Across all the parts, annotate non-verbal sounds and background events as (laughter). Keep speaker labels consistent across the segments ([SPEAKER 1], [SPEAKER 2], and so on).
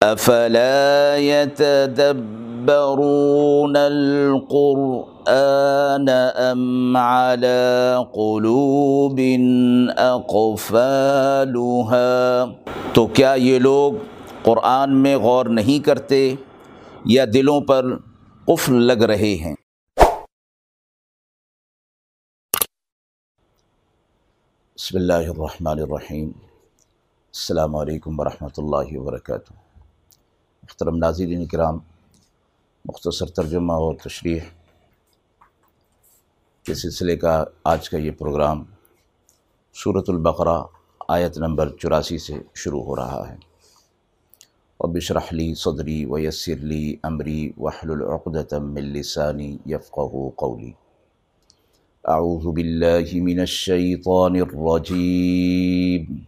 [SPEAKER 1] افلا يتدبرون القرآن ام على قلوب اقفالها تو کیا یہ لوگ قرآن میں غور نہیں کرتے یا دلوں پر قفل لگ رہے ہیں؟ بسم اللہ الرحمن الرحیم۔ السلام علیکم ورحمۃ اللہ وبرکاتہ۔ محترم ناظرین کرام، مختصر ترجمہ اور تشریح کے سلسلے کا آج کا یہ پروگرام صورت البقرہ آیت نمبر چوراسی سے شروع ہو رہا ہے۔ اور بشرحلی صدری و یسرلی عمری وحل العقدم لسانی یفقہ قولی۔ اعوذ باللہ من الشیطان الرجیم۔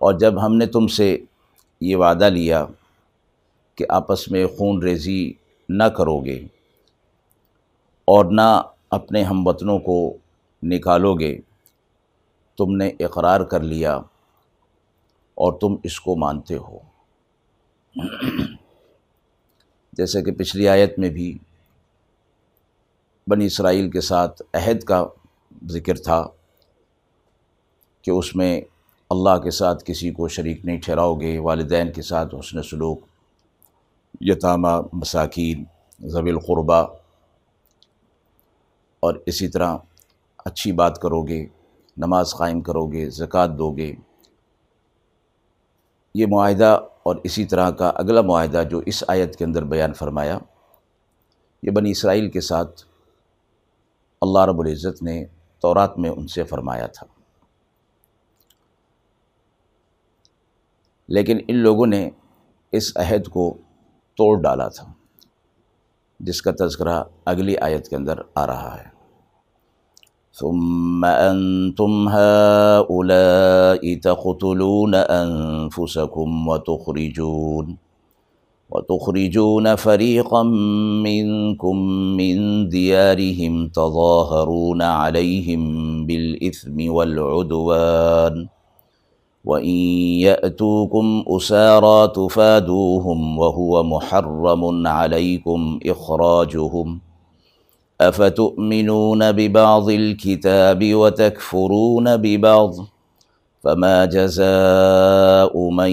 [SPEAKER 1] اور جب ہم نے تم سے یہ وعدہ لیا کہ آپس میں خون ریزی نہ کرو گے اور نہ اپنے ہم وطنوں کو نکالو گے تم نے اقرار کر لیا اور تم اس کو مانتے ہو۔ جیسے کہ پچھلی آیت میں بھی بنی اسرائیل کے ساتھ عہد کا ذکر تھا کہ اس میں اللہ کے ساتھ کسی کو شریک نہیں ٹھہراؤ گے، والدین کے ساتھ حسن سلوک، یتامہ مساکین ضوی القربہ۔ اور اسی طرح اچھی بات کرو گے، نماز قائم کرو گے، زکوٰۃ دو گے۔ یہ معاہدہ اور اسی طرح کا اگلا معاہدہ جو اس آیت کے اندر بیان فرمایا، یہ بنی اسرائیل کے ساتھ اللہ رب العزت نے تورات میں ان سے فرمایا تھا۔ لیکن ان لوگوں نے اس عہد کو توڑ ڈالا تھا، جس کا تذکرہ اگلی آیت کے اندر آ رہا ہے۔ ثم أنتم هؤلاء تقتلون أنفسكم وتخرجون وتخرجون فريقا منكم من ديارهم تظاهرون عليهم بالإثم والعدوان وإن يأتوكم أسارى تفادوهم وهو محرم عليكم إخراجهم ۖ افتؤمنون ببعض الكتاب وتكفرون ببعض فما جزاء من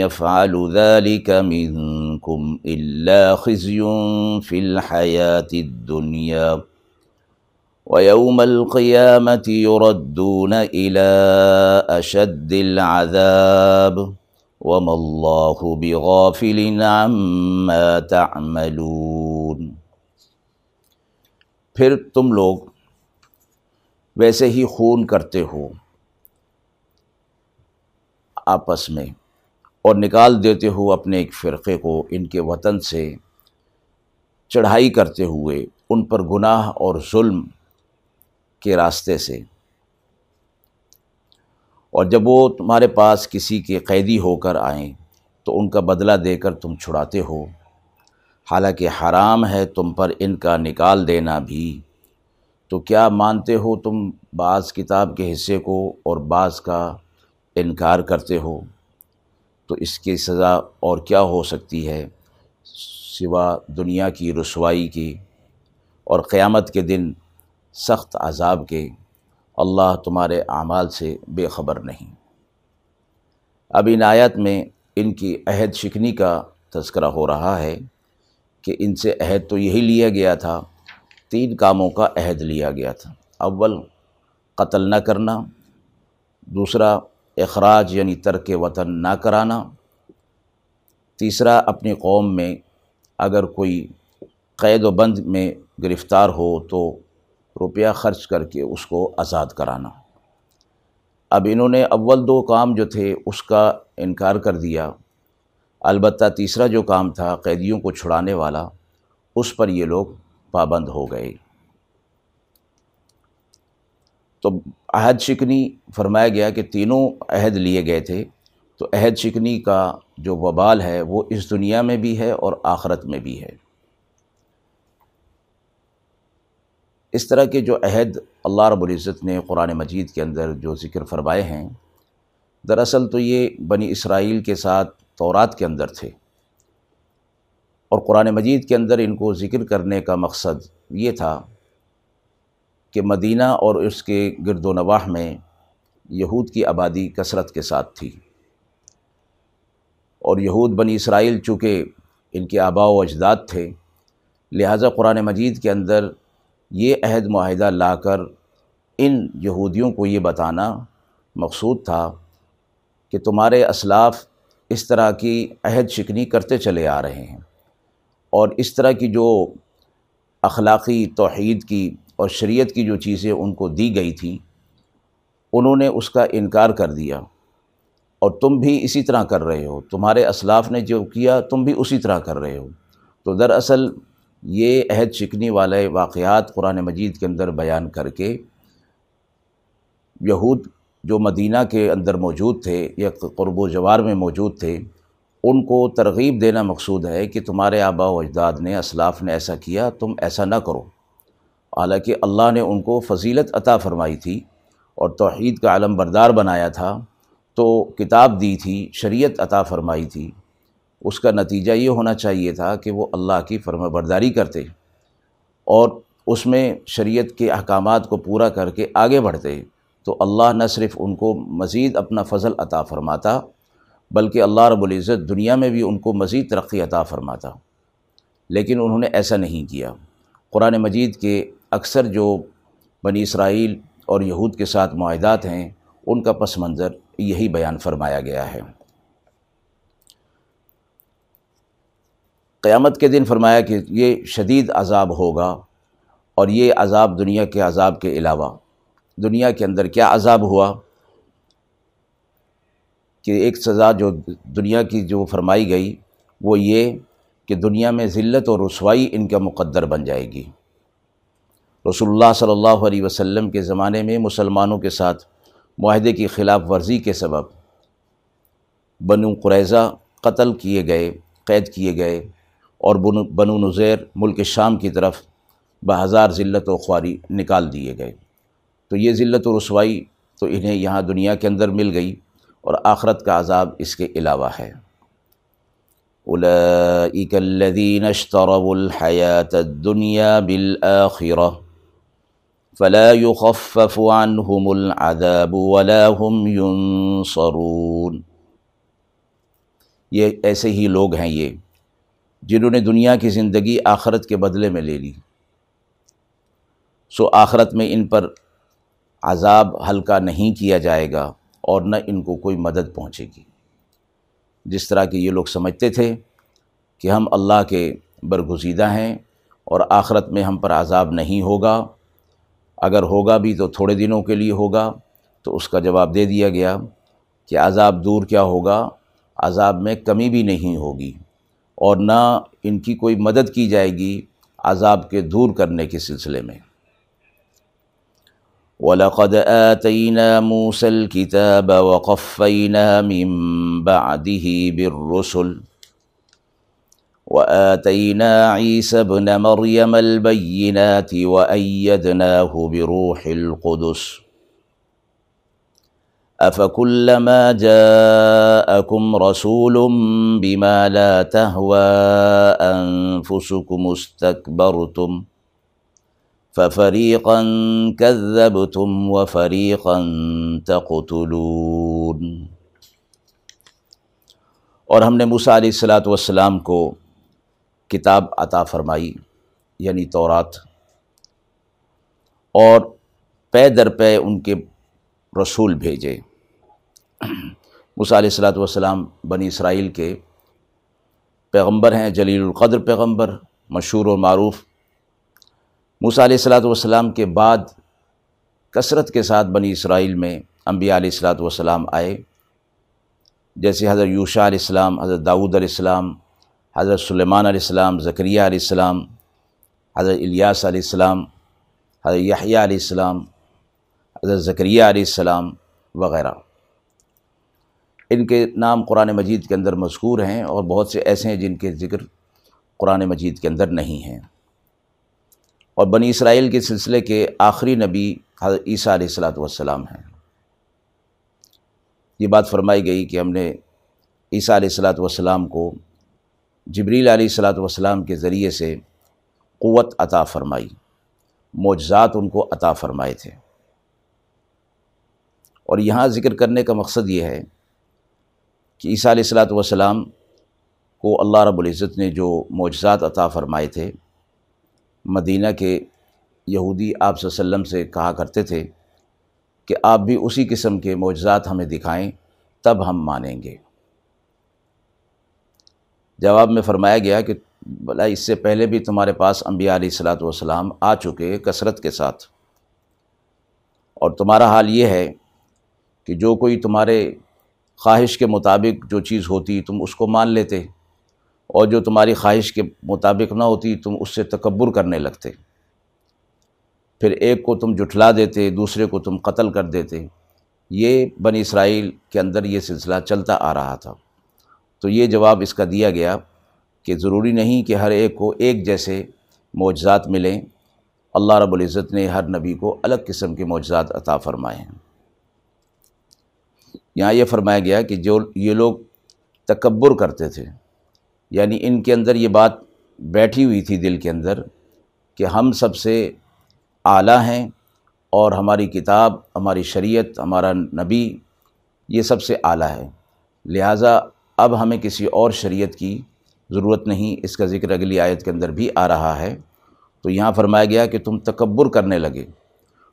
[SPEAKER 1] يفعل ذلك منكم إلا خزي في الحياة الدنيا ويوم القيامة يردون إلى أشد العذاب وما الله بغافل عما تعملون پھر تم لوگ ویسے ہی خون کرتے ہو آپس میں اور نکال دیتے ہو اپنے ایک فرقے کو، ان کے وطن سے چڑھائی کرتے ہوئے، ان پر گناہ اور ظلم کے راستے سے۔ اور جب وہ تمہارے پاس کسی کے قیدی ہو کر آئیں، تو ان کا بدلہ دے کر تم چھڑاتے ہو۔ حالانکہ حرام ہے تم پر ان کا نکال دینا بھی۔ تو کیا مانتے ہو تم بعض کتاب کے حصے کو اور بعض کا انکار کرتے ہو؟ تو اس کی سزا اور کیا ہو سکتی ہے سوا دنیا کی رسوائی کی۔ اور قیامت کے دن سخت عذاب کے اللہ تمہارے اعمال سے بے خبر نہیں۔ اب ان آیت میں ان کی عہد شکنی کا تذکرہ ہو رہا ہے کہ ان سے عہد تو یہی لیا گیا تھا، تین کاموں کا عہد لیا گیا تھا۔ اول، قتل نہ کرنا۔ دوسرا، اخراج یعنی ترک وطن نہ کرانا۔ تیسرا، اپنی قوم میں اگر کوئی قید و بند میں گرفتار ہو تو روپیہ خرچ کر کے اس کو آزاد کرانا۔ اب انہوں نے اول دو کام جو تھے اس کا انکار کر دیا۔ البتہ تیسرا جو کام تھا قیدیوں کو چھڑانے والا، اس پر یہ لوگ پابند ہو گئے۔ تو عہد شکنی فرمایا گیا کہ تینوں عہد لیے گئے تھے۔ تو عہد شکنی کا جو وبال ہے وہ اس دنیا میں بھی ہے اور آخرت میں بھی ہے۔ اس طرح کے جو عہد اللہ رب العزت نے قرآن مجید کے اندر جو ذکر فرمائے ہیں، دراصل تو یہ بنی اسرائیل کے ساتھ تورات کے اندر تھے۔ اور قرآن مجید کے اندر ان کو ذکر کرنے کا مقصد یہ تھا کہ مدینہ اور اس کے گرد و نواح میں یہود کی آبادی کثرت کے ساتھ تھی۔ اور یہود بنی اسرائیل چونکہ ان کے آبا و اجداد تھے، لہٰذا قرآن مجید کے اندر یہ عہد معاہدہ لا کر ان یہودیوں کو یہ بتانا مقصود تھا کہ تمہارے اسلاف اس طرح کی عہد شکنی کرتے چلے آ رہے ہیں اور اس طرح کی جو اخلاقی توحید کی اور شریعت کی جو چیزیں ان کو دی گئی تھیں، انہوں نے اس کا انکار کر دیا۔ اور تم بھی اسی طرح کر رہے ہو۔ تمہارے اسلاف نے جو کیا، تم بھی اسی طرح کر رہے ہو۔ تو دراصل یہ عہد شکنی والے واقعات قرآن مجید کے اندر بیان کر کے یہود جو مدینہ کے اندر موجود تھے یا قرب و جوار میں موجود تھے، ان کو ترغیب دینا مقصود ہے کہ تمہارے آبا و اجداد نے، اسلاف نے ایسا کیا، تم ایسا نہ کرو۔ حالانکہ اللہ نے ان کو فضیلت عطا فرمائی تھی اور توحید کا علم بردار بنایا تھا، تو کتاب دی تھی، شریعت عطا فرمائی تھی۔ اس کا نتیجہ یہ ہونا چاہیے تھا کہ وہ اللہ کی فرما برداری کرتے اور اس میں شریعت کے احکامات کو پورا کر کے آگے بڑھتے تو اللہ نہ صرف ان کو مزید اپنا فضل عطا فرماتا بلکہ اللہ رب العزت دنیا میں بھی ان کو مزید ترقی عطا فرماتا لیکن انہوں نے ایسا نہیں کیا۔ قرآن مجید کے اکثر جو بنی اسرائیل اور یہود کے ساتھ معاہدات ہیں، ان کا پس منظر یہی بیان فرمایا گیا ہے۔ قیامت کے دن فرمایا کہ یہ شدید عذاب ہوگا اور یہ عذاب دنیا کے عذاب کے علاوہ دنیا کے اندر کیا عذاب ہوا کہ ایک سزا جو دنیا کی جو فرمائی گئی وہ یہ کہ دنیا میں ذلت اور رسوائی ان کا مقدر بن جائے گی۔ رسول اللہ صلی اللہ علیہ وسلم کے زمانے میں مسلمانوں کے ساتھ معاہدے کی خلاف ورزی کے سبب بنو قریضہ قتل کیے گئے، قید کیے گئے اور بنو نظیر ملک شام کی طرف بہزار ذلت و خواری نکال دیے گئے۔ تو یہ ذلت و رسوائی تو انہیں یہاں دنیا کے اندر مل گئی اور آخرت کا عذاب اس کے علاوہ ہے۔ اولئک الذین اشتروا الحیات الدنیا بالآخرہ فلا يخفف عنهم العذاب ولا هم ينصرون یہ ایسے ہی لوگ ہیں یہ۔ جنہوں نے دنیا کی زندگی آخرت کے بدلے میں لے لی۔ سو آخرت میں ان پر عذاب ہلکا نہیں کیا جائے گا اور نہ ان کو کوئی مدد پہنچے گی۔ جس طرح کہ یہ لوگ سمجھتے تھے کہ ہم اللہ کے برگزیدہ ہیں اور آخرت میں ہم پر عذاب نہیں ہوگا، اگر ہوگا بھی تو تھوڑے دنوں کے لیے ہوگا، تو اس کا جواب دے دیا گیا کہ عذاب دور کیا ہوگا، عذاب میں کمی بھی نہیں ہوگی۔ اور نہ ان کی کوئی مدد کی جائے گی عذاب کے دور کرنے کے سلسلے میں۔ وَلَقَدْ آتَيْنَا مُوسَى الْكِتَابَ وَقَفَّيْنَا مِن بَعْدِهِ بِالرُّسُلِ وآتينا عيسى بن مريم البينات وأيدناه بروح القدس أفكلما جاءكم رسول بما لا تهوى أنفسكم استكبرتم ففريقا كذبتم وفريقا تقتلون اور ہم نے موسیٰ علیہ السلاۃ والسلام کو کتاب عطا فرمائی یعنی تورات، اور پے در پے ان کے رسول بھیجے۔ (clears throat) علیہ السلاۃ والسلام بنی اسرائیل کے پیغمبر ہیں، جلیل القدر پیغمبر، مشہور و معروف۔ موسیٰ علیہ السلاۃ والسلام کے بعد کثرت کے ساتھ بنی اسرائیل میں انبیاء علیہ السلاۃ والسلام آئے۔ جیسے حضرت یوشا علیہ السلام، حضرت داود علیہ السلام، حضرت سلیمان علیہ السلام ذکریہ علیہ السلام، حضرت الیاس علیہ السلام، حضرت یحییٰ علیہ السلام، حضرت ذکریہ علیہ السلام وغیرہ۔ ان کے نام قرآن مجید کے اندر مذکور ہیں اور بہت سے ایسے ہیں جن کے ذکر قرآن مجید کے اندر نہیں ہیں۔ اور بنی اسرائیل کے سلسلے کے آخری نبی حضرت عیسیٰ علیہ السلاۃ والسلام ہیں۔ یہ بات فرمائی گئی کہ ہم نے عیسیٰ علیہ السلاۃ والسلام کو جبریل علیہ السلاۃ والسلام کے ذریعے سے قوت عطا فرمائی، معجزات ان کو عطا فرمائے تھے۔ اور یہاں ذکر کرنے کا مقصد یہ ہے کہ عیسیٰ علیہ السلاۃ والسلام کو اللہ رب العزت نے جو معجزات عطا فرمائے تھے، مدینہ کے یہودی آپ صلی اللہ علیہ وسلم سے کہا کرتے تھے کہ آپ بھی اسی قسم کے معجزات ہمیں دکھائیں، تب ہم مانیں گے۔ جواب میں فرمایا گیا کہ بلا اس سے پہلے بھی تمہارے پاس انبیاء علیہ السلاۃ والسلام آ چکے کثرت کے ساتھ۔ اور تمہارا حال یہ ہے کہ جو کوئی تمہارے خواہش کے مطابق جو چیز ہوتی تم اس کو مان لیتے اور جو تمہاری خواہش کے مطابق نہ ہوتی تم اس سے تکبر کرنے لگتے پھر ایک کو تم جٹھلا دیتے، دوسرے کو تم قتل کر دیتے۔ یہ بنی اسرائیل کے اندر یہ سلسلہ چلتا آ رہا تھا۔ تو یہ جواب اس کا دیا گیا کہ ضروری نہیں کہ ہر ایک کو ایک جیسے معجزات ملیں۔ اللہ رب العزت نے ہر نبی کو الگ قسم کے معجزات عطا فرمائے ہیں۔ یہاں یہ فرمایا گیا کہ جو یہ لوگ تکبر کرتے تھے یعنی ان کے اندر یہ بات بیٹھی ہوئی تھی دل کے اندر کہ ہم سب سے اعلیٰ ہیں اور ہماری کتاب، ہماری شریعت، ہمارا نبی یہ سب سے اعلیٰ ہے۔ لہٰذا اب ہمیں کسی اور شریعت کی ضرورت نہیں، اس کا ذکر اگلی آیت کے اندر بھی آ رہا ہے۔ تو یہاں فرمایا گیا کہ تم تکبر کرنے لگے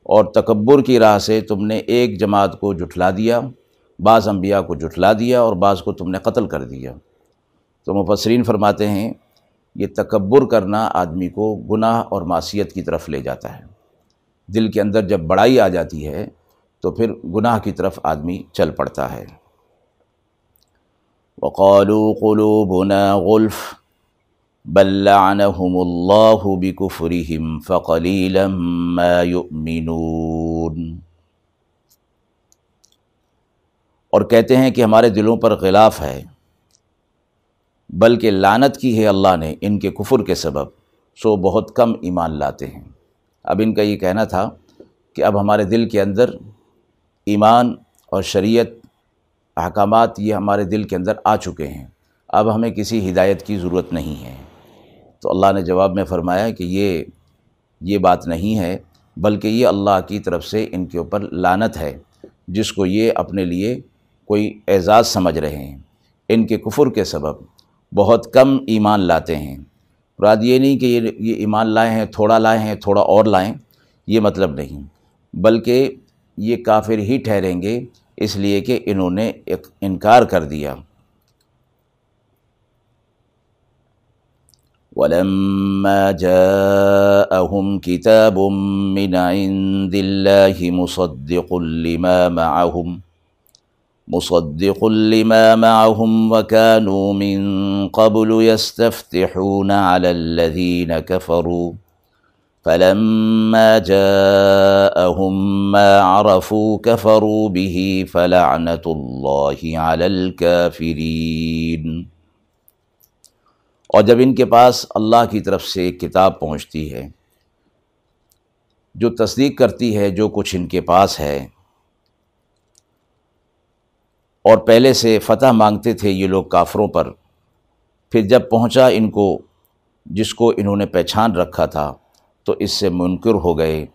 [SPEAKER 1] اور تکبر کی راہ سے تم نے ایک جماعت کو جٹھلا دیا۔ بعض انبیاء کو جٹھلا دیا اور بعض کو تم نے قتل کر دیا۔ تو مفسرین فرماتے ہیں، یہ تکبر کرنا آدمی کو گناہ اور معصیت کی طرف لے جاتا ہے۔ دل کے اندر جب بڑائی آ جاتی ہے، تو پھر گناہ کی طرف آدمی چل پڑتا ہے۔ وقالوا قلوبنا غلف، بل لعنهم الله بكفرهم فقليلا ما يؤمنون۔ اور کہتے ہیں کہ ہمارے دلوں پر غلاف ہے، بلکہ لانت کی ہے اللہ نے ان کے کفر کے سبب، سو بہت کم ایمان لاتے ہیں۔ اب ان کا یہ کہنا تھا کہ اب ہمارے دل کے اندر ایمان اور شریعت، احکامات یہ ہمارے دل کے اندر آ چکے ہیں۔ اب ہمیں کسی ہدایت کی ضرورت نہیں ہے۔ تو اللہ نے جواب میں فرمایا کہ یہ یہ بات نہیں ہے، بلکہ یہ اللہ کی طرف سے ان کے اوپر لانت ہے، جس کو یہ اپنے لیے کوئی اعزاز سمجھ رہے ہیں، ان کے کفر کے سبب بہت کم ایمان لاتے ہیں۔ مراد یہ نہیں کہ یہ ایمان لائے ہیں، تھوڑا لائے ہیں، تھوڑا اور لائیں، یہ مطلب نہیں۔ بلکہ یہ کافر ہی ٹھہریں گے، اس لیے کہ انہوں نے ایک انکار کر دیا۔ وَلَمَّا جَاءَهُمْ كِتَابٌ مِّنْ عِنْدِ اللَّهِ مُصَدِّقٌ لِمَا مَعَهُمْ مُصَدِّقٌ لِمَا مَعَهُمْ وَكَانُوا مِن قَبْلُ يَسْتَفْتِحُونَ عَلَى الَّذِينَ كَفَرُوا. فلما جاءهم ما عرفوا كفروا به فلعنة الله على الكافرين. اور جب ان کے پاس اللہ کی طرف سے ایک کتاب پہنچتی ہے، جو تصدیق کرتی ہے جو کچھ ان کے پاس ہے اور پہلے سے فتح مانگتے تھے یہ لوگ کافروں پر۔ پھر جب پہنچا ان کو جس کو انہوں نے پہچان رکھا تھا، تو اس سے منکر ہو گئے۔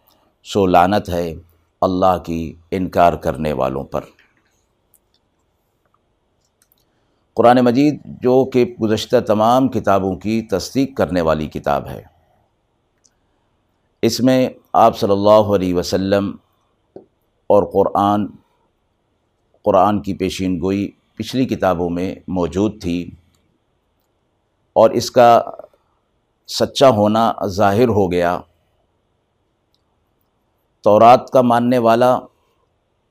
[SPEAKER 1] سو لانت ہے اللہ کی انکار کرنے والوں پر۔ قرآن مجید جو کہ گزشتہ تمام کتابوں کی تصدیق کرنے والی کتاب ہے۔ اس میں آپ صلی اللہ علیہ وسلم اور قرآن قرآن کی پیشین گوئی پچھلی کتابوں میں موجود تھی اور اس کا سچا ہونا ظاہر ہو گیا۔ تورات کا ماننے والا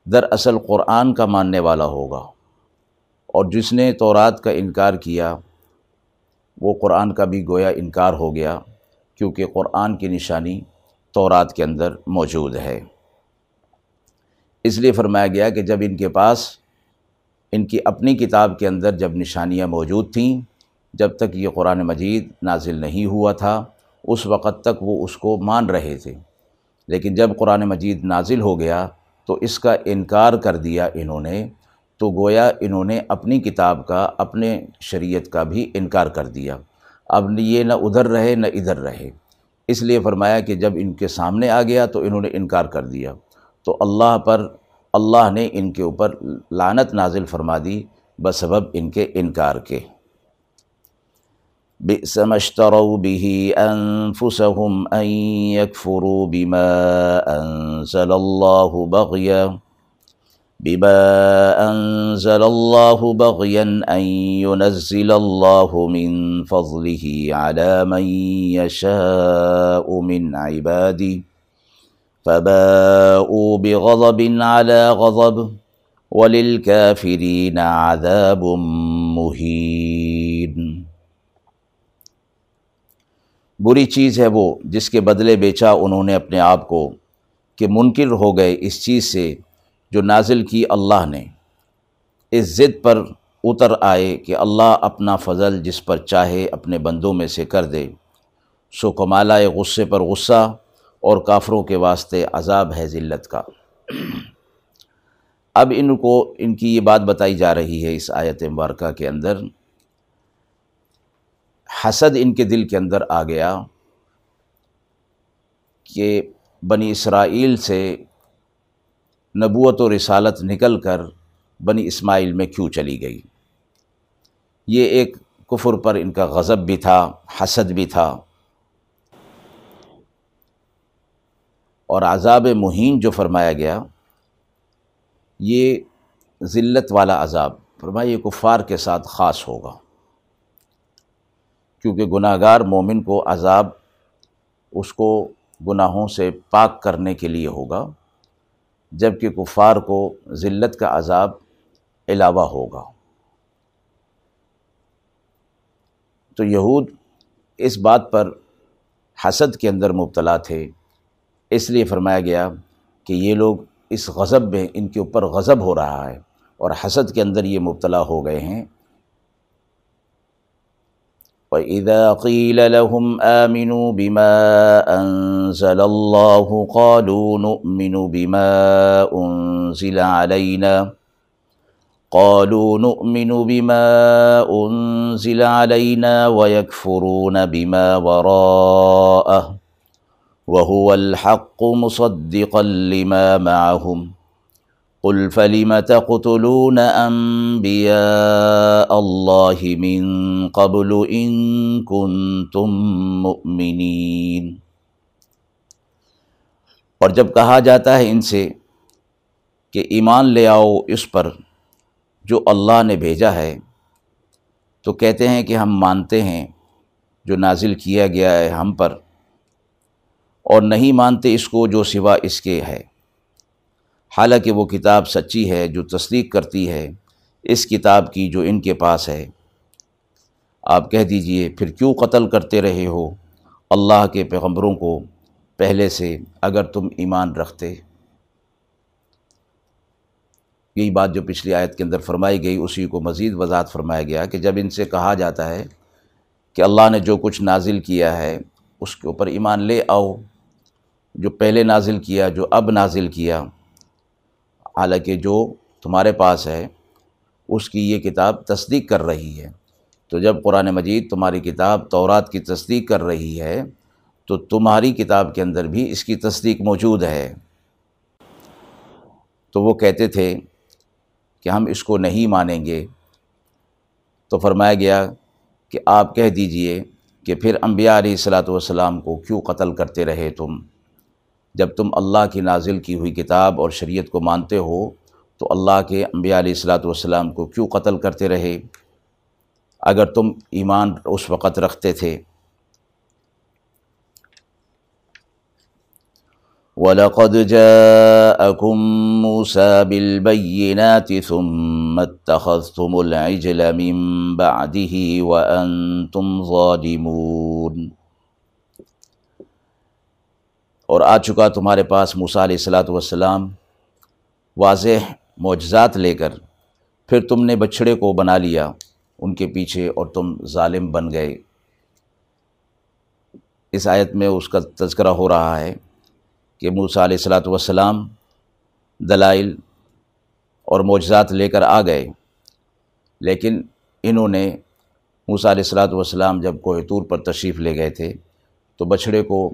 [SPEAKER 1] دراصل قرآن کا ماننے والا ہوگا۔ اور جس نے تورات کا انکار کیا، وہ قرآن کا بھی گویا انکار ہو گیا کیونکہ قرآن کی نشانی تورات کے اندر موجود ہے۔ اس لیے فرمایا گیا کہ جب ان کے پاس ان کی اپنی کتاب کے اندر جب نشانیاں موجود تھیں، جب تک یہ قرآن مجید نازل نہیں ہوا تھا، اس وقت تک وہ اس کو مان رہے تھے۔ لیکن جب قرآن مجید نازل ہو گیا تو اس کا انکار کر دیا انہوں نے، تو گویا انہوں نے اپنی کتاب کا، اپنے شریعت کا بھی انکار کر دیا۔ اب یہ نہ ادھر رہے، نہ ادھر رہے۔ اس لیے فرمایا کہ جب ان کے سامنے آ گیا تو انہوں نے انکار کر دیا۔ تو اللہ پر اللہ نے ان کے اوپر لعنت نازل فرما دی، بسبب ان کے انکار کے۔ بئس اشتروا به أنفسهم أن يكفروا بما أنزل الله بغيا بما أنزل الله بغيا أن ينزل الله من فضله على من يشاء من عبادي فباءوا بغضب على غضب وللكافرين عذاب مهين. بری چیز ہے وہ جس کے بدلے بیچا انہوں نے اپنے آپ کو کہ منکر ہو گئے اس چیز سے جو نازل کی اللہ نے۔ اس ضد پر اتر آئے کہ اللہ اپنا فضل جس پر چاہے اپنے بندوں میں سے کر دے۔ سو کمالہ غصے پر غصہ اور کافروں کے واسطے عذاب ہے ذلت کا۔ اب ان کو، ان کی یہ بات بتائی جا رہی ہے اس آیت مبارکہ کے اندر۔ حسد ان کے دل کے اندر آ گیا کہ بنی اسرائیل سے نبوت و رسالت نکل کر بنی اسماعیل میں کیوں چلی گئی؟ یہ ایک کفر پر ان کا غضب بھی تھا، حسد بھی تھا۔ اور عذاب مہین جو فرمایا گیا، یہ ذلت والا عذاب، فرمایا یہ کفار کے ساتھ خاص ہوگا۔ کیونکہ گناہ گار مومن کو عذاب اس کو گناہوں سے پاک کرنے کے لیے ہوگا جبکہ کفار کو ذلت کا عذاب علاوہ ہوگا۔ تو یہود اس بات پر حسد کے اندر مبتلا تھے۔ اس لیے فرمایا گیا کہ یہ لوگ اس غضب میں ان کے اوپر غضب ہو رہا ہے اور حسد کے اندر یہ مبتلا ہو گئے ہیں۔ وإذا قيل لهم آمنوا بما أنزل الله قالوا نؤمن بما أنزل علينا۔ قالوا نؤمن بما أنزل علينا ويكفرون بما وراءه۔ وهو الحق مصدقا لما معهم. قل فلم تقتلون انبیاء اللہ من قبل ان کنتم مؤمنین اور جب کہا جاتا ہے ان سے کہ ایمان لے آؤ اس پر جو اللہ نے بھیجا ہے، تو کہتے ہیں کہ ہم مانتے ہیں جو نازل کیا گیا ہے ہم پر۔ اور نہیں مانتے اس کو جو سوا اس کے ہے۔ حالانکہ وہ کتاب سچی ہے جو تصدیق کرتی ہے، اس کتاب کی جو ان کے پاس ہے۔ آپ کہہ دیجیے، پھر کیوں قتل کرتے رہے ہو؟ اللہ کے پیغمبروں کو پہلے سے اگر تم ایمان رکھتے۔ یہی بات جو پچھلی آیت کے اندر فرمائی گئی، اسی کو مزید وضاحت فرمایا گیا کہ جب ان سے کہا جاتا ہے کہ اللہ نے جو کچھ نازل کیا ہے، اس کے اوپر ایمان لے آؤ۔ جو پہلے نازل کیا، جو اب نازل کیا، حالانکہ جو تمہارے پاس ہے، اس کی یہ کتاب تصدیق کر رہی ہے۔ تو جب قرآن مجید تمہاری کتاب تورات کی تصدیق کر رہی ہے، تو تمہاری کتاب کے اندر بھی اس کی تصدیق موجود ہے۔ تو وہ کہتے تھے کہ ہم اس کو نہیں مانیں گے۔ تو فرمایا گیا کہ آپ کہہ دیجیے کہ پھر انبیاء علیہ السلاۃ والسلام کو کیوں قتل کرتے رہے تم؟ جب تم اللہ کی نازل کی ہوئی کتاب اور شریعت کو مانتے ہو، تو اللہ کے انبیاء علیہ السلاۃ والسلام کو کیوں قتل کرتے رہے؟ اگر تم ایمان اس وقت رکھتے تھے۔ وَلَقَدْ جَاءَكُم مُوسَى بِالْبَيِّنَاتِ ثُمَّ اتَّخَذْتُمُ الْعِجْلَ مِن بَعْدِهِ وَأَنْتُمْ ظَالِمُونَ۔ اور آ چکا تمہارے پاس موسیٰ علیہ السلاۃ والسلام واضح معجزات لے کر۔ پھر تم نے بچھڑے کو بنا لیا ان کے پیچھے اور تم ظالم بن گئے۔ اس آیت میں اس کا تذکرہ ہو رہا ہے کہ موسیٰ علیہ السلاۃ والسلام دلائل اور معجزات لے کر آ گئے۔ لیکن انہوں نے موسیٰ علیہ السلاۃ والسلام جب کوہ طور پر تشریف لے گئے تھے تو بچھڑے کو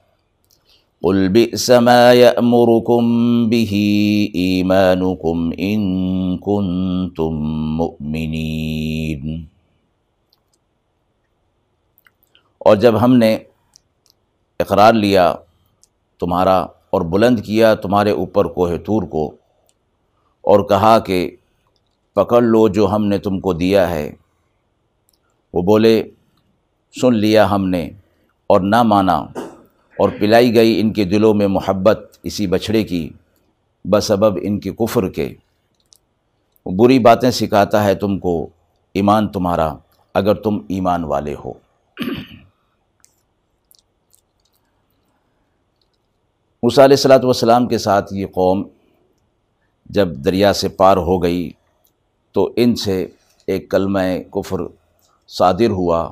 [SPEAKER 1] قل بئس ما يأمركم به إيمانكم إن كنتم مؤمنين۔ اور جب ہم نے اقرار لیا تمہارا اور بلند کیا تمہارے اوپر کوہ تور کو اور کہا کہ پکڑ لو جو ہم نے تم کو دیا ہے، وہ بولے، سن لیا ہم نے اور نہ مانا۔ اور پلائی گئی ان کے دلوں میں محبت اسی بچھڑے کی، بسبب ان کے کفر کے۔ بری باتیں سکھاتا ہے تم کو ایمان تمہارا، اگر تم ایمان والے ہو۔ موسیٰ علیہ السلاۃ والسلام کے ساتھ یہ قوم جب دریا سے پار ہو گئی تو ان سے ایک کلمہ کفر صادر ہوا۔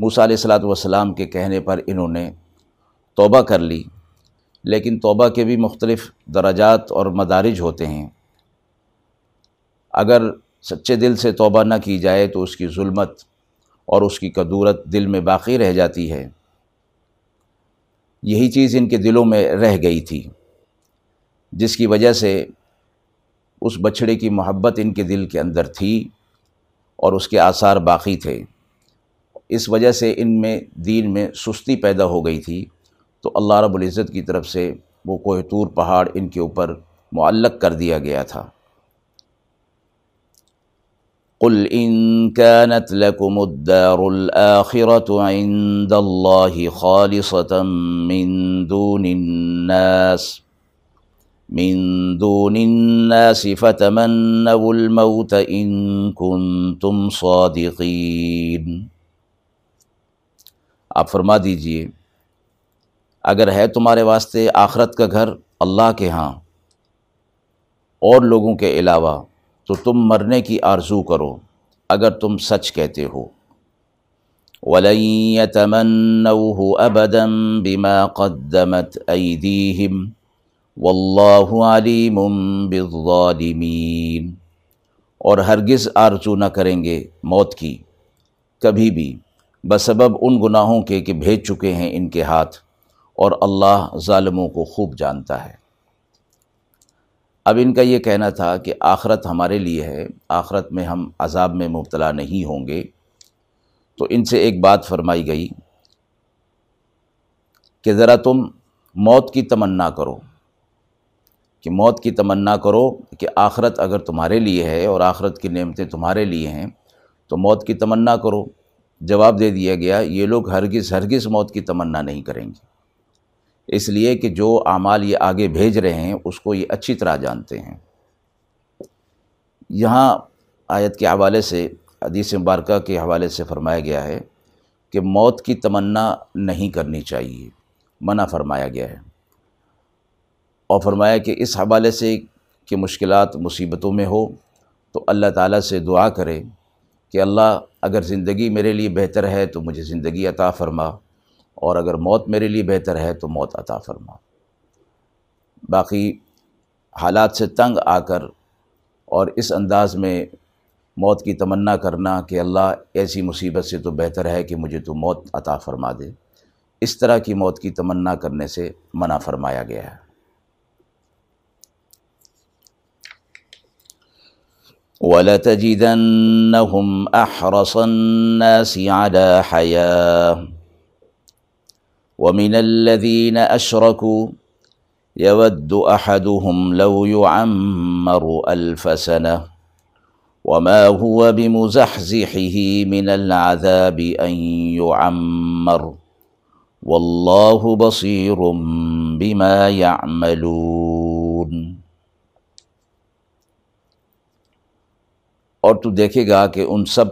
[SPEAKER 1] موسیٰ علیہ السلاۃ والسلام کے کہنے پر انہوں نے توبہ کر لی، لیکن توبہ کے بھی مختلف درجات اور مدارج ہوتے ہیں۔ اگر سچے دل سے توبہ نہ کی جائے تو اس کی ظلمت اور اس کی قدورت دل میں باقی رہ جاتی ہے۔ یہی چیز ان کے دلوں میں رہ گئی تھی، جس کی وجہ سے اس بچھڑے کی محبت ان کے دل کے اندر تھی اور اس کے آثار باقی تھے۔ اس وجہ سے ان میں دین میں سستی پیدا ہو گئی تھی۔ تو اللہ رب العزت کی طرف سے وہ کوہ طور پہاڑ ان کے اوپر معلق کر دیا گیا تھا۔ قل ان كانت لكم الدار الآخرة عند الله خالصة من دون الناس، من دون الناس فتمنوا الموت ان كنتم صادقين۔ آپ فرما دیجیے اگر ہے تمہارے واسطے آخرت کا گھر اللہ کے ہاں اور لوگوں کے علاوہ، تو تم مرنے کی آرزو کرو، اگر تم سچ کہتے ہو۔ وَلَن يَتَمَنَّوْهُ أَبَدًا بِمَا قَدَّمَتْ أَيْدِيهِمْ وَاللَّهُ عَلِيمٌ بِالظَّالِمِينَ۔ اور ہرگز آرزو نہ کریں گے موت کی۔ کبھی بھی، بسبب ان گناہوں کے کہ بھیج چکے ہیں ان کے ہاتھ۔ اور اللہ ظالموں کو خوب جانتا ہے۔ اب ان کا یہ کہنا تھا کہ آخرت ہمارے لیے ہے، آخرت میں ہم عذاب میں مبتلا نہیں ہوں گے۔ تو ان سے ایک بات فرمائی گئی کہ ذرا تم موت کی تمنا کرو۔ کہ موت کی تمنا کرو کہ آخرت اگر تمہارے لیے ہے اور آخرت کی نعمتیں تمہارے لیے ہیں، تو موت کی تمنا کرو۔ جواب دے دیا گیا، یہ لوگ ہرگز ہرگز موت کی تمنا نہیں کریں گے۔ اس لیے کہ جو اعمال یہ آگے بھیج رہے ہیں، اس کو یہ اچھی طرح جانتے ہیں۔ یہاں آیت کے حوالے سے، حدیث مبارکہ کے حوالے سے فرمایا گیا ہے کہ موت کی تمنا نہیں کرنی چاہیے۔ منع فرمایا گیا ہے۔ اور فرمایا کہ اس حوالے سے کہ مشکلات مصیبتوں میں ہو، تو اللہ تعالیٰ سے دعا کرے کہ اللہ، اگر زندگی میرے لیے بہتر ہے، تو مجھے زندگی عطا فرما۔ اور اگر موت میرے لیے بہتر ہے تو موت عطا فرما۔ باقی حالات سے تنگ آ کر اور اس انداز میں موت کی تمنا کرنا کہ اللہ ایسی مصیبت سے تو بہتر ہے کہ مجھے تو موت عطا فرما دے۔ اس طرح کی موت کی تمنا کرنے سے منع فرمایا گیا ہے۔ وَلَتَجِدَنَّهُمْ أَحْرَصَ النَّاسِ عَلَى حَيَاهُ وَمِنَ الَّذِينَ أَشْرَكُوا يَوَدُّ أَحَدُهُمْ لَوْ يُعَمَّرُ أَلْفَ سَنَةٍ وَمَا هُوَ بِمُزَحْزِحِهِ مِنَ الْعَذَابِ أَن يُعَمَّرَ وَاللَّهُ بَصِيرٌ بِمَا يَعْمَلُونَ
[SPEAKER 2] اور تو دیکھے گا کہ ان سب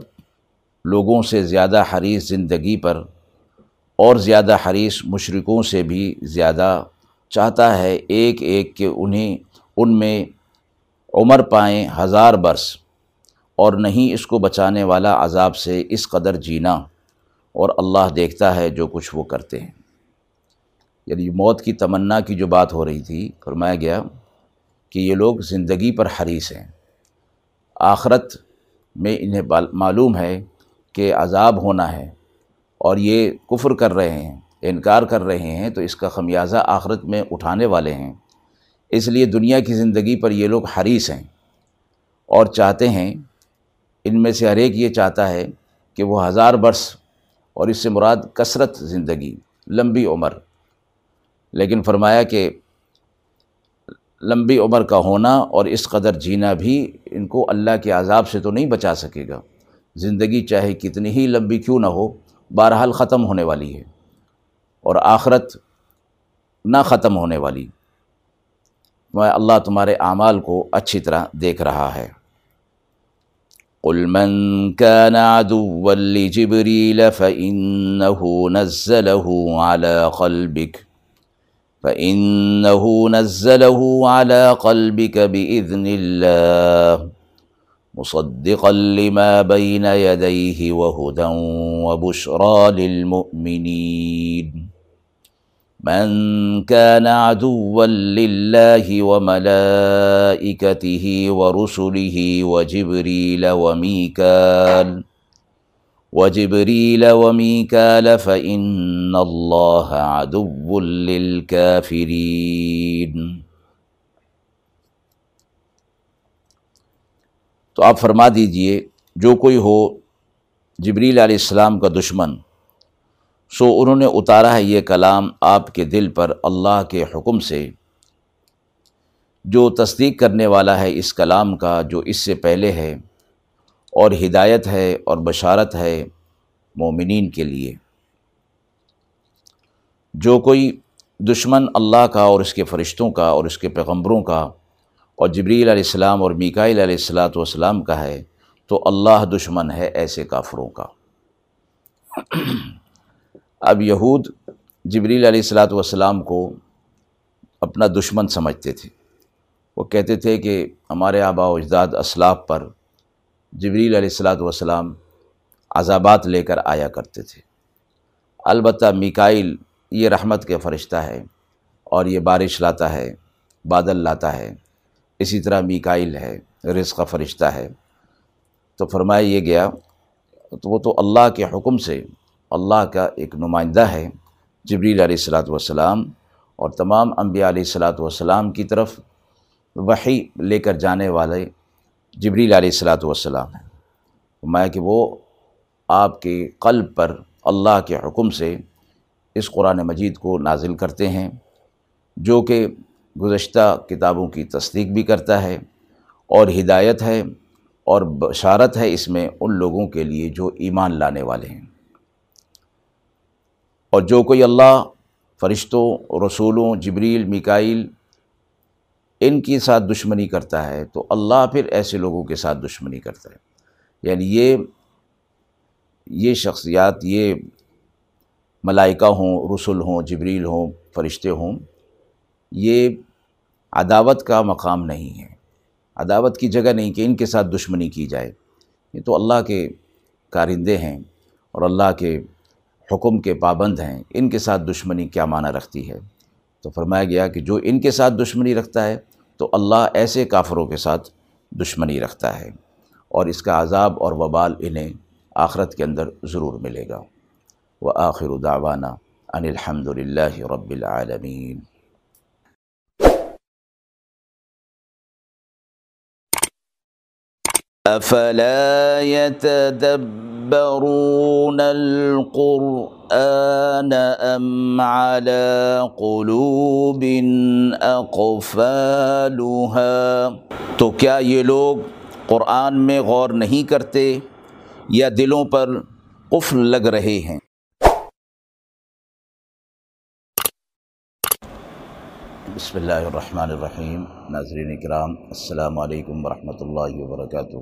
[SPEAKER 2] لوگوں سے زیادہ حریص زندگی پر اور زیادہ حریص مشرکوں سے بھی زیادہ چاہتا ہے ایک ایک کہ انہیں ان میں عمر پائیں ہزار برس اور نہیں اس کو بچانے والا عذاب سے اس قدر جینا اور اللہ دیکھتا ہے جو کچھ وہ کرتے ہیں۔ یعنی موت کی تمنا کی جو بات ہو رہی تھی، فرمایا گیا کہ یہ لوگ زندگی پر حریص ہیں۔ آخرت میں انہیں معلوم ہے کہ عذاب ہونا ہے۔ اور یہ کفر کر رہے ہیں، انکار کر رہے ہیں، تو اس کا خمیازہ آخرت میں اٹھانے والے ہیں۔ اس لیے دنیا کی زندگی پر یہ لوگ حریص ہیں اور چاہتے ہیں، ان میں سے ہر ایک یہ چاہتا ہے کہ وہ ہزار برس اور اس سے مراد کثرت زندگی، لمبی عمر۔ لیکن فرمایا کہ لمبی عمر کا ہونا اور اس قدر جینا بھی ان کو اللہ کے عذاب سے تو نہیں بچا سکے گا۔ زندگی چاہے کتنی ہی لمبی کیوں نہ ہو بہرحال ختم ہونے والی ہے اور آخرت نہ ختم ہونے والی۔ میں اللہ تمہارے اعمال کو اچھی طرح دیکھ رہا ہے۔
[SPEAKER 1] قل من كان عدوا لجبريل فإنه نزله على قلبك، فإنه نزله على قلبك بإذن الله۔ مصدقا لما بين يديه وهدى وبشرى للمؤمنين. من كان عدوا لله وملائكته ورسله وجبريل وميكال وجبريل وميكال فإن الله عدو للكافرين.
[SPEAKER 2] تو آپ فرما دیجیے، جو کوئی ہو جبریل علیہ السلام کا دشمن، سو انہوں نے اتارا ہے یہ کلام آپ کے دل پر اللہ کے حکم سے۔ جو تصدیق کرنے والا ہے اس کلام کا، جو اس سے پہلے ہے، اور ہدایت ہے اور بشارت ہے مومنین کے لیے۔ جو کوئی دشمن اللہ کا اور اس کے فرشتوں کا اور اس کے پیغمبروں کا اور جبریل علیہ السلام اور میکائل علیہ السلاۃ والسلام کا ہے، تو اللہ دشمن ہے ایسے کافروں کا۔ اب یہود جبریل علیہ السلاۃ والسلام کو اپنا دشمن سمجھتے تھے۔ وہ کہتے تھے کہ ہمارے آبا و اجداد اسلاف پر جبریل علیہ السلاۃ والسلام عذابات لے کر آیا کرتے تھے۔ البتہ میکائل یہ رحمت کے فرشتہ ہے اور یہ بارش لاتا ہے، بادل لاتا ہے۔ اسی طرح میکائل ہے، رزق کا فرشتہ ہے۔ تو فرمایا یہ گیا، تو وہ تو اللہ کے حکم سے اللہ کا ایک نمائندہ ہے، جبریل علیہ السلاۃ والسلام۔ اور تمام انبیاء علیہ السلاۃ والسلام کی طرف وحی لے کر جانے والے جبریل علیہ السلاۃ والسلام۔ ہیں میں کہ وہ آپ کے قلب پر اللہ کے حکم سے اس قرآن مجید کو نازل کرتے ہیں، جو کہ گزشتہ کتابوں کی تصدیق بھی کرتا ہے اور ہدایت ہے اور بشارت ہے اس میں ان لوگوں کے لیے جو ایمان لانے والے ہیں۔ اور جو کوئی اللہ، فرشتوں، رسولوں، جبریل مکائل ان کے ساتھ دشمنی کرتا ہے تو اللہ پھر ایسے لوگوں کے ساتھ دشمنی کرتا ہے۔ یعنی یہ یہ شخصیات، یہ ملائکہ ہوں رسول ہوں، جبریل ہوں، فرشتے ہوں، یہ عداوت کا مقام نہیں ہے۔ عداوت کی جگہ نہیں کہ ان کے ساتھ دشمنی کی جائے۔ یہ تو اللہ کے کارندے ہیں اور اللہ کے حکم کے پابند ہیں۔ ان کے ساتھ دشمنی کیا معنی رکھتی ہے؟ تو فرمایا گیا کہ جو ان کے ساتھ دشمنی رکھتا ہے، تو اللہ ایسے کافروں کے ساتھ دشمنی رکھتا ہے۔ اور اس کا عذاب اور وبال انہیں آخرت کے اندر ضرور ملے گا۔ وہ آخر دعوانا ان الحمد للہ رب العالمین۔
[SPEAKER 1] افلا يتدبرون القرآن ام على قلوب اقفالها تو کیا یہ لوگ قرآن میں غور نہیں کرتے یا دلوں پر قفل لگ رہے ہیں؟ بسم اللہ الرحمن الرحیم ناظرین اکرام السلام علیکم ورحمۃ اللہ وبرکاتہ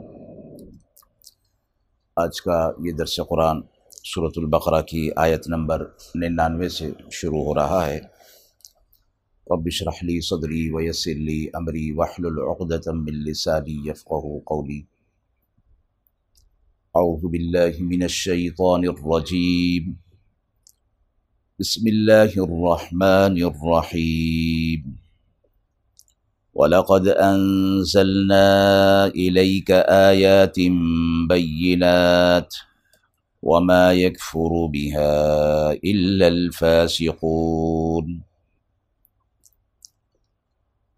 [SPEAKER 1] آج کا یہ درس قرآن صورت البقرہ کی آیت نمبر ننانوے سے شروع ہو رہا ہے رب اشرح لی صدری ویسر لی امری واحلل عقدۃ من لسانی یفقهوا قولی اعوذ باللہ من الشیطان الرجیم بسم الله الرحمن الرحيم. ولقد أنزلنا إليك آيات بينات وما يكفر بها إلا الفاسقون.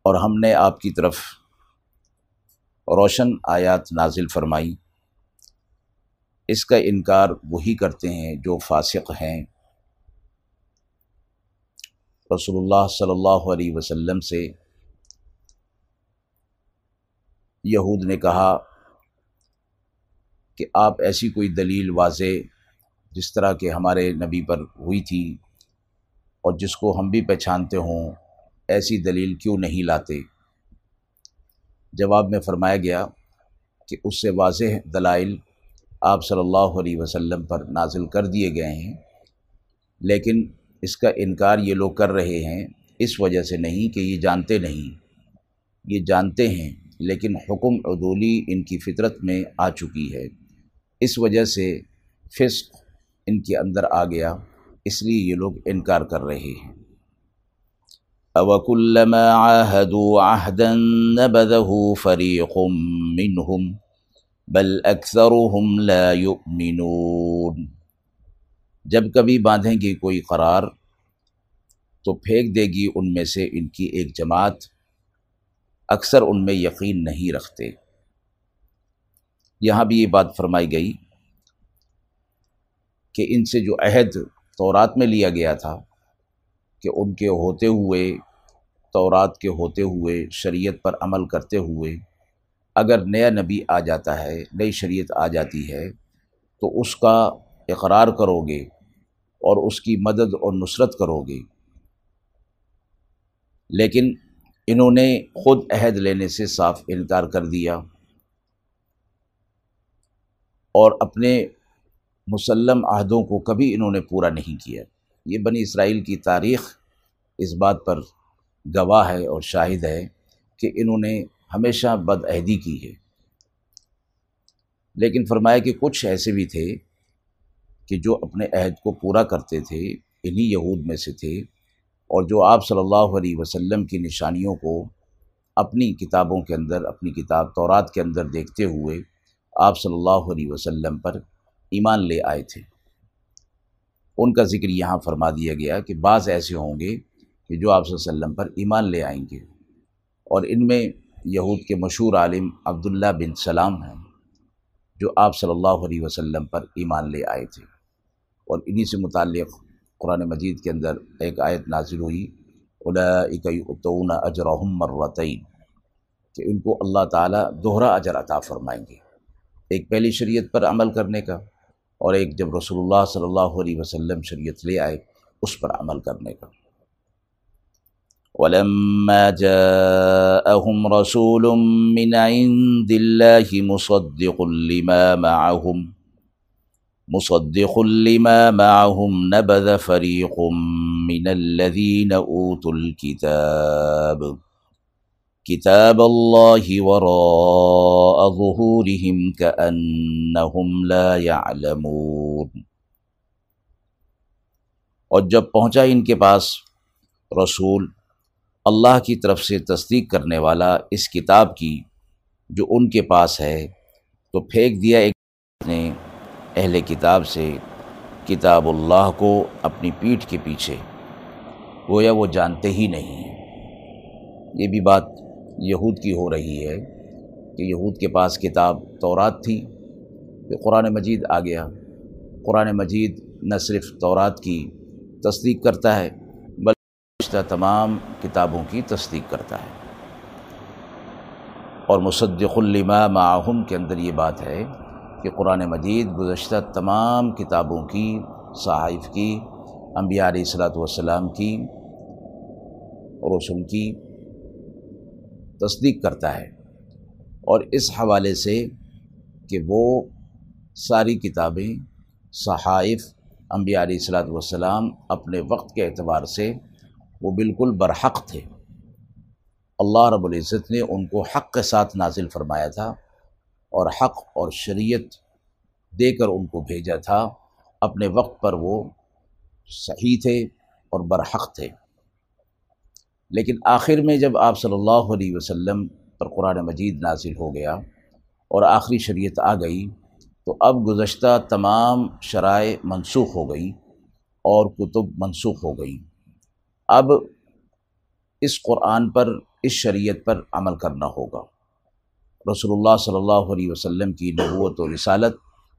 [SPEAKER 1] اور ہم نے آپ کی طرف روشن آیات نازل فرمائی۔ اس کا انکار وہی کرتے ہیں جو فاسق ہیں۔ رسول اللہ صلی اللہ علیہ وسلم سے یہود نے کہا کہ آپ ایسی کوئی دلیل واضح جس طرح کہ ہمارے نبی پر ہوئی تھی اور جس کو ہم بھی پہچانتے ہوں، ایسی دلیل کیوں نہیں لاتے؟ جواب میں فرمایا گیا کہ اس سے واضح دلائل آپ صلی اللہ علیہ وسلم پر نازل کر دیے گئے ہیں، لیکن اس کا انکار یہ لوگ کر رہے ہیں، اس وجہ سے نہیں کہ یہ جانتے نہیں۔ یہ جانتے ہیں، لیکن حکم عدولی ان کی فطرت میں آ چکی ہے۔ اس وجہ سے فسق ان کے اندر آ گیا، اس لیے یہ لوگ انکار کر رہے ہیں۔ اوکلما عاهدوا عهدا نبذه فريق منهم، بل اکثرهم لا يؤمنون۔ جب کبھی باندھیں گی کوئی قرار تو پھینک دے گی ان میں سے ان کی ایک جماعت، اکثر ان میں یقین نہیں رکھتے۔ یہاں بھی یہ بات فرمائی گئی کہ ان سے جو عہد تورات میں لیا گیا تھا کہ ان کے ہوتے ہوئے، تورات کے ہوتے ہوئے، شریعت پر عمل کرتے ہوئے اگر نیا نبی آ جاتا ہے، نئی شریعت آ جاتی ہے تو اس کا اقرار کرو گے۔ اور اس کی مدد اور نصرت کرو گے۔ لیکن انہوں نے خود عہد لینے سے صاف انکار کر دیا اور اپنے مسلم عہدوں کو کبھی انہوں نے پورا نہیں کیا۔ یہ بنی اسرائیل کی تاریخ اس بات پر گواہ ہے اور شاہد ہے کہ انہوں نے ہمیشہ بد عہدی کی ہے۔ لیکن فرمایا کہ کچھ ایسے بھی تھے کہ جو اپنے عہد کو پورا کرتے تھے، انہی یہود میں سے تھے، اور جو آپ صلی اللہ علیہ وسلم کی نشانیوں کو اپنی کتابوں کے اندر، اپنی کتاب تورات کے اندر دیکھتے ہوئے آپ صلی اللہ علیہ وسلم پر ایمان لے آئے تھے۔ ان کا ذکر یہاں فرما دیا گیا کہ بعض ایسے ہوں گے کہ جو آپ صلی اللہ علیہ وسلم پر ایمان لے آئیں گے۔ اور ان میں یہود کے مشہور عالم عبداللہ بن سلام ہیں، جو آپ صلی اللہ علیہ وسلم پر ایمان لے آئے تھے۔ اور انہی سے متعلق قرآن مجید کے اندر ایک آیت نازل ہوئی الاقعۃون اجرحم مرتعین کہ ان کو اللہ تعالیٰ دوہرا اجر عطا فرمائیں گے۔ ایک پہلی شریعت پر عمل کرنے کا اور ایک جب رسول اللہ صلی اللہ علیہ وسلم شریعت لے آئے، اس پر عمل کرنے کا۔ ولما جاءهم رسول من عند الله مصدق لما معهم مصدق لما معهم نبذ فريق من الذين أوتوا الكتاب. كتاب الله وراء ظهورهم كأنهم لا يعلمون. اور جب پہنچا ان کے پاس، رسول اللہ کی طرف سے تصدیق کرنے والا اس کتاب کی جو ان کے پاس ہے، تو پھینک دیا ایک نے اہل کتاب سے کتاب اللہ کو اپنی پیٹھ کے پیچھے۔ گویا وہ جانتے ہی نہیں ہیں۔ یہ بھی بات یہود کی ہو رہی ہے
[SPEAKER 2] کہ یہود کے پاس کتاب تورات تھی کہ قرآن مجید آ گیا۔ قرآن مجید نہ صرف تورات کی تصدیق کرتا ہے، بلکہ تمام کتابوں کی تصدیق کرتا ہے۔ اور مصدق الما معاہم کے اندر یہ بات ہے کہ قرآن مجید گزشتہ تمام کتابوں کی صحائف کی، انبیاء علیہ الصلاۃ والسلام کی رسول کی تصدیق کرتا ہے اور اس حوالے سے کہ وہ ساری کتابیں، صحائف، انبیاء علیہ الصلاۃ والسلام اپنے وقت کے اعتبار سے وہ بالکل برحق تھے۔ اللہ رب العزت نے ان کو حق کے ساتھ نازل فرمایا تھا۔ اور حق اور شریعت دے کر ان کو بھیجا تھا۔ اپنے وقت پر وہ صحیح تھے اور برحق تھے۔ لیکن آخر میں جب آپ صلی اللہ علیہ وسلم پر قرآن مجید نازل ہو گیا اور آخری شریعت آ گئی، تو اب گزشتہ تمام شرائع منسوخ ہو گئی اور کتب منسوخ ہو گئی۔ اب اس قرآن پر، اس شریعت پر عمل کرنا ہوگا۔ رسول اللہ صلی اللہ علیہ وسلم کی نبوت و رسالت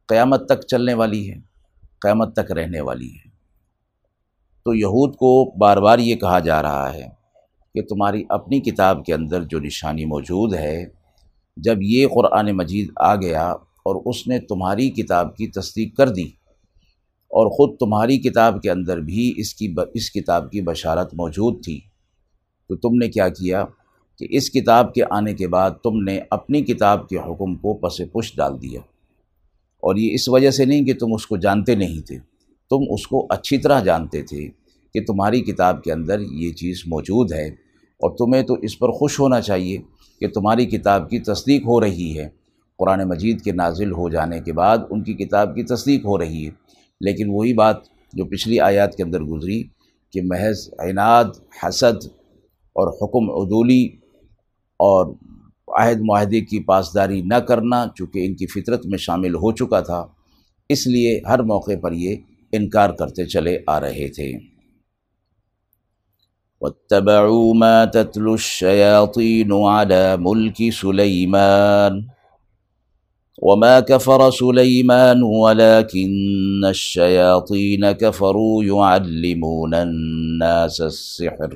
[SPEAKER 2] قیامت تک چلنے والی ہے، قیامت تک رہنے والی ہے۔ تو یہود کو بار بار یہ کہا جا رہا ہے کہ تمہاری اپنی کتاب کے اندر جو نشانی موجود ہے، جب یہ قرآن مجید آ گیا اور اس نے تمہاری کتاب کی تصدیق کر دی اور خود تمہاری کتاب کے اندر بھی اس کی اس کتاب کی بشارت موجود تھی، تو تم نے کیا کیا؟ کہ اس کتاب کے آنے کے بعد تم نے اپنی کتاب کے حکم کو پس پش ڈال دیا۔ اور یہ اس وجہ سے نہیں کہ تم اس کو جانتے نہیں تھے۔ تم اس کو اچھی طرح جانتے تھے کہ تمہاری کتاب کے اندر یہ چیز موجود ہے اور تمہیں تو اس پر خوش ہونا چاہیے کہ تمہاری کتاب کی تصدیق ہو رہی ہے۔ قرآن مجید کے نازل ہو جانے کے بعد ان کی کتاب کی تصدیق ہو رہی ہے۔ لیکن وہی بات جو پچھلی آیات کے اندر گزری کہ محض عناد، حسد اور حکم عدولی اور عہد معاہدے کی پاسداری نہ کرنا چونکہ ان کی فطرت میں شامل ہو چکا تھا، اس لیے ہر موقع پر یہ انکار کرتے چلے آ رہے تھے۔
[SPEAKER 1] واتبعوا ما تتلو الشياطين على ملك سليمان وما كفر سليمان ولكن الشياطين كفروا يعلمون الناس السحر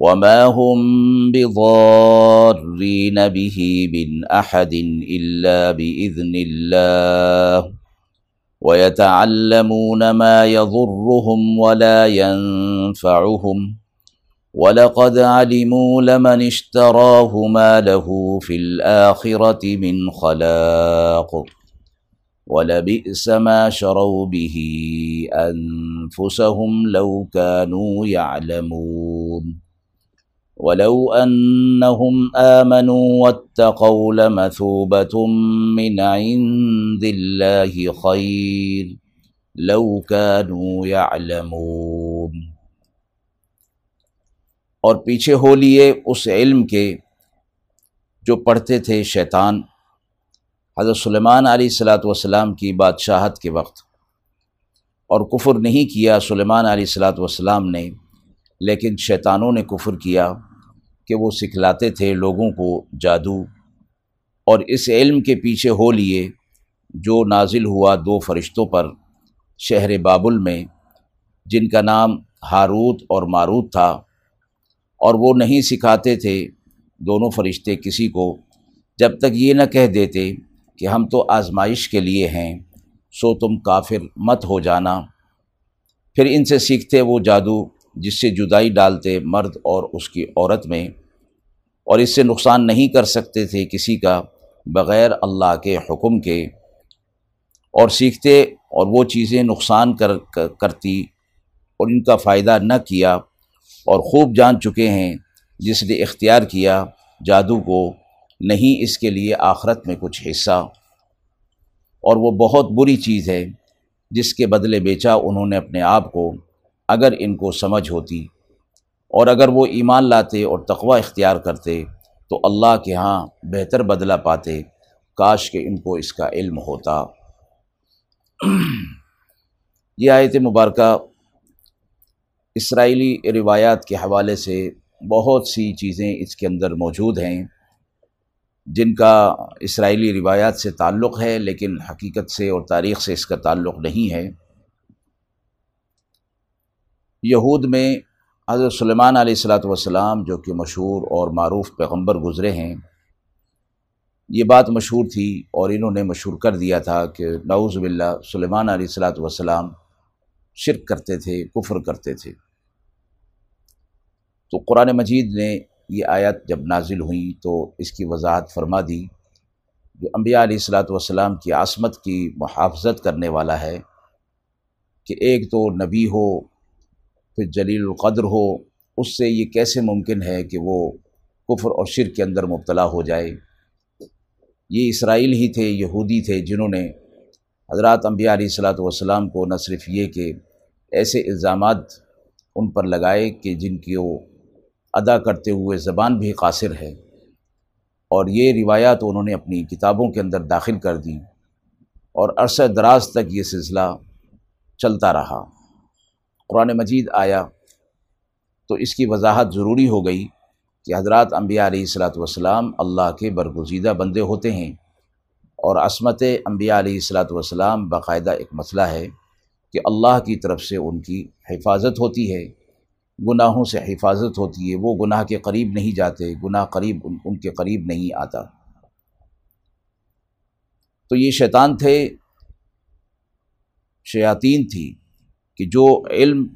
[SPEAKER 1] وما هم بضارين به من أحد إلا بإذن الله ويتعلمون ما يضرهم ولا ينفعهم ولقد علموا لمن اشتراه ما له في الآخرة من خلاق ولبئس ما شروا به أنفسهم لو كانوا يعلمون ولو أنهم آمنوا واتقوا لمثوبة من عند الله خير لو كانوا يعلمون۔
[SPEAKER 2] اور پیچھے ہو لیے اس علم کے جو پڑھتے تھے شیطان، حضرت سلیمان علیہ السلاۃ والسلام کی بادشاہت کے وقت۔ اور کفر نہیں کیا سلیمان علیہ السلاۃ والسلام نے، لیکن شیطانوں نے کفر کیا۔ کہ وہ سکھلاتے تھے لوگوں کو جادو اور اس علم کے پیچھے ہو لیے جو نازل ہوا دو فرشتوں پر شہر بابل میں، جن کا نام ہاروت اور ماروت تھا۔ اور وہ نہیں سکھاتے تھے دونوں فرشتے کسی کو۔ جب تک یہ نہ کہہ دیتے کہ ہم تو آزمائش کے لیے ہیں، سو تم کافر مت ہو جانا۔ پھر ان سے سیکھتے وہ جادو جس سے جدائی ڈالتے مرد اور اس کی عورت میں، اور اس سے نقصان نہیں کر سکتے تھے کسی کا، بغیر اللہ کے حکم کے۔ اور سیکھتے اور وہ چیزیں نقصان کر، کرتی، اور ان کا فائدہ نہ کیا۔ اور خوب جان چکے ہیں جس نے اختیار کیا جادو کو، نہیں اس کے لیے آخرت میں کچھ حصہ۔ اور وہ بہت بری چیز ہے
[SPEAKER 1] جس کے بدلے بیچا انہوں نے اپنے آپ کو۔ اگر ان کو سمجھ ہوتی اور اگر وہ ایمان لاتے اور تقوی اختیار کرتے تو اللہ کے ہاں بہتر بدلہ پاتے، کاش کہ ان کو اس کا علم ہوتا۔ (clears throat) یہ آیت مبارکہ اسرائیلی روایات کے حوالے سے بہت سی چیزیں اس کے اندر موجود ہیں، جن کا اسرائیلی روایات سے تعلق ہے، لیکن حقیقت سے اور تاریخ سے اس کا تعلق نہیں ہے۔ یہود میں حضرت سلیمان علیہ السلاۃ والسلام جو کہ مشہور اور معروف پیغمبر گزرے ہیں، یہ بات مشہور تھی اور انہوں نے مشہور کر دیا تھا کہ نعوذ باللہ سلیمان علیہ السلاۃ والسلام شرک کرتے تھے، کفر کرتے تھے۔ تو قرآن مجید نے یہ آیت جب نازل ہوئیں تو اس کی وضاحت فرما دی جو انبیاء علیہ السلاۃ والسلام کی عصمت کی محافظت کرنے والا ہے کہ ایک تو نبی ہو پھر جلیل القدر ہو، اس سے یہ کیسے ممکن ہے کہ وہ کفر اور شرک کے اندر مبتلا ہو جائے؟ یہ اسرائیل ہی تھے، یہودی تھے جنہوں نے حضرات انبیاء علیہ السلاۃ والسلام کو نہ صرف یہ کہ ایسے الزامات ان پر لگائے کہ جن کی وہ ادا کرتے ہوئے زبان بھی قاصر ہے۔ اور یہ روایات انہوں نے اپنی کتابوں کے اندر داخل کر دیں اور عرصہ دراز تک یہ سلسلہ چلتا رہا۔ قرآن مجید آیا تو اس کی وضاحت ضروری ہو گئی کہ حضرات انبیاء علیہ السلاۃ والسلام اللہ کے برگزیدہ بندے ہوتے ہیں اور عصمت انبیاء علیہ السلاۃ والسلام باقاعدہ ایک مسئلہ ہے کہ اللہ کی طرف سے ان کی حفاظت ہوتی ہے، گناہوں سے حفاظت ہوتی ہے، وہ گناہ کے قریب نہیں جاتے، گناہ قریب ان کے قریب نہیں آتا۔ تو یہ شیطان تھے، شیاطین تھی۔ کہ جو علم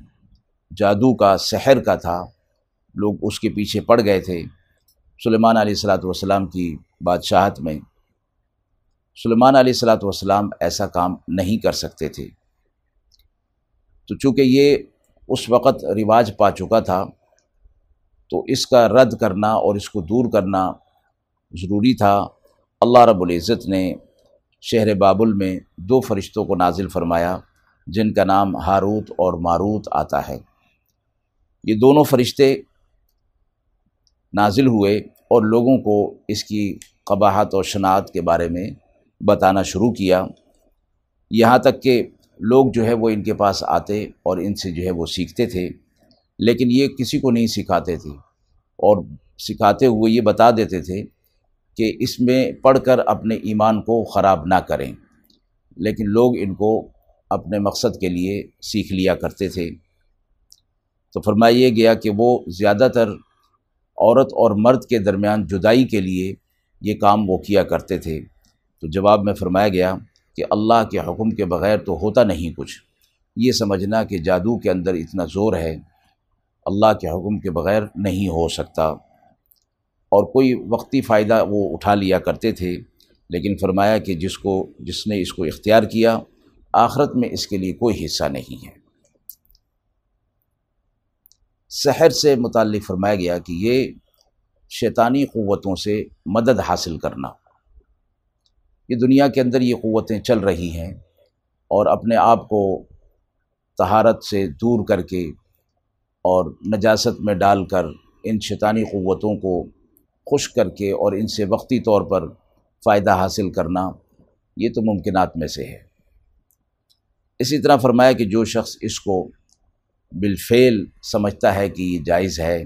[SPEAKER 1] جادو کا سحر کا تھا، لوگ اس کے پیچھے پڑ گئے تھے۔ سلیمان علیہ السلاۃ والسلام کی بادشاہت میں سلیمان علیہ السلاۃ والسلام ایسا کام نہیں کر سکتے تھے۔ تو چونکہ یہ اس وقت رواج پا چکا تھا، تو اس کا رد کرنا اور اس کو دور کرنا ضروری تھا۔ اللہ رب العزت نے شہر بابل میں دو فرشتوں کو نازل فرمایا۔ جن کا نام ہاروت اور ماروت آتا ہے۔ یہ دونوں فرشتے نازل ہوئے اور لوگوں کو اس کی قباحت اور شناعت کے بارے میں بتانا شروع کیا۔ یہاں تک کہ لوگ جو ہے وہ ان کے پاس آتے اور ان سے جو ہے وہ سیکھتے تھے، لیکن یہ کسی کو نہیں سکھاتے تھے۔ اور سکھاتے ہوئے یہ بتا دیتے تھے کہ اس میں پڑھ کر اپنے ایمان کو خراب نہ کریں۔ لیکن لوگ ان کو اپنے مقصد کے لیے سیکھ لیا کرتے تھے۔ تو فرمایا گیا کہ وہ زیادہ تر عورت اور مرد کے درمیان جدائی کے لیے یہ کام وہ کیا کرتے تھے۔ تو جواب میں فرمایا گیا کہ اللہ کے حکم کے بغیر تو ہوتا نہیں کچھ۔ یہ سمجھنا کہ جادو کے اندر اتنا زور ہے، اللہ کے حکم کے بغیر نہیں ہو سکتا۔ اور کوئی وقتی فائدہ وہ اٹھا لیا کرتے تھے، لیکن فرمایا کہ جس کو، جس نے اس کو اختیار کیا آخرت میں اس کے لیے کوئی حصہ نہیں ہے۔ سحر سے متعلق فرمایا گیا کہ یہ شیطانی قوتوں سے مدد حاصل کرنا۔ یہ دنیا کے اندر یہ قوتیں چل رہی ہیں اور اپنے آپ کو تہارت سے دور کر کے اور نجاست میں ڈال کر ان شیطانی قوتوں کو خوش کر کے اور ان سے وقتی طور پر فائدہ حاصل کرنا یہ تو ممکنات میں سے ہے۔ اسی طرح فرمایا کہ جو شخص اس کو بالفعل سمجھتا ہے کہ یہ جائز ہے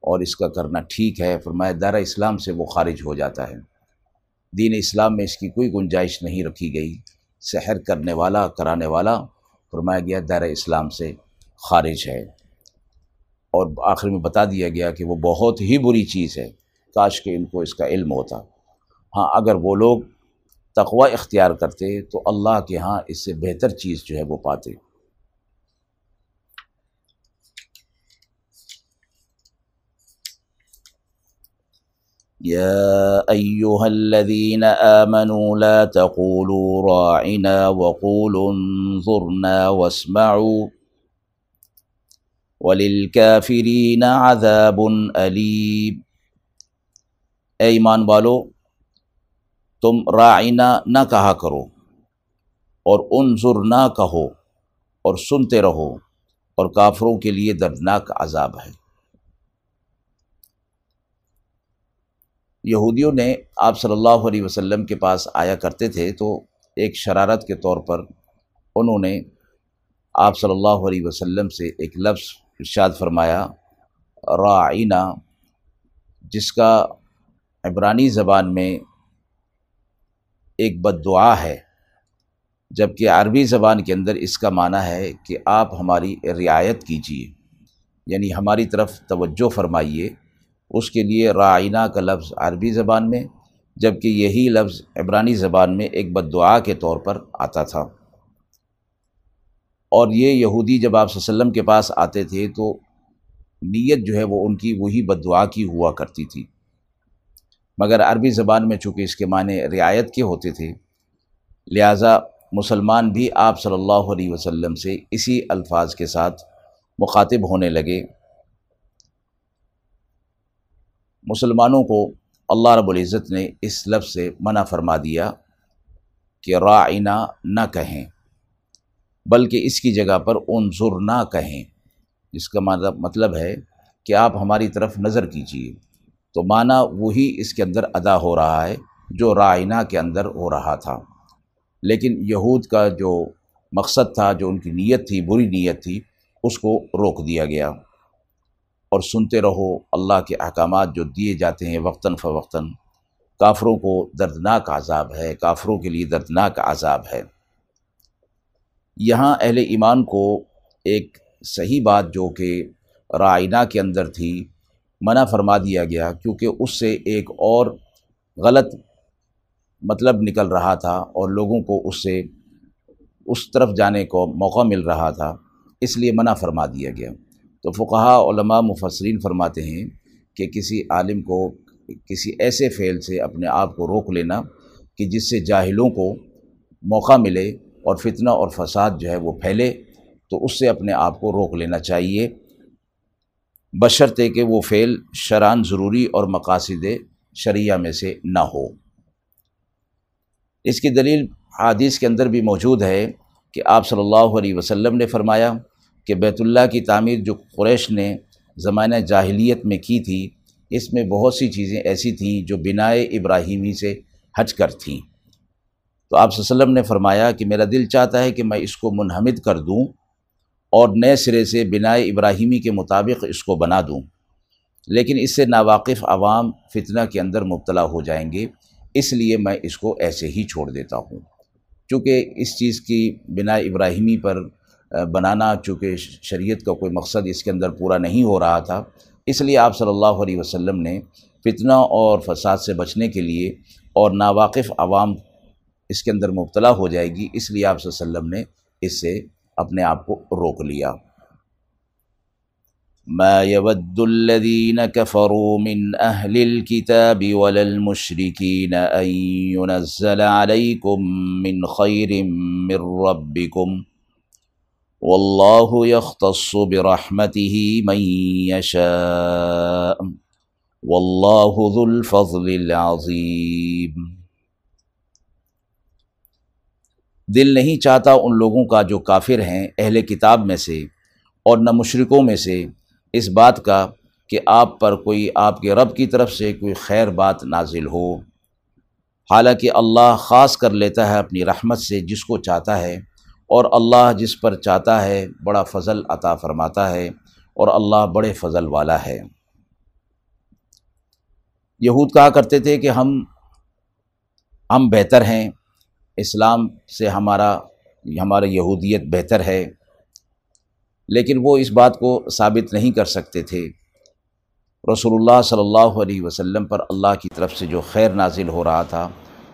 [SPEAKER 1] اور اس کا کرنا ٹھیک ہے، فرمایا دارہ اسلام سے وہ خارج ہو جاتا ہے۔ دین اسلام میں اس کی کوئی گنجائش نہیں رکھی گئی، سحر کرنے والا، کرانے والا، فرمایا گیا دائرہ اسلام سے خارج ہے۔ اور آخر میں بتا دیا گیا کہ وہ بہت ہی بری چیز ہے، کاش کہ ان کو اس کا علم ہوتا۔ ہاں اگر وہ لوگ تقوی اختیار کرتے تو اللہ کے ہاں اس سے بہتر چیز جو ہے وہ پاتے۔
[SPEAKER 2] يا أيها الذين آمنوا لا تقولوا راعنا وقولوا انظرنا واسمعوا وللكافرين عذاب أليم
[SPEAKER 1] اے ایمان والو تم رائنا نہ کہا کرو اور ان نہ کہو اور سنتے رہو اور کافروں کے لیے دردناک عذاب ہے۔ یہودیوں نے آپ صلی اللہ علیہ وسلم کے پاس آیا کرتے تھے تو ایک شرارت کے طور پر انہوں نے آپ صلی اللہ علیہ وسلم سے ایک لفظ ارشاد فرمایا رائنا جس کا عبرانی زبان میں ایک بد دعا ہے، جبکہ عربی زبان کے اندر اس کا معنی ہے کہ آپ ہماری رعایت کیجیے یعنی ہماری طرف توجہ فرمائیے، اس کے لیے رائنا کا لفظ عربی زبان میں، جبکہ یہی لفظ عبرانی زبان میں ایک بد دعا کے طور پر آتا تھا۔ اور یہ یہودی جب آپ وسلم کے پاس آتے تھے تو نیت جو ہے وہ ان کی وہی بد دعا کی ہوا کرتی تھی۔ مگر عربی زبان میں چونکہ اس کے معنی رعایت کے ہوتے تھے لہٰذا مسلمان بھی آپ صلی اللہ علیہ وسلم سے اسی الفاظ کے ساتھ مخاطب ہونے لگے۔ مسلمانوں کو اللہ رب العزت نے اس لفظ سے منع فرما دیا کہ رائنا نہ کہیں، بلکہ اس کی جگہ پر عنظر نہ کہیں، جس کا مطلب ہے کہ آپ ہماری طرف نظر کیجیے تو معنی وہی اس کے اندر ادا ہو رہا ہے جو رائنا کے اندر ہو رہا تھا۔ لیکن یہود کا جو مقصد تھا، جو ان کی نیت تھی، بری نیت تھی، اس کو روک دیا گیا۔ اور سنتے رہو، اللہ کے احکامات جو دیے جاتے ہیں وقتاً فوقتاً، کافروں کو دردناک عذاب ہے، کافروں کے لیے دردناک عذاب ہے۔ یہاں اہل ایمان کو ایک صحیح بات جو کہ رائنا کے اندر تھی منع فرما دیا گیا کیونکہ اس سے ایک اور غلط مطلب نکل رہا تھا اور لوگوں کو اس سے اس طرف جانے کو موقع مل رہا تھا، اس لیے منع فرما دیا گیا۔ تو فقہا علماء مفسرین فرماتے ہیں کہ کسی عالم کو کسی ایسے فعل سے اپنے آپ کو روک لینا کہ جس سے جاہلوں کو موقع ملے اور فتنہ اور فساد جو ہے وہ پھیلے، تو اس سے اپنے آپ کو روک لینا چاہیے۔ بشرطے کہ وہ فعل شران ضروری اور مقاصد شریعہ میں سے نہ ہو۔ اس کی دلیل حادث کے اندر بھی موجود ہے کہ آپ صلی اللہ علیہ وسلم نے فرمایا کہ بیت اللہ کی تعمیر جو قریش نے زمانہ جاہلیت میں کی تھی، اس میں بہت سی چیزیں ایسی تھیں جو بنائے ابراہیمی سے ہٹ کر تھیں۔ تو آپ صلی اللہ علیہ وسلم نے فرمایا کہ میرا دل چاہتا ہے کہ میں اس کو منہمد کر دوں اور نئے سرے سے بنائے ابراہیمی کے مطابق اس کو بنا دوں۔ لیکن اس سے ناواقف عوام فتنہ کے اندر مبتلا ہو جائیں گے، اس لیے میں اس کو ایسے ہی چھوڑ دیتا ہوں۔ چونکہ اس چیز کی بنا ابراہیمی پر بنانا، چونکہ شریعت کا کوئی مقصد اس کے اندر پورا نہیں ہو رہا تھا، اس لیے آپ صلی اللہ علیہ وسلم نے فتنہ اور فساد سے بچنے کے لیے اور ناواقف عوام اس کے اندر مبتلا ہو جائے گی، اس لیے آپ صلی اللہ علیہ وسلم نے اس سے اپنے آپ کو روک لیا۔
[SPEAKER 2] ما يود الذين كفروا من أهل الكتاب ولا المشركين أن ينزل عليكم من خير من ربكم والله يختص برحمته من يشاء والله ذو الفضل العظيم
[SPEAKER 1] دل نہیں چاہتا ان لوگوں کا جو کافر ہیں اہل کتاب میں سے اور نہ مشرکوں میں سے۔ اس بات کا کہ آپ پر کوئی آپ کے رب کی طرف سے کوئی خیر بات نازل ہو۔ حالانکہ اللہ خاص کر لیتا ہے اپنی رحمت سے جس کو چاہتا ہے اور اللہ جس پر چاہتا ہے بڑا فضل عطا فرماتا ہے اور اللہ بڑے فضل والا ہے۔ یہود کہا کرتے تھے کہ ہم ہم بہتر ہیں۔ اسلام سے ہمارا ہمارا یہودیت بہتر ہے۔ لیکن وہ اس بات کو ثابت نہیں کر سکتے تھے۔ رسول اللہ صلی اللہ علیہ وسلم پر اللہ کی طرف سے جو خیر نازل ہو رہا تھا،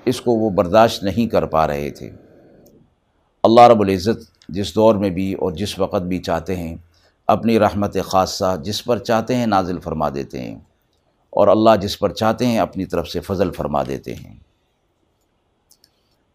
[SPEAKER 1] اس کو وہ برداشت نہیں کر پا رہے تھے۔ اللہ رب العزت جس دور میں بھی اور جس وقت بھی چاہتے ہیں، اپنی رحمت خاصہ جس پر چاہتے ہیں نازل فرما دیتے ہیں۔ اور اللہ جس پر چاہتے ہیں، اپنی طرف سے فضل فرما دیتے ہیں۔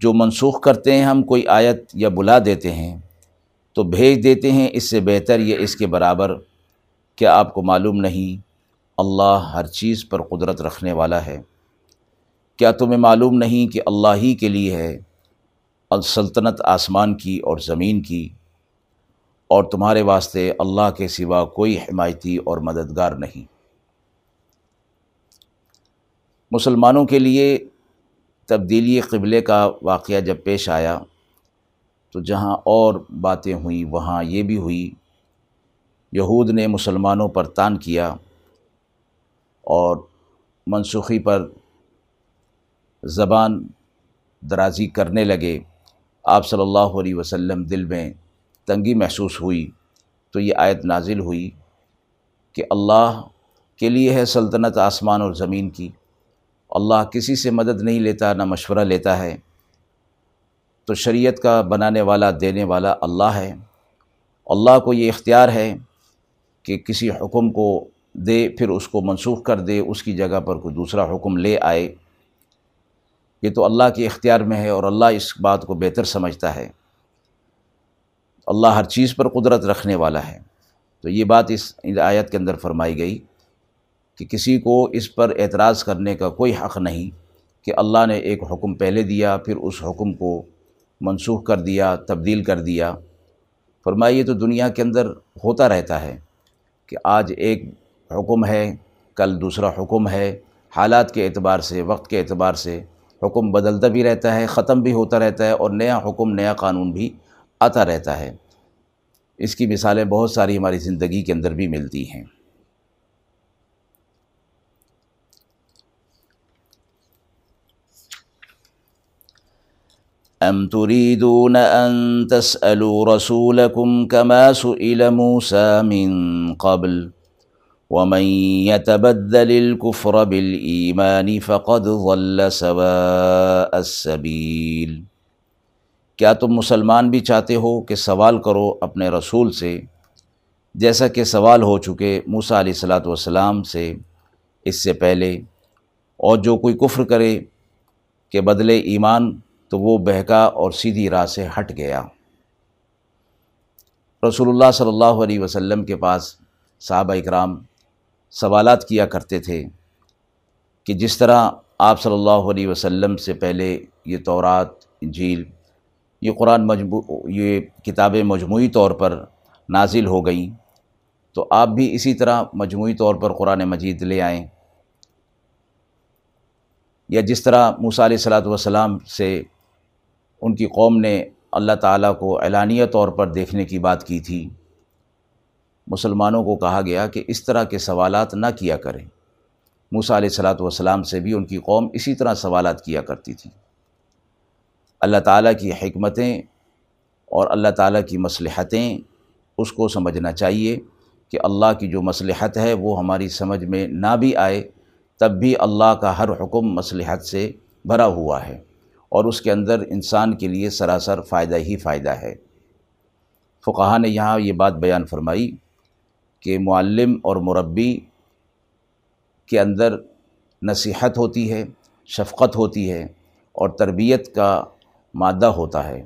[SPEAKER 1] جو منسوخ کرتے ہیں، ہم کوئی آیت یا بلا دیتے ہیں تو بھیج دیتے ہیں، اس سے بہتر یہ اس کے برابر کیا آپ کو معلوم نہیں، اللہ ہر چیز پر قدرت رکھنے والا ہے۔ کیا تمہیں معلوم نہیں کہ اللہ ہی کے لیے ہے؟ السلطنت آسمان کی اور زمین کی۔ اور تمہارے واسطے اللہ کے سوا کوئی حمایتی اور مددگار نہیں۔ مسلمانوں کے لیے تبدیلی قبلے کا واقعہ جب پیش آیا تو جہاں اور باتیں ہوئیں، وہاں یہ بھی ہوئی، یہود نے مسلمانوں پر تان کیا اور منسوخی پر زبان درازی کرنے لگے۔ آپ صلی اللہ علیہ وسلم دل میں تنگی محسوس ہوئی تو یہ آیت نازل ہوئی کہ اللہ کے لیے ہے سلطنت آسمان اور زمین کی۔ اللہ کسی سے مدد نہیں لیتا، نہ مشورہ لیتا ہے۔ تو شریعت کا بنانے والا، دینے والا اللہ ہے۔ اللہ کو یہ اختیار ہے کہ کسی حکم کو دے، پھر اس کو منسوخ کر دے، اس کی جگہ پر کوئی دوسرا حکم لے آئے۔ یہ تو اللہ کے اختیار میں ہے اور اللہ اس بات کو بہتر سمجھتا ہے۔ اللہ ہر چیز پر قدرت رکھنے والا ہے۔ تو یہ بات اس آیت کے اندر فرمائی گئی۔ کہ کسی کو اس پر اعتراض کرنے کا کوئی حق نہیں کہ اللہ نے ایک حکم پہلے دیا، پھر اس حکم کو منسوخ کر دیا، تبدیل کر دیا۔ فرمائیے تو دنیا کے اندر ہوتا رہتا ہے کہ آج ایک حکم ہے، کل دوسرا حکم ہے۔ حالات کے اعتبار سے، وقت کے اعتبار سے حکم بدلتا بھی رہتا ہے، ختم بھی ہوتا رہتا ہے اور نیا حکم، نیا قانون بھی آتا رہتا ہے۔ اس کی مثالیں بہت ساری ہماری زندگی کے اندر بھی ملتی ہیں۔ ام تريدون ان تسالوا رسولكم كما سئل موسى من قبل ومن يتبدل الكفر بالايمان فقد ضل سواء السبيل۔ کیا تم مسلمان بھی چاہتے ہو کہ سوال کرو اپنے رسول سے؟ جیسا کہ سوال ہو چکے موسیٰ علیہ الصلاۃ والسلام سے، اس سے پہلے، اور جو کوئی کفر کرے کہ بدلے ایمان تو وہ بہکا اور سیدھی راہ سے ہٹ گیا۔ رسول اللہ صلی اللہ علیہ وسلم کے پاس صحابہ اکرام سوالات کیا کرتے تھے کہ جس طرح آپ صلی اللہ علیہ وسلم سے پہلے یہ تورات جھیل یہ قرآن مجموع، یہ کتابیں مجموعی طور پر نازل ہو گئیں، تو آپ بھی اسی طرح مجموعی طور پر قرآن مجید لے آئیں۔ یا جس طرح موسیٰ علیہ صلاۃ والسلام سے ان کی قوم نے اللہ تعالیٰ کو اعلانیہ طور پر دیکھنے کی بات کی تھی۔ مسلمانوں کو کہا گیا کہ اس طرح کے سوالات نہ کیا کریں۔ موسیٰ علیہ صلاۃ والسلام سے بھی ان کی قوم اسی طرح سوالات کیا کرتی تھی۔ اللہ تعالیٰ کی حکمتیں اور اللہ تعالیٰ کی مصلحتیں اس کو سمجھنا چاہیے کہ اللہ کی جو مصلحت ہے وہ ہماری سمجھ میں نہ بھی آئے، تب بھی اللہ کا ہر حکم مصلحت سے بھرا ہوا ہے۔ اور اس کے اندر انسان کے لیے سراسر فائدہ ہی فائدہ ہے۔ فقہ نے یہاں یہ بات بیان فرمائی کہ معلم اور مربی کے اندر نصیحت ہوتی ہے، شفقت ہوتی ہے اور تربیت کا مادہ ہوتا ہے۔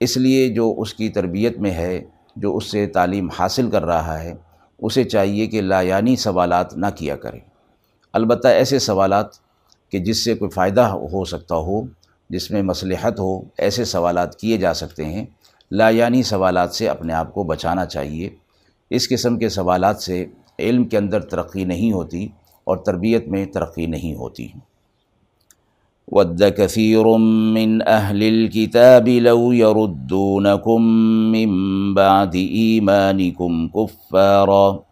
[SPEAKER 1] اس لیے جو اس کی تربیت میں ہے، جو اس سے تعلیم حاصل کر رہا ہے، اسے چاہیے کہ لایانی سوالات نہ کیا کرے۔ البتہ ایسے سوالات کہ جس سے کوئی فائدہ ہو سکتا ہو جس میں مصلحت ہو، ایسے سوالات کیے جا سکتے ہیں۔ لایانی سوالات سے اپنے آپ کو بچانا چاہیے۔ اس قسم کے سوالات سے علم کے اندر ترقی نہیں ہوتی اور تربیت میں ترقی نہیں ہوتی۔ ود كثير من أهل الكتاب لو يردونكم من بعد إيمانكم كفارا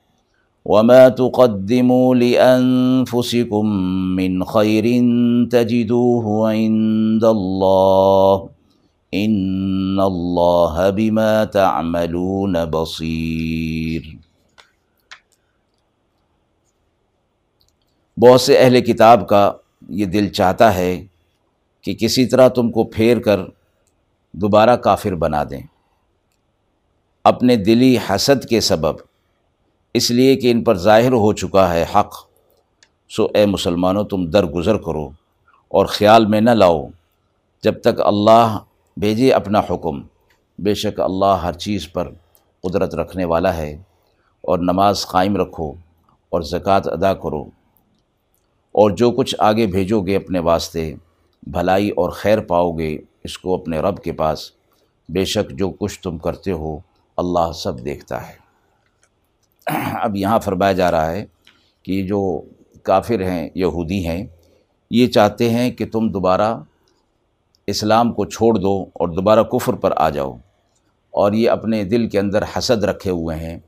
[SPEAKER 1] وما تقدموا لأنفسكم من خير تجدوه عند الله ان اللہ بما تعملون بصیر بہت سے اہل کتاب کا یہ دل چاہتا ہے کہ کسی طرح تم کو پھیر کر دوبارہ کافر بنا دیں۔ اپنے دلی حسد کے سبب اس لیے کہ ان پر ظاہر ہو چکا ہے حق۔ سو اے مسلمانوں، تم درگزر کرو اور خیال میں نہ لاؤ۔ جب تک اللہ بھیجے اپنا حکم، بے شک اللہ ہر چیز پر قدرت رکھنے والا ہے۔ اور نماز قائم رکھو اور زکوٰۃ ادا کرو۔ اور جو کچھ آگے بھیجو گے اپنے واسطے، بھلائی اور خیر پاؤ گے اس کو اپنے رب کے پاس۔ بے شک جو کچھ تم کرتے ہو، اللہ سب دیکھتا ہے۔ (clears throat) اب یہاں فرمایا جا رہا ہے کہ جو کافر ہیں، یہودی ہیں، یہ چاہتے ہیں کہ تم دوبارہ اسلام کو چھوڑ دو اور دوبارہ کفر پر آ جاؤ۔ اور یہ اپنے دل کے اندر حسد رکھے ہوئے ہیں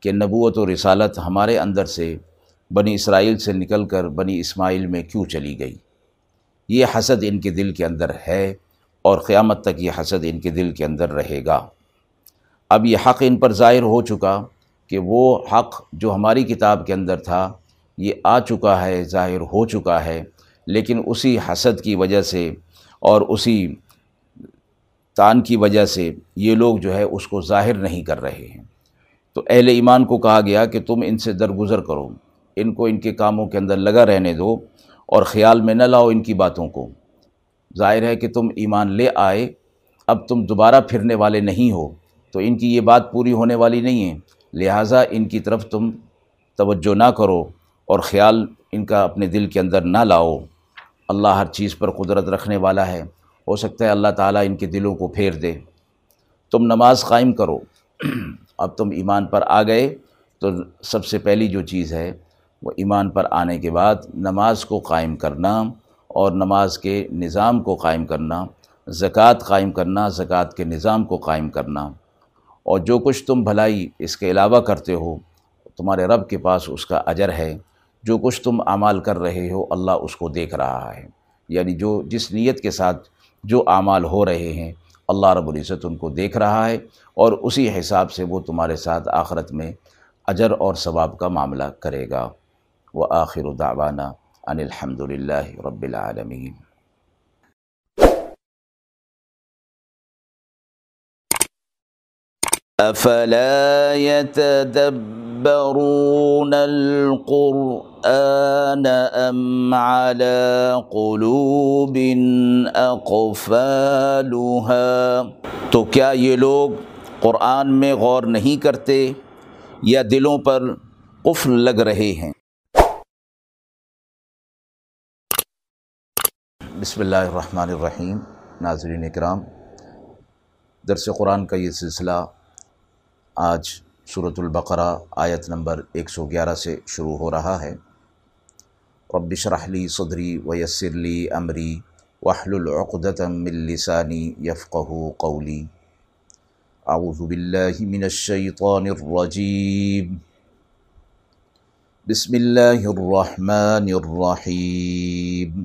[SPEAKER 1] کہ نبوت و رسالت ہمارے اندر سے بنی اسرائیل سے نکل کر بنی اسماعیل میں کیوں چلی گئی۔ یہ حسد ان کے دل کے اندر ہے اور قیامت تک یہ حسد ان کے دل کے اندر رہے گا۔ اب یہ حق ان پر ظاہر ہو چکا کہ وہ حق جو ہماری کتاب کے اندر تھا، یہ آ چکا ہے، ظاہر ہو چکا ہے، لیکن اسی حسد کی وجہ سے اور اسی تان کی وجہ سے یہ لوگ جو ہے اس کو ظاہر نہیں کر رہے ہیں۔ تو اہل ایمان کو کہا گیا کہ تم ان سے درگزر کرو، ان کو ان کے کاموں کے اندر لگا رہنے دو اور خیال میں نہ لاؤ ان کی باتوں کو۔ ظاہر ہے کہ تم ایمان لے آئے، اب تم دوبارہ پھرنے والے نہیں ہو، تو ان کی یہ بات پوری ہونے والی نہیں ہے۔ لہٰذا ان کی طرف تم توجہ نہ کرو اور خیال ان کا اپنے دل کے اندر نہ لاؤ۔ اللہ ہر چیز پر قدرت رکھنے والا ہے۔ ہو سکتا ہے اللہ تعالیٰ ان کے دلوں کو پھیر دے۔ تم نماز قائم کرو۔ اب تم ایمان پر آ گئے تو سب سے پہلی جو چیز ہے وہ ایمان پر آنے کے بعد نماز کو قائم کرنا اور نماز کے نظام کو قائم کرنا۔ زکوٰۃ قائم کرنا، زکوٰۃ کے نظام کو قائم کرنا۔ اور جو کچھ تم بھلائی اس کے علاوہ کرتے ہو، تمہارے رب کے پاس اس کا اجر ہے۔ جو کچھ تم اعمال کر رہے ہو، اللہ اس کو دیکھ رہا ہے۔ یعنی جو جس نیت کے ساتھ جو اعمال ہو رہے ہیں، اللہ رب العزت ان کو دیکھ رہا ہے اور اسی حساب سے وہ تمہارے ساتھ آخرت میں اجر اور ثواب کا معاملہ کرے گا۔ وہ آخر دعوانا ان الحمد للہ رب العالمین۔ افلا يتدبرون القرآن ام على قلوب اقفالها تو کیا یہ لوگ قرآن میں غور نہیں کرتے یا دلوں پر قفل لگ رہے ہیں؟ بسم اللہ الرحمن الرحیم، ناظرین اکرام، درس قرآن کا یہ سلسلہ آج صورت البقرہ آیت نمبر ایک سو گیارہ سے شروع ہو رہا ہے۔ رب شرح لی صدری ویسر لی امری وحل العقدۃ من لسانی یفقہ قولی۔ اعوذ باللہ من الشیطان الرجیم۔ بسم اللہ الرحمن الرحیم۔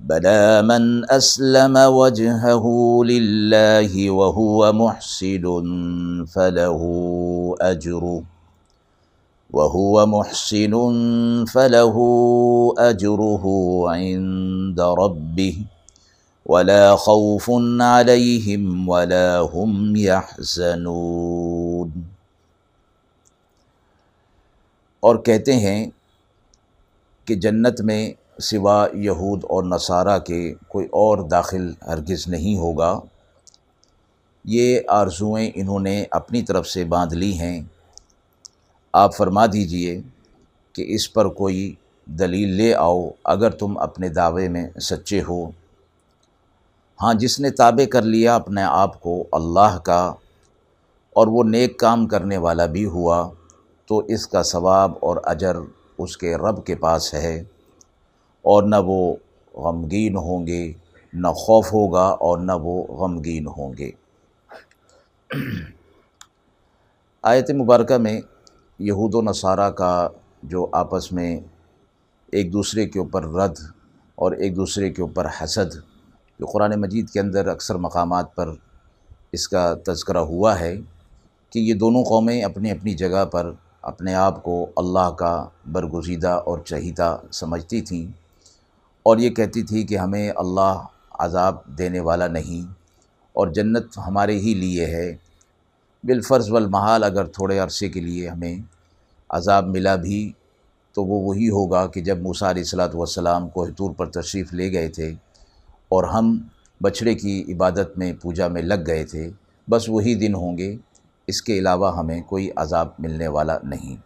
[SPEAKER 1] بلى من أسلم وجهه لله وهو محسن فله أجر. وهو محسن فله أجره عند ربه. ولا خوف عليهم ولا هم يحزنون. اور کہتے ہیں کہ جنت میں سوا یہود اور نصارہ کے کوئی اور داخل ہرگز نہیں ہوگا۔ یہ آرزوئیں انہوں نے اپنی طرف سے باندھ لی ہیں۔ آپ فرما دیجیے کہ اس پر کوئی دلیل لے آؤ اگر تم اپنے دعوے میں سچے ہو۔ ہاں جس نے تابع کر لیا اپنے آپ کو اللہ کا اور وہ نیک کام کرنے والا بھی ہوا، تو اس کا ثواب اور اجر اس کے رب کے پاس ہے۔ اور نہ وہ غمگین ہوں گے، نہ خوف ہوگا اور نہ وہ غمگین ہوں گے۔ آیت مبارکہ میں یہود و نصارہ کا جو آپس میں ایک دوسرے کے اوپر رد اور ایک دوسرے کے اوپر حسد، جو قرآن مجید کے اندر اکثر مقامات پر اس کا تذکرہ ہوا ہے کہ یہ دونوں قومیں اپنی اپنی جگہ پر اپنے آپ کو اللہ کا برگزیدہ اور چہیتا سمجھتی تھیں۔ اور یہ کہتی تھی کہ ہمیں اللہ عذاب دینے والا نہیں اور جنت ہمارے ہی لیے ہے۔ بالفرض والمحال اگر تھوڑے عرصے کے لیے ہمیں عذاب ملا بھی تو وہ وہی ہوگا کہ جب موسیٰ علیہ السلاۃ والسلام کو حطور پر تشریف لے گئے تھے اور ہم بچھڑے کی عبادت میں پوجا میں لگ گئے تھے، بس وہی دن ہوں گے، اس کے علاوہ ہمیں کوئی عذاب ملنے والا نہیں۔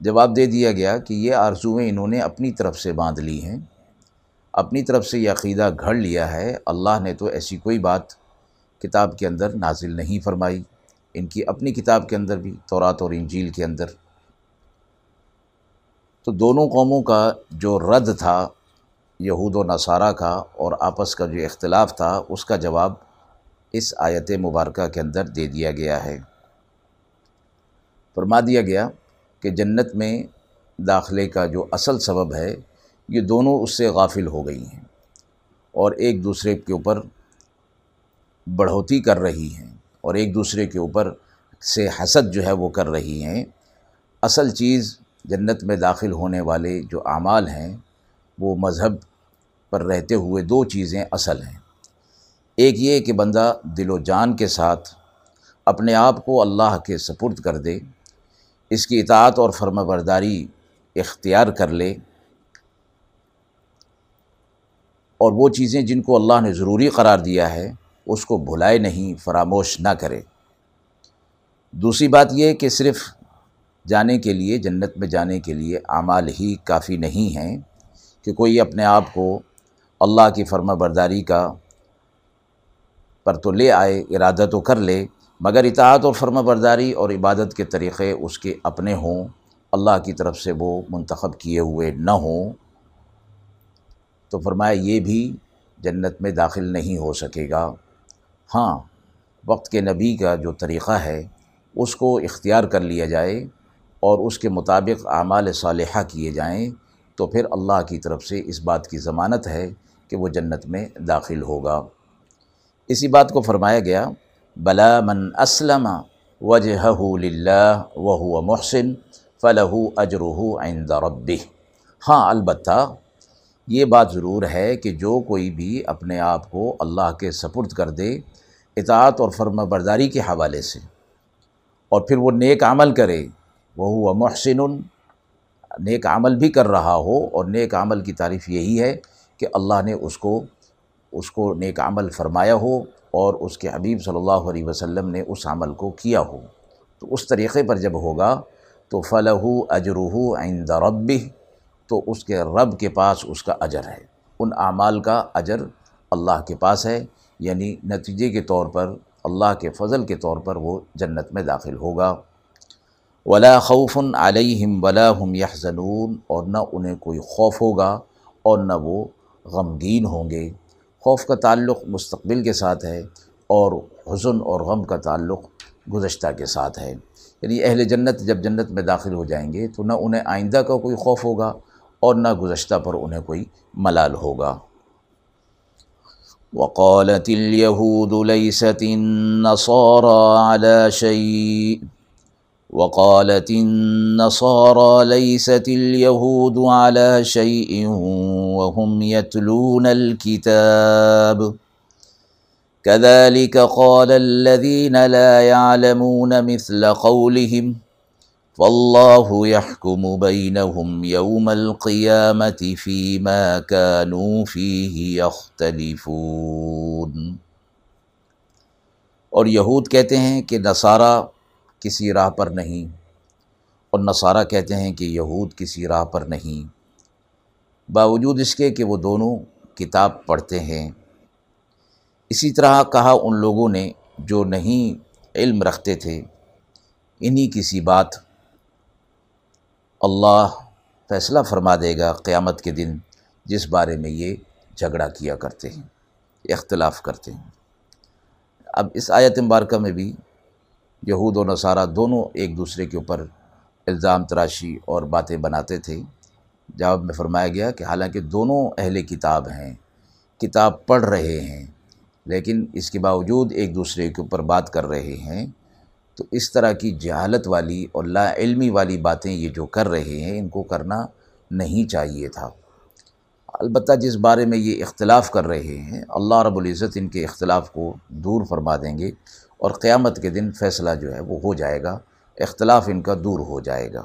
[SPEAKER 1] جواب دے دیا گیا کہ یہ آرزویں انہوں نے اپنی طرف سے باندھ لی ہیں۔ اپنی طرف سے یہ عقیدہ گھڑ لیا ہے، اللہ نے تو ایسی کوئی بات کتاب کے اندر نازل نہیں فرمائی۔ ان کی اپنی کتاب کے اندر بھی، تورات اور انجیل کے اندر۔ تو دونوں قوموں کا جو رد تھا، یہود و نصارہ کا اور آپس کا جو اختلاف تھا، اس کا جواب اس آیت مبارکہ کے اندر دے دیا گیا ہے۔ فرما دیا گیا کہ جنت میں داخلے کا جو اصل سبب ہے یہ دونوں اس سے غافل ہو گئی ہیں اور ایک دوسرے کے اوپر بڑھوتی کر رہی ہیں اور ایک دوسرے کے اوپر سے حسد جو ہے وہ کر رہی ہیں۔ اصل چیز جنت میں داخل ہونے والے جو اعمال ہیں، وہ مذہب پر رہتے ہوئے دو چیزیں اصل ہیں۔ ایک یہ کہ بندہ دل و جان کے ساتھ اپنے آپ کو اللہ کے سپرد کر دے، اس کی اطاعت اور فرم برداری اختیار کر لے اور وہ چیزیں جن کو اللہ نے ضروری قرار دیا ہے، اس کو بھلائے نہیں، فراموش نہ کرے۔ دوسری بات یہ کہ صرف جانے کے لیے، جنت میں جانے کے لیے اعمال ہی کافی نہیں ہیں کہ کوئی اپنے آپ کو اللہ کی فرما برداری کا پر تو لے آئے، ارادہ تو کر لے، مگر اطاعت اور فرما برداری اور عبادت کے طریقے اس کے اپنے ہوں۔ اللہ کی طرف سے وہ منتخب کیے ہوئے نہ ہوں۔ تو فرمایا یہ بھی جنت میں داخل نہیں ہو سکے گا۔ ہاں وقت کے نبی کا جو طریقہ ہے، اس کو اختیار کر لیا جائے اور اس کے مطابق اعمال صالحہ کیے جائیں، تو پھر اللہ کی طرف سے اس بات کی ضمانت ہے کہ وہ جنت میں داخل ہوگا۔ اسی بات کو فرمایا گیا، بلا من اسلم وجہ للہ و محسن فلح اجرح عند ربہ۔ ہاں البتہ یہ بات ضرور ہے کہ جو کوئی بھی اپنے آپ کو اللہ کے سپرد کر دے، اطاعت اور فرم برداری کے حوالے سے۔ اور پھر وہ نیک عمل کرے۔ وہ ہوا محسن، نیک عمل بھی کر رہا ہو۔ اور نیک عمل کی تعریف یہی ہے کہ اللہ نے اس کو اس کو نیک عمل فرمایا ہو اور اس کے حبیب صلی اللہ علیہ وسلم نے اس عمل کو کیا ہو۔ تو اس طریقے پر جب ہوگا تو فلاح اجروح عند ربہ۔ تو اس کے رب کے پاس اس کا اجر ہے۔ ان اعمال کا اجر اللہ کے پاس ہے یعنی نتیجے کے طور پر، اللہ کے فضل کے طور پر وہ جنت میں داخل ہوگا۔ ولا خوف علیہم ولا هم یحزنون اور نہ انہیں کوئی خوف ہوگا اور نہ وہ غمگین ہوں گے۔ خوف کا تعلق مستقبل کے ساتھ ہے اور حزن اور غم کا تعلق گزشتہ کے ساتھ ہے۔ یعنی اہل جنت جب جنت میں داخل ہو جائیں گے تو نہ انہیں آئندہ کا کوئی خوف ہوگا اور نہ گزشتہ پر انہیں کوئی ملال ہوگا۔ وقالت اليهود ليست النصارى على شيء۔ وقالت النصارى ليست اليهود على شيء وهم يتلون الكتاب۔ كذلك قال الذين لا يعلمون مثل قولهم۔ فالله يحكم بينهم يوم القيامة فيما كانوا فيه يختلفون اور یہود کہتے ہیں کہ نصارہ کسی راہ پر نہیں، اور نصارہ کہتے ہیں کہ یہود کسی راہ پر نہیں۔ باوجود اس کے کہ وہ دونوں کتاب پڑھتے ہیں۔ اسی طرح کہا ان لوگوں نے جو نہیں علم رکھتے تھے، انہی کسی بات اللہ فیصلہ فرما دے گا قیامت کے دن جس بارے میں یہ جھگڑا کیا کرتے ہیں، اختلاف کرتے ہیں۔ اب اس آیت مبارکہ میں بھی یہود و نصارہ دونوں ایک دوسرے کے اوپر الزام تراشی اور باتیں بناتے تھے۔ جواب میں فرمایا گیا کہ حالانکہ دونوں اہل کتاب ہیں، کتاب پڑھ رہے ہیں، لیکن اس کے باوجود ایک دوسرے کے اوپر بات کر رہے ہیں۔ تو اس طرح کی جہالت والی اور لا علمی والی باتیں یہ جو کر رہے ہیں، ان کو کرنا نہیں چاہیے تھا۔ البتہ جس بارے میں یہ اختلاف کر رہے ہیں، اللہ رب العزت ان کے اختلاف کو دور فرما دیں گے اور قیامت کے دن فیصلہ جو ہے وہ ہو جائے گا، اختلاف ان کا دور ہو جائے گا۔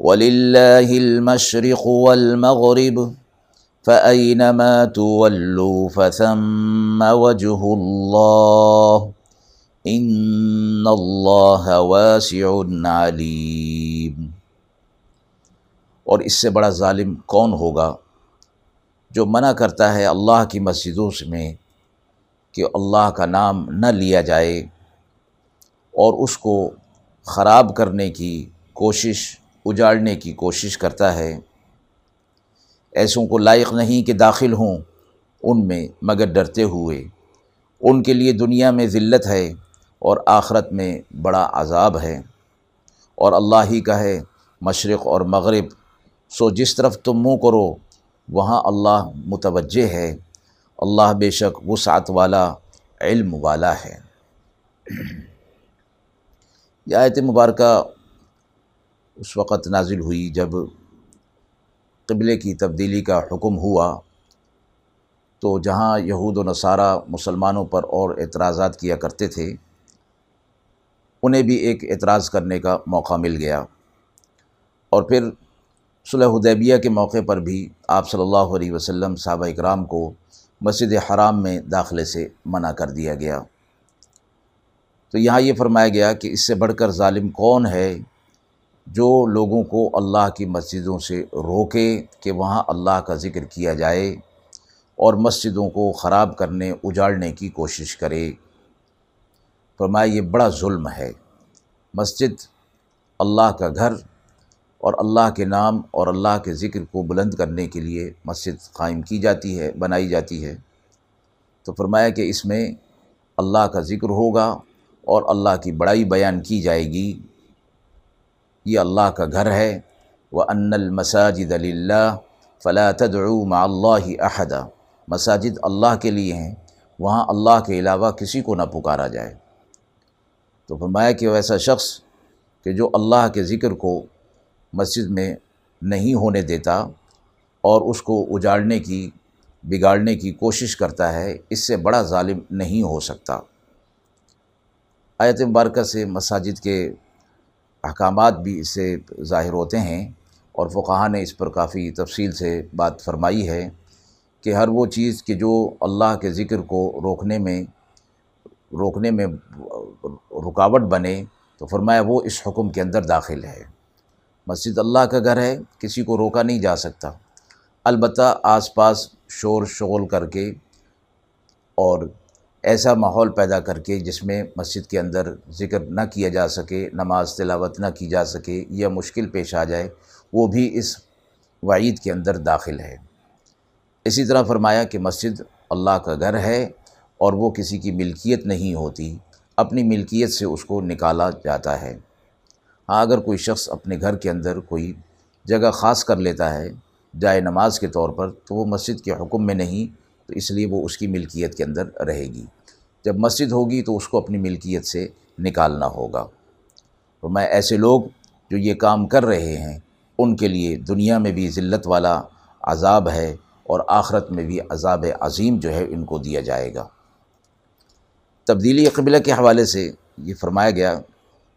[SPEAKER 1] وللہ المشرق والمغرب، فأينما تولوا فثم وجه الله ان اللہ واسع علیم اور اس سے بڑا ظالم کون ہوگا جو منع کرتا ہے اللہ کی مسجدوں میں کہ اللہ کا نام نہ لیا جائے اور اس کو خراب کرنے کی کوشش اجاڑنے کی کوشش کرتا ہے۔ ایسوں کو لائق نہیں کہ داخل ہوں ان میں، مگر ڈرتے ہوئے۔ ان کے لیے دنیا میں ذلت ہے اور آخرت میں بڑا عذاب ہے۔ اور اللہ ہی کا ہے مشرق اور مغرب۔ سو جس طرف تم منہ کرو، وہاں اللہ متوجہ ہے۔ اللہ بے شک وسعت والا، علم والا ہے۔ یہ آیت مبارکہ اس وقت نازل ہوئی جب قبلے کی تبدیلی کا حکم ہوا تو جہاں یہود و نصارہ مسلمانوں پر اور اعتراضات کیا کرتے تھے، انہیں بھی ایک اعتراض کرنے کا موقع مل گیا۔ اور پھر صلح حدیبیہ کے موقع پر بھی آپ صلی اللہ علیہ وسلم صحابہ اکرام کو مسجد حرام میں داخلے سے منع کر دیا گیا۔ تو یہاں یہ فرمایا گیا کہ اس سے بڑھ کر ظالم کون ہے؟ جو لوگوں کو اللہ کی مسجدوں سے روکے کہ وہاں اللہ کا ذکر کیا جائے اور مسجدوں کو خراب کرنے، اجاڑنے کی کوشش کرے۔ فرمایا، یہ بڑا ظلم ہے۔ مسجد اللہ کا گھر اور اللہ کے نام اور اللہ کے ذکر کو بلند کرنے کے لیے مسجد قائم کی جاتی ہے، بنائی جاتی ہے۔ تو فرمایا کہ اس میں اللہ کا ذکر ہوگا اور اللہ کی بڑائی بیان کی جائے گی۔ یہ اللہ کا گھر ہے۔ وہ ان المساجد اللہ فلا تدعو مع اللہ احدا مساجد اللہ کے لیے ہیں، وہاں اللہ کے علاوہ کسی کو نہ پکارا جائے۔ تو فرمایا کہ ایسا شخص کہ جو اللہ کے ذکر کو مسجد میں نہیں ہونے دیتا اور اس کو اجاڑنے کی، بگاڑنے کی کوشش کرتا ہے، اس سے بڑا ظالم نہیں ہو سکتا۔ آیت مبارکہ سے مساجد کے احکامات بھی اس سے ظاہر ہوتے ہیں اور فقہ نے اس پر کافی تفصیل سے بات فرمائی ہے کہ ہر وہ چیز کہ جو اللہ کے ذکر کو روکنے میں روکنے میں رکاوٹ بنے تو فرمایا وہ اس حکم کے اندر داخل ہے۔ مسجد اللہ کا گھر ہے، کسی کو روکا نہیں جا سکتا۔ البتہ آس پاس شور شغل کر کے اور ایسا ماحول پیدا کر کے جس میں مسجد کے اندر ذکر نہ کیا جا سکے، نماز تلاوت نہ کی جا سکے، یا مشکل پیش آ جائے، وہ بھی اس وعید کے اندر داخل ہے۔ اسی طرح فرمایا کہ مسجد اللہ کا گھر ہے اور وہ کسی کی ملکیت نہیں ہوتی، اپنی ملکیت سے اس کو نکالا جاتا ہے۔ ہاں اگر کوئی شخص اپنے گھر کے اندر کوئی جگہ خاص کر لیتا ہے، جائے نماز کے طور پر، تو وہ مسجد کے حکم میں نہیں تو اس لیے وہ اس کی ملکیت کے اندر رہے گی۔ جب مسجد ہوگی تو اس کو اپنی ملکیت سے نکالنا ہوگا۔ تو میں ایسے لوگ
[SPEAKER 2] جو یہ کام کر رہے ہیں، ان کے لیے دنیا میں بھی ذلت والا عذاب ہے اور آخرت میں بھی عذاب عظیم جو ہے ان کو دیا جائے گا۔ تبدیلی قبلہ کے حوالے سے یہ فرمایا گیا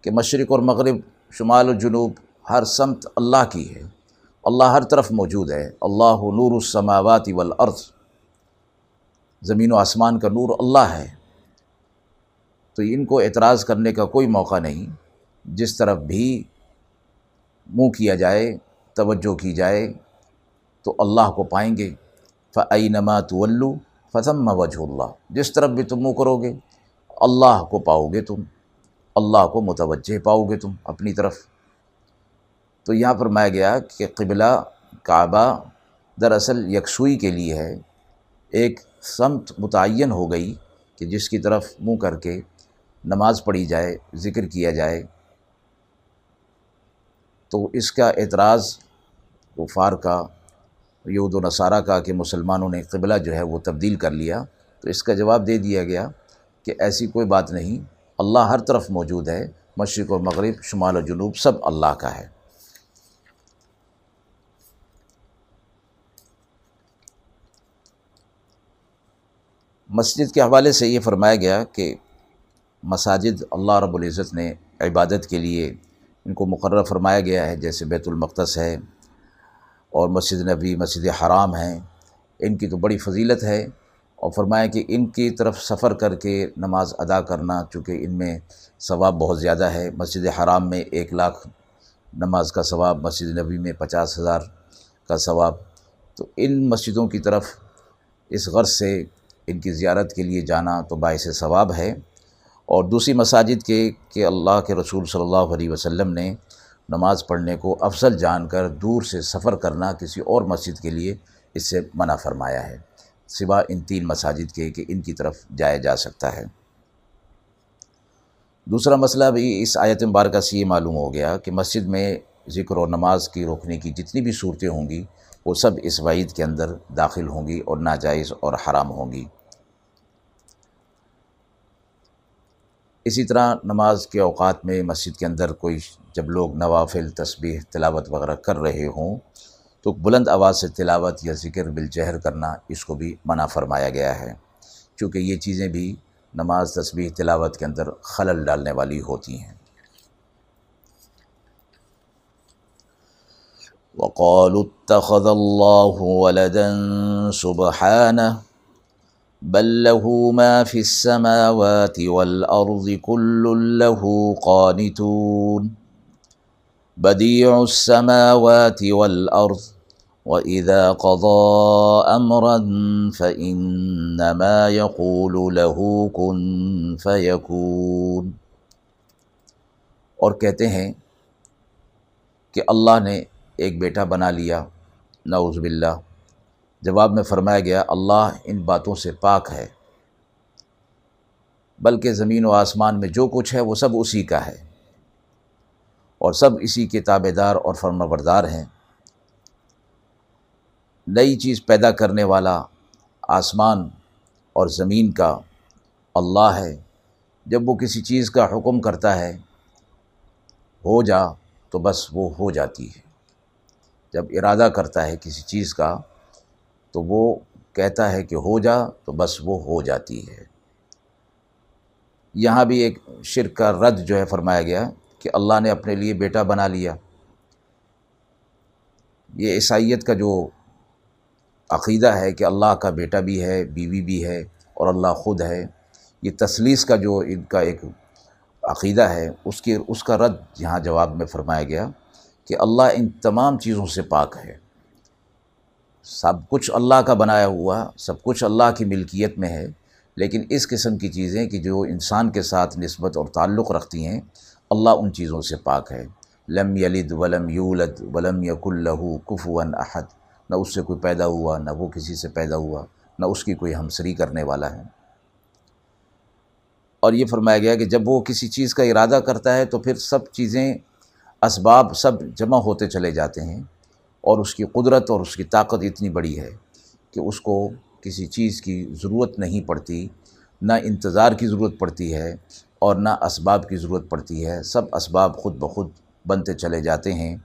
[SPEAKER 2] کہ مشرق اور مغرب، شمال و جنوب ہر سمت اللہ کی ہے۔ اللہ ہر طرف موجود ہے۔ اللہ نور السماوات والارض۔ زمین و آسمان کا نور اللہ ہے، تو ان کو اعتراض کرنے کا کوئی موقع نہیں۔ جس طرف بھی منہ کیا جائے، توجہ کی جائے، تو اللہ کو پائیں گے۔ فعینما طلو فضم وجہ اللہ جس طرف بھی تم منہ کرو گے، اللہ کو پاؤ گے تم۔ اللہ کو متوجہ پاؤ گے تم اپنی طرف۔ تو یہاں فرمایا گیا کہ قبلہ کعبہ دراصل یکسوئی کے لیے ہے۔ ایک سمت متعین ہو گئی کہ جس کی طرف منہ کر کے نماز پڑھی جائے، ذکر کیا جائے، تو اس کا اعتراض کفار کا یود و نصارہ کا کہ مسلمانوں نے قبلہ جو ہے وہ تبدیل کر لیا، تو اس کا جواب دے دیا گیا کہ ایسی کوئی بات نہیں، اللہ ہر طرف موجود ہے، مشرق اور مغرب، شمال و جنوب، سب اللہ کا ہے۔ مسجد کے حوالے سے یہ فرمایا گیا کہ مساجد اللہ رب العزت نے عبادت کے لیے ان کو مقرر فرمایا گیا ہے، جیسے بیت المقدس ہے اور مسجد نبی مسجد حرام ہیں۔ ان کی تو بڑی فضیلت ہے اور فرمایا کہ ان کی طرف سفر کر کے نماز ادا کرنا، چونکہ ان میں ثواب بہت زیادہ ہے۔ مسجد حرام میں ایک لاکھ نماز کا ثواب، مسجد نبی میں پچاس ہزار کا ثواب۔ تو ان مسجدوں کی طرف اس غرض سے ان کی زیارت کے لیے جانا تو باعث ثواب ہے۔ اور دوسری مساجد کے کہ اللہ کے رسول صلی اللہ علیہ وسلم نے نماز پڑھنے کو افضل جان کر دور سے سفر کرنا کسی اور مسجد کے لیے اس سے منع فرمایا ہے۔ سوا ان تین مساجد کے کہ ان کی طرف جایا جا سکتا ہے۔ دوسرا مسئلہ بھی اس آیت مبارکہ سے یہ معلوم ہو گیا کہ مسجد میں ذکر و نماز کی روکنے کی جتنی بھی صورتیں ہوں گی وہ سب اس وعید کے اندر داخل ہوں گی اور ناجائز اور حرام ہوں گی۔ اسی طرح نماز کے اوقات میں مسجد کے اندر کوئی جب لوگ نوافل، تسبیح، تلاوت وغیرہ کر رہے ہوں، تو بلند آواز سے تلاوت یا ذکر بالجہر کرنا اس کو بھی منع فرمایا گیا ہے۔ چونکہ یہ چیزیں بھی نماز، تسبیح، تلاوت کے اندر خلل ڈالنے والی ہوتی ہیں۔ وقالوا اتخذ الله ولدا سبحانه بل له ما في السماوات والأرض كل له قانتون. بديع السماوات والأرض، وإذا قضى أمرا فإنما يقول له كن فيكون. اور کہتے ہیں کہ اللہ نے ایک بیٹا بنا لیا، نعوذ باللہ جواب میں فرمایا گیا، اللہ ان باتوں سے پاک ہے، بلکہ زمین و آسمان میں جو کچھ ہے وہ سب اسی کا ہے۔ اور سب اسی کے تابے دار اور فرما بردار ہیں۔ نئی چیز پیدا کرنے والا آسمان اور زمین کا اللہ ہے۔ جب وہ کسی چیز کا حکم کرتا ہے، ہو جا تو بس وہ ہو جاتی ہے۔ جب ارادہ کرتا ہے کسی چیز کا تو وہ کہتا ہے کہ ہو جا تو بس وہ ہو جاتی ہے۔ یہاں بھی ایک شرک کا رد جو ہے فرمایا گیا کہ اللہ نے اپنے لیے بیٹا بنا لیا۔ یہ عیسائیت کا جو عقیدہ ہے کہ اللہ کا بیٹا بھی ہے، بیوی بھی ہے اور اللہ خود ہے، یہ تسلیس کا جو ان کا ایک عقیدہ ہے، اس کے، اس کا رد یہاں جواب میں فرمایا گیا کہ اللہ ان تمام چیزوں سے پاک ہے۔ سب کچھ اللہ کا بنایا ہوا، سب کچھ اللہ کی ملکیت میں ہے، لیکن اس قسم کی چیزیں کہ جو انسان کے ساتھ نسبت اور تعلق رکھتی ہیں، اللہ ان چیزوں سے پاک ہے۔ لم یلد ولم یولد ولم یق اللہ کفون احد، نہ اس سے کوئی پیدا ہوا، نہ وہ کسی سے پیدا ہوا، نہ اس کی کوئی ہمسری کرنے والا ہے۔ اور یہ فرمایا گیا کہ جب وہ کسی چیز کا ارادہ کرتا ہے تو پھر سب چیزیں، اسباب سب جمع ہوتے چلے جاتے ہیں۔ اور اس کی قدرت اور اس کی طاقت اتنی بڑی ہے کہ اس کو کسی چیز کی ضرورت نہیں پڑتی، نہ انتظار کی ضرورت پڑتی ہے اور نہ اسباب کی ضرورت پڑتی ہے۔ سب اسباب خود بخود بنتے چلے جاتے ہیں۔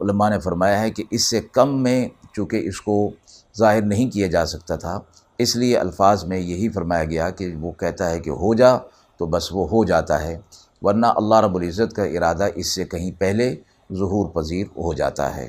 [SPEAKER 2] علماء نے فرمایا ہے کہ اس سے کم میں چونکہ اس کو ظاہر نہیں کیا جا سکتا تھا، اس لیے الفاظ میں یہی فرمایا گیا کہ وہ کہتا ہے کہ ہو جا تو بس وہ ہو جاتا ہے، ورنہ اللہ رب العزت کا ارادہ اس سے کہیں پہلے ظہور پذیر ہو جاتا ہے۔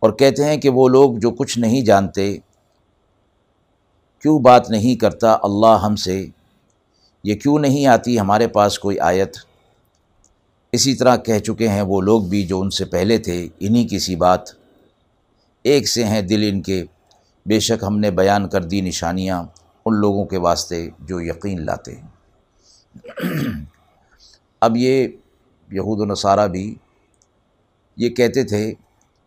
[SPEAKER 2] اور کہتے ہیں کہ وہ لوگ جو کچھ نہیں جانتے، کیوں بات نہیں کرتا اللہ ہم سے؟ یہ کیوں نہیں آتی ہمارے پاس کوئی آیت؟ اسی طرح کہہ چکے ہیں وہ لوگ بھی جو ان سے پہلے تھے، انہی کسی بات۔ ایک سے ہیں دل ان کے، بے شک ہم نے بیان کر دی نشانیاں ان لوگوں کے واسطے جو یقین لاتے ہیں۔ اب یہ یہود و نصارہ بھی یہ کہتے تھے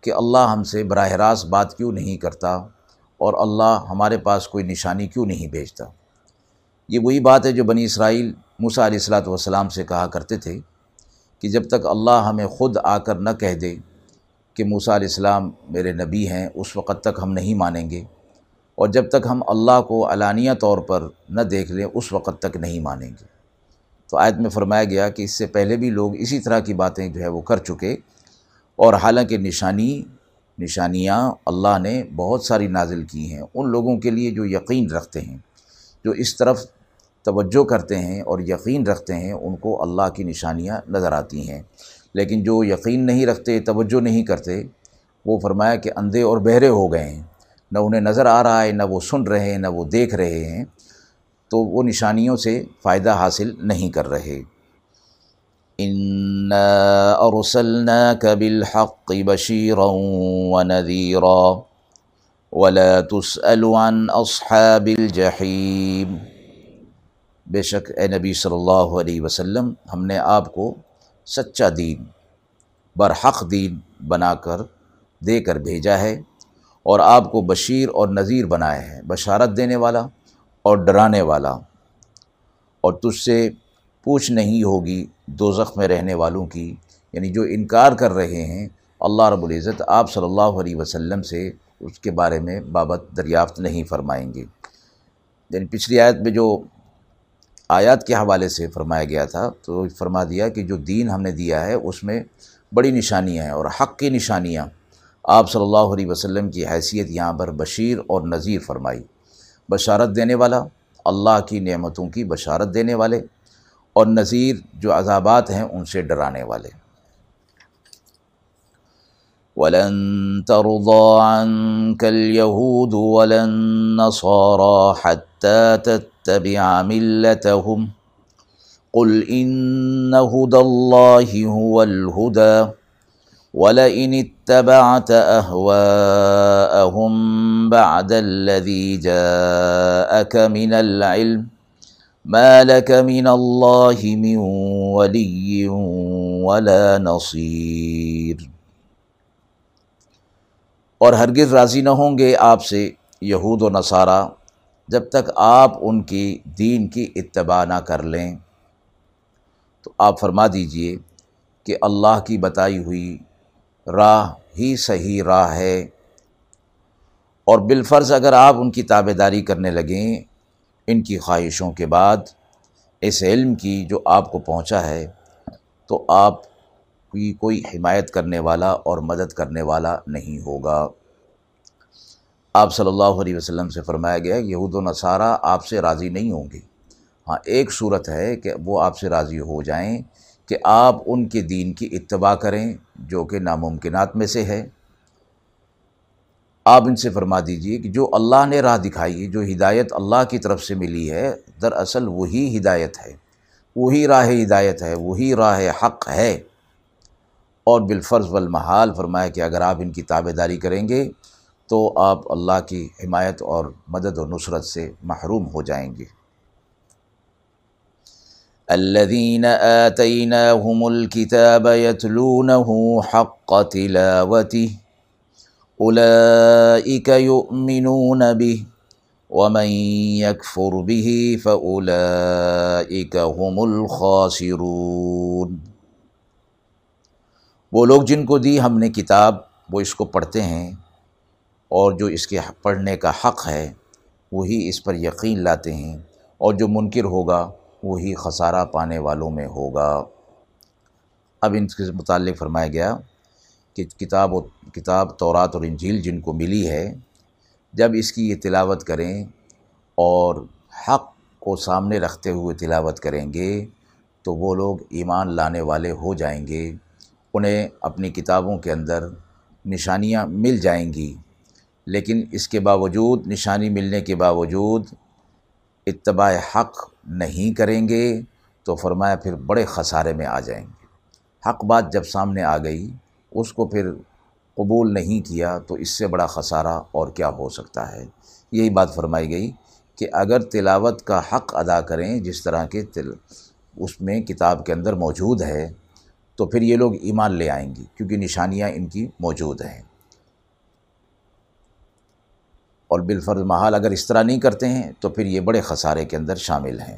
[SPEAKER 2] کہ اللہ ہم سے براہ راست بات کیوں نہیں کرتا اور اللہ ہمارے پاس کوئی نشانی کیوں نہیں بھیجتا؟ یہ وہی بات ہے جو بنی اسرائیل موسیٰ علیہ السلاۃ والسلام سے کہا کرتے تھے کہ جب تک اللہ ہمیں خود آ کر نہ کہہ دے کہ موسیٰ علیہ السلام میرے نبی ہیں، اس وقت تک ہم نہیں مانیں گے اور جب تک ہم اللہ کو علانیہ طور پر نہ دیکھ لیں، اس وقت تک نہیں مانیں گے۔ تو آیت میں فرمایا گیا کہ اس سے پہلے بھی لوگ اسی طرح کی باتیں جو ہے وہ کر چکے اور حالانکہ نشانی، نشانیاں اللہ نے بہت ساری نازل کی ہیں، ان لوگوں کے لیے جو یقین رکھتے ہیں، جو اس طرف توجہ کرتے ہیں اور یقین رکھتے ہیں، ان کو اللہ کی نشانیاں نظر آتی ہیں۔ لیکن جو یقین نہیں رکھتے، توجہ نہیں کرتے، وہ فرمایا کہ اندھے اور بہرے ہو گئے ہیں۔ نہ انہیں نظر آ رہا ہے، نہ وہ سن رہے ہیں، نہ وہ دیکھ رہے ہیں۔ تو وہ نشانیوں سے فائدہ حاصل نہیں کر رہے۔
[SPEAKER 1] إنا أرسلناك بالحق بشيرا ونذيرا ولا تسأل عن أصحاب الجحيم
[SPEAKER 2] بے شک اے نبی صلی اللہ علیہ وسلم، ہم نے آپ کو سچا دین، برحق دین بنا کر دے کر بھیجا ہے اور آپ کو بشیر اور نذیر بنایا ہے، بشارت دینے والا اور ڈرانے والا اور تجھ سے پوچھ نہیں ہوگی دو میں رہنے والوں کی یعنی جو انکار کر رہے ہیں، اللہ رب العزت آپ صلی اللہ علیہ وسلم سے اس کے بارے میں بابت دریافت نہیں فرمائیں گے۔ یعنی پچھلی آیت میں جو آیات کے حوالے سے فرمایا گیا تھا، تو فرما دیا کہ جو دین ہم نے دیا ہے، اس میں بڑی نشانیاں ہیں اور حق کی نشانیاں۔ آپ صلی اللہ علیہ وسلم کی حیثیت یہاں پر بشیر اور نذیر فرمائی۔ بشارت دینے والا، اللہ کی نعمتوں کی بشارت دینے والے۔ اور نذیر جو عذابات ہیں ان سے ڈرانے والے۔
[SPEAKER 1] ولن ترضى عنك اليهود ولا النصارى حتى تتبع ملتهم قل إن هدى الله هو الهدى ولئن اتبعت أهواءهم بعد الذي جاءك من العلم ما لك من اللہ من ولی ولا نصیر
[SPEAKER 2] اور ہرگز راضی نہ ہوں گے آپ سے یہود و نصارہ جب تک آپ ان کی دین کی اتباع نہ کر لیں۔ تو آپ فرما دیجیے کہ اللہ کی بتائی ہوئی راہ ہی صحیح راہ ہے۔ اور بالفرض اگر آپ ان کی تابے داری کرنے لگیں ان کی خواہشوں کے بعد اس علم کی جو آپ کو پہنچا ہے، تو آپ کی کوئی حمایت کرنے والا اور مدد کرنے والا نہیں ہوگا۔ آپ صلی اللہ علیہ وسلم سے فرمایا گیا یہود و نصارہ آپ سے راضی نہیں ہوں گے۔ ہاں ایک صورت ہے کہ وہ آپ سے راضی ہو جائیں کہ آپ ان کے دین کی اتباع کریں، جو کہ ناممکنات میں سے ہے۔ آپ ان سے فرما دیجیے کہ جو اللہ نے راہ دکھائی ہے، جو ہدایت اللہ کی طرف سے ملی ہے، دراصل وہی ہدایت ہے۔ وہی راہ ہدایت ہے، وہی راہ حق ہے۔ اور بالفرض والمحال فرمایا کہ اگر آپ ان کی تابے داری کریں گے تو آپ اللہ کی حمایت اور مدد و نصرت سے محروم ہو جائیں گے۔
[SPEAKER 1] الذين آتيناهم الكتاب يتلونه حق تلاوته أولئك يؤمنون به ومن يكفر به فأولئك هم الخاسرون۔ وہ لوگ جن کو دی ہم نے کتاب، وہ اس کو پڑھتے ہیں اور جو اس کے پڑھنے کا حق ہے، وہی اس پر یقین لاتے ہیں اور جو منکر ہوگا، وہی خسارہ پانے والوں میں ہوگا۔ اب ان کے متعلق فرمایا گیا کہ کتاب و کتاب، تورات اور انجیل جن کو ملی ہے، جب اس کی یہ تلاوت کریں اور حق کو سامنے رکھتے ہوئے تلاوت کریں گے، تو وہ لوگ ایمان لانے والے ہو جائیں گے، انہیں اپنی کتابوں کے اندر نشانیاں مل جائیں گی۔ لیکن اس کے باوجود، نشانی ملنے کے باوجود اتباع حق نہیں کریں گے، تو فرمایا پھر بڑے خسارے میں آ جائیں گے۔ حق بات جب سامنے آ گئی اس کو پھر قبول نہیں کیا تو اس سے بڑا خسارہ اور کیا ہو سکتا ہے؟ یہی بات فرمائی گئی کہ اگر تلاوت کا حق ادا کریں جس طرح کے تل، اس میں کتاب کے اندر موجود ہے، تو پھر یہ لوگ ایمان لے آئیں گی کیونکہ نشانیاں ان کی موجود ہیں۔ اور بالفرض محال اگر اس طرح نہیں کرتے ہیں تو پھر یہ بڑے خسارے کے اندر شامل ہیں۔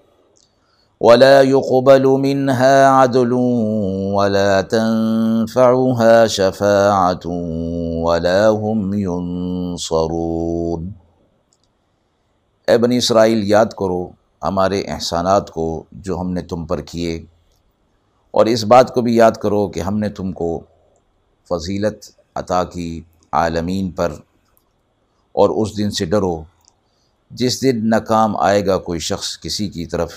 [SPEAKER 1] ولا يقبل منها عدل ولا تنفعها شفاعة ولا هم ينصرون۔ اے بنی اسرائیل، یاد کرو ہمارے احسانات کو جو ہم نے تم پر کیے۔ اور اس بات کو بھی یاد کرو کہ ہم نے تم کو فضیلت عطا کی عالمین پر۔ اور اس دن سے ڈرو، جس دن ناکام آئے گا کوئی شخص کسی کی طرف۔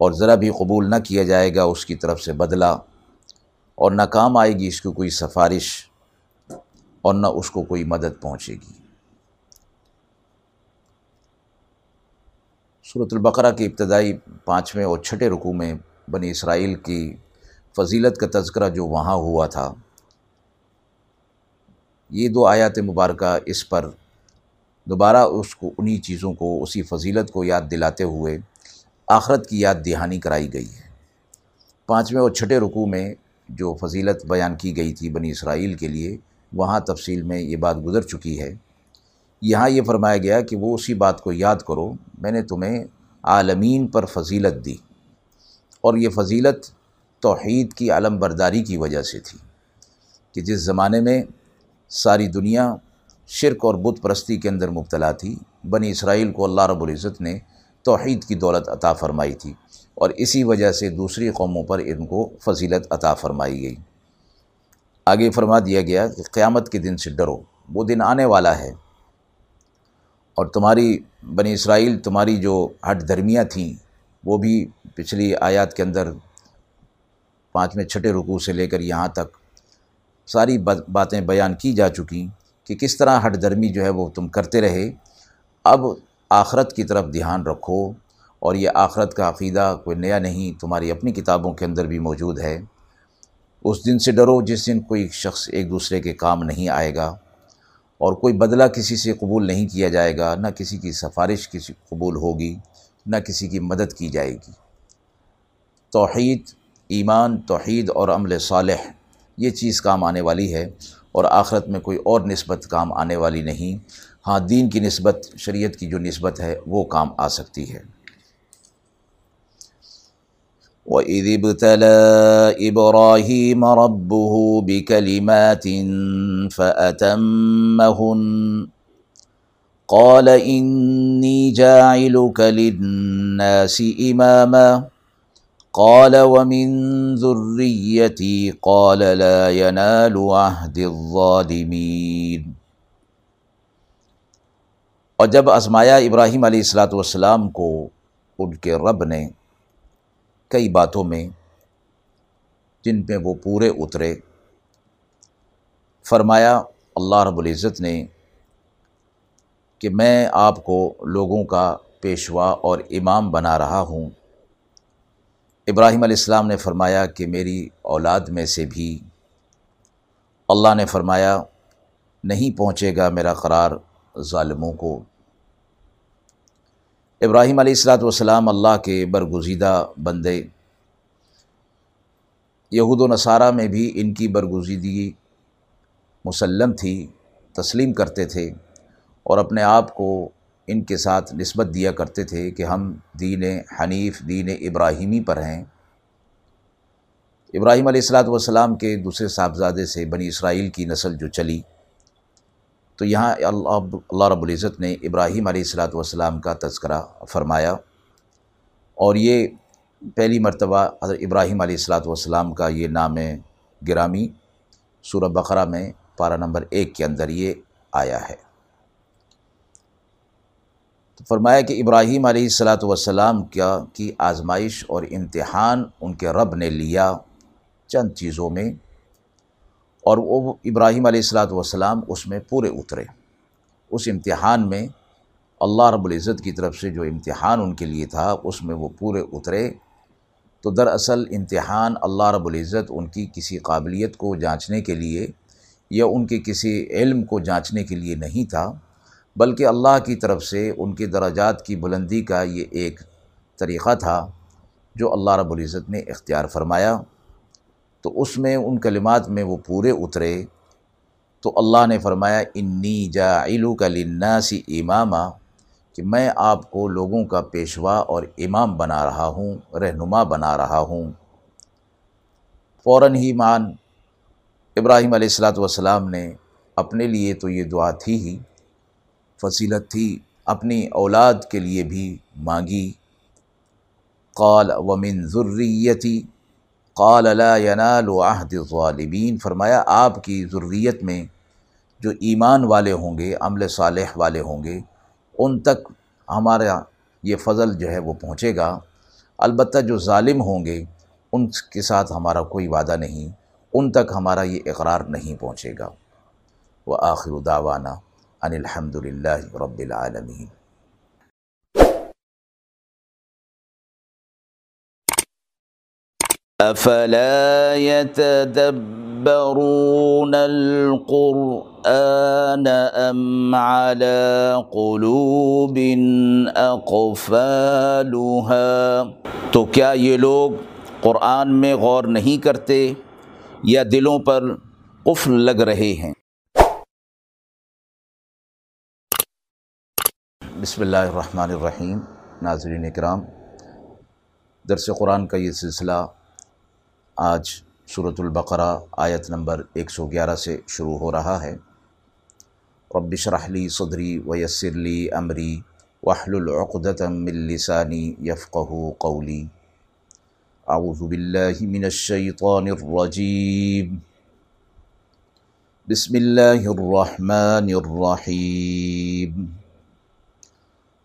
[SPEAKER 1] اور ذرا بھی قبول نہ کیا جائے گا، اس کی طرف سے بدلہ اور نہ کام آئے گی، اس کو کوئی سفارش اور نہ اس کو کوئی مدد پہنچے گی۔ صورت البقرہ کے ابتدائی پانچویں اور چھٹے رکوع میں بنی اسرائیل کی فضیلت کا تذکرہ جو وہاں ہوا تھا، یہ دو آیات مبارکہ اس پر دوبارہ اس کو، انہی چیزوں کو، اسی فضیلت کو یاد دلاتے ہوئے آخرت کی یاد دہانی کرائی گئی ہے۔ پانچویں اور چھٹے رکوع میں جو فضیلت بیان کی گئی تھی بنی اسرائیل کے لیے، وہاں تفصیل میں یہ بات گزر چکی ہے۔ یہاں یہ فرمایا گیا کہ وہ اسی بات کو یاد کرو، میں نے تمہیں عالمین پر فضیلت دی۔ اور یہ فضیلت توحید کی علم برداری کی وجہ سے تھی کہ جس زمانے میں ساری دنیا شرک اور بت پرستی کے اندر مبتلا تھی، بنی اسرائیل کو اللہ رب العزت نے توحید کی دولت عطا فرمائی تھی اور اسی وجہ سے دوسری قوموں پر ان کو فضیلت عطا فرمائی گئی۔ آگے فرما دیا گیا کہ قیامت کے دن سے ڈرو، وہ دن آنے والا ہے۔ اور تمہاری بنی اسرائیل، تمہاری جو ہٹ دھرمیاں تھیں، وہ بھی پچھلی آیات کے اندر پانچویں چھٹے رکوع سے لے کر یہاں تک ساری باتیں بیان کی جا چکی کہ کس طرح ہٹ دھرمی جو ہے وہ تم کرتے رہے۔ اب آخرت کی طرف دھیان رکھو اور یہ آخرت کا عقیدہ کوئی نیا نہیں، تمہاری اپنی کتابوں کے اندر بھی موجود ہے۔ اس دن سے ڈرو جس دن کوئی شخص ایک دوسرے کے کام نہیں آئے گا اور کوئی بدلہ کسی سے قبول نہیں کیا جائے گا، نہ کسی کی سفارش کسی قبول ہوگی، نہ کسی کی مدد کی جائے گی۔ توحید، ایمان، توحید اور عمل صالح، یہ چیز کام آنے والی ہے اور آخرت میں کوئی اور نسبت کام آنے والی نہیں۔ ہاں دین کی نسبت، شریعت کی جو نسبت ہے، وہ کام آ سکتی ہے۔ وَإِذِ ابْتَلَى إِبْرَاهِيمَ رَبُّهُ بِكَلِمَاتٍ فَأَتَمَّهُنَّ۔ قَالَ إِنِّي جَاعِلُكَ لِلنَّاسِ إِمَامًا۔ قَالَ وَمِن ذُرِّيَّتِي قَالَ لَا يَنَالُ عَهْدِ الظَّالِمِينَ اور جب آزمایا ابراہیم علیہ السلاۃ والسلام کو، ان کے رب نے کئی باتوں میں جن پہ وہ پورے اترے، فرمایا،
[SPEAKER 2] اللہ رب العزت نے کہ میں آپ کو لوگوں کا پیشوا اور امام بنا رہا ہوں۔ ابراہیم علیہ السلام نے فرمایا کہ میری اولاد میں سے بھی اللہ نے فرمایا، نہیں پہنچے گا میرا قرار ظالموں کو۔ ابراہیم علیہ السلاۃ والسلام اللہ کے برگزیدہ بندے۔ یہود و نصارہ میں بھی ان کی برگزیدگی مسلم تھی، تسلیم کرتے تھے اور اپنے آپ کو ان کے ساتھ نسبت دیا کرتے تھے کہ ہم دین حنیف، دین ابراہیمی پر ہیں۔ ابراہیم علیہ السلاۃ والسلام کے دوسرے صاحبزادے سے بنی اسرائیل کی نسل جو چلی۔ تو یہاں اللہ رب العزت نے ابراہیم علیہ السلاۃ والسلام کا تذکرہ فرمایا اور یہ پہلی مرتبہ حضرت ابراہیم علیہ السلاۃ والسلام کا یہ نام گرامی سورہ بقرہ میں پارہ نمبر ایک کے اندر یہ آیا ہے۔ تو فرمایا کہ ابراہیم علیہ السلاۃ والسلام کیا کی آزمائش اور امتحان ان کے رب نے لیا چند چیزوں میں اور وہ ابراہیم علیہ السلاۃ والسلام اس میں پورے اترے۔ اس امتحان میں اللہ رب العزت کی طرف سے جو امتحان ان کے لیے تھا، اس میں وہ پورے اترے۔ تو دراصل امتحان اللہ رب العزت ان کی کسی قابلیت کو جانچنے کے لیے یا ان کے کسی علم کو جانچنے کے لیے نہیں تھا، بلکہ اللہ کی طرف سے ان کے درجات کی بلندی کا یہ ایک طریقہ تھا جو اللہ رب العزت نے اختیار فرمایا۔ تو اس میں ان کلمات میں وہ پورے اترے۔ تو اللہ نے فرمایا، انی جاعلو کا لناسی امامہ کہ میں آپ کو لوگوں کا پیشوا اور امام بنا رہا ہوں، رہنما بنا رہا ہوں۔ فوراً ہی مان، ابراہیم علیہ السلاۃ والسلام نے اپنے لیے تو یہ دعا تھی ہی فصیلت تھی، اپنی اولاد کے لیے بھی مانگی۔ قال، ومن ذریتی قال لا ینال عہد الظالبین فرمایا آپ کی ضروریت میں جو ایمان والے ہوں گے، عمل صالح والے ہوں گے، ان تک ہمارا یہ فضل جو ہے وہ پہنچے گا۔ البتہ جو ظالم ہوں گے، ان کے ساتھ ہمارا کوئی وعدہ نہیں، ان تک ہمارا یہ اقرار نہیں پہنچے گا۔ وہ آخر داوانہ ان الحمد للہ رب العالمین۔
[SPEAKER 1] افلا يتدبرون القرآن ام على قلوب اقفالها تو کیا یہ لوگ قرآن میں غور نہیں کرتے یا دلوں پر قفل لگ رہے ہیں؟
[SPEAKER 2] بسم اللہ الرحمن الرحیم، ناظرین اکرام، درس قرآن کا یہ سلسلہ آج صورت البقرہ آیت نمبر ایک سو گیارہ سے شروع ہو رہا ہے۔ رب شرح لی صدری ویسر لی امری وحل العقدة من لسانی یفقہ قولی۔ اعوذ باللہ من الشیطان الرجیم۔ بسم اللہ الرحمن الرحیم۔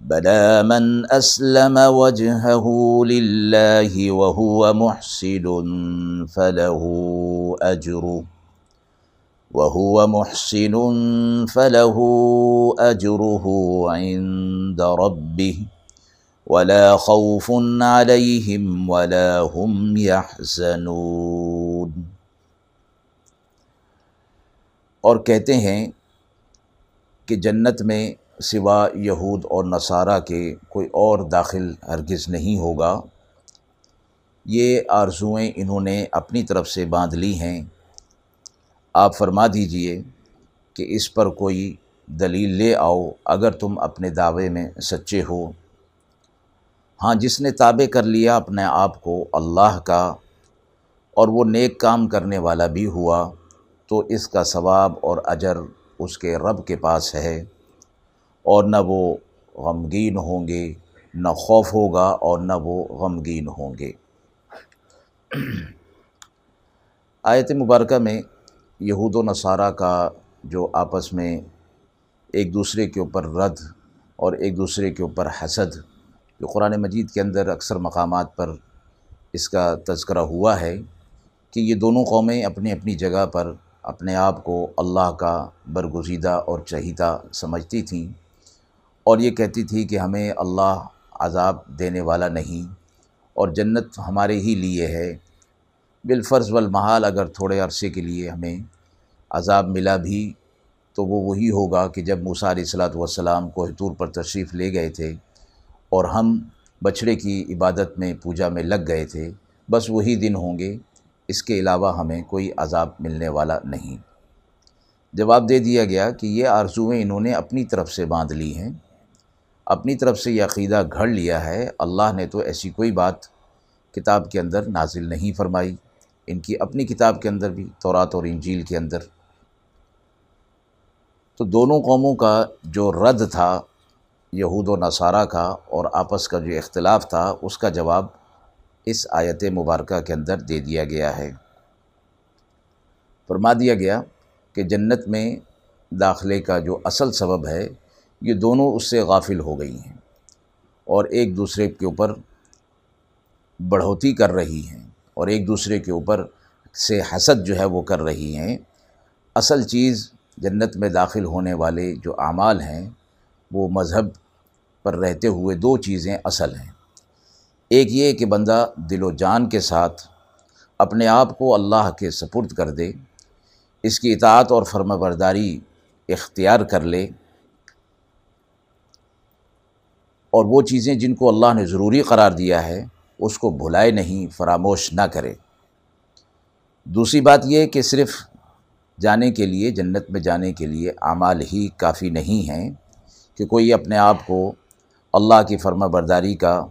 [SPEAKER 2] بلى من أسلم وجهه لله وهو محسن فله أجر وهو محسن فله أجره عند ربه. ولا خوف عليهم ولا هم يحزنون. اور کہتے ہیں کہ جنت میں سوا یہود اور نصارہ کے کوئی اور داخل ہرگز نہیں ہوگا۔ یہ آرزوئیں انہوں نے اپنی طرف سے باندھ لی ہیں۔ آپ فرما دیجیے کہ اس پر کوئی دلیل لے آؤ اگر تم اپنے دعوے میں سچے ہو۔ ہاں جس نے تابع کر لیا اپنے آپ کو اللہ کا اور وہ نیک کام کرنے والا بھی ہوا، تو اس کا ثواب اور اجر اس کے رب کے پاس ہے۔ اور نہ وہ غمگین ہوں گے،
[SPEAKER 1] نہ خوف ہوگا اور نہ وہ غمگین ہوں گے۔ آیت مبارکہ میں یہود و نصارہ کا جو آپس میں ایک دوسرے کے اوپر رد اور ایک دوسرے کے اوپر حسد، جو قرآن مجید کے اندر اکثر مقامات پر اس کا تذکرہ ہوا ہے کہ یہ دونوں قومیں اپنی اپنی جگہ پر اپنے آپ کو اللہ کا برگزیدہ اور چہیتا سمجھتی تھیں۔ اور یہ کہتی تھی کہ ہمیں اللہ عذاب دینے والا نہیں اور جنت ہمارے ہی لیے ہے۔ بالفرض والمحال اگر تھوڑے عرصے کے لیے ہمیں عذاب ملا بھی تو وہ وہی ہوگا کہ جب موسیٰ علیہ السلاۃ والسلام کو حطور پر تشریف لے گئے تھے اور ہم بچھڑے کی عبادت میں پوجا میں لگ گئے تھے، بس وہی دن ہوں گے، اس کے علاوہ ہمیں کوئی عذاب ملنے والا نہیں۔ جواب دے دیا گیا کہ یہ آرزویں انہوں نے اپنی طرف سے باندھ لی ہیں۔ اپنی طرف سے یہ عقیدہ گھڑ لیا ہے، اللہ نے تو ایسی کوئی بات کتاب کے اندر نازل نہیں فرمائی، ان کی اپنی کتاب کے اندر بھی، تورات اور انجیل کے اندر۔ تو دونوں قوموں کا جو رد تھا، یہود و نصارہ کا اور آپس کا جو اختلاف تھا، اس کا جواب اس آیت مبارکہ کے اندر دے دیا گیا ہے۔ فرما دیا گیا کہ جنت میں داخلے کا جو اصل سبب ہے یہ دونوں اس سے غافل ہو گئی ہیں اور ایک دوسرے کے اوپر بڑھوتی کر رہی ہیں اور ایک دوسرے کے اوپر سے حسد جو ہے وہ کر رہی ہیں۔ اصل چیز جنت میں داخل ہونے والے جو اعمال ہیں، وہ مذہب پر رہتے ہوئے دو چیزیں اصل ہیں۔ ایک یہ کہ بندہ دل و جان کے ساتھ اپنے آپ کو اللہ کے سپرد کر دے، اس کی اطاعت اور فرم برداری اختیار کر لے اور وہ چیزیں جن کو اللہ نے ضروری قرار دیا ہے، اس کو بھلائے نہیں، فراموش نہ کرے۔ دوسری بات یہ کہ صرف جانے کے لیے، جنت میں جانے کے لیے اعمال ہی کافی نہیں ہیں کہ کوئی اپنے آپ کو اللہ کی فرما برداری کا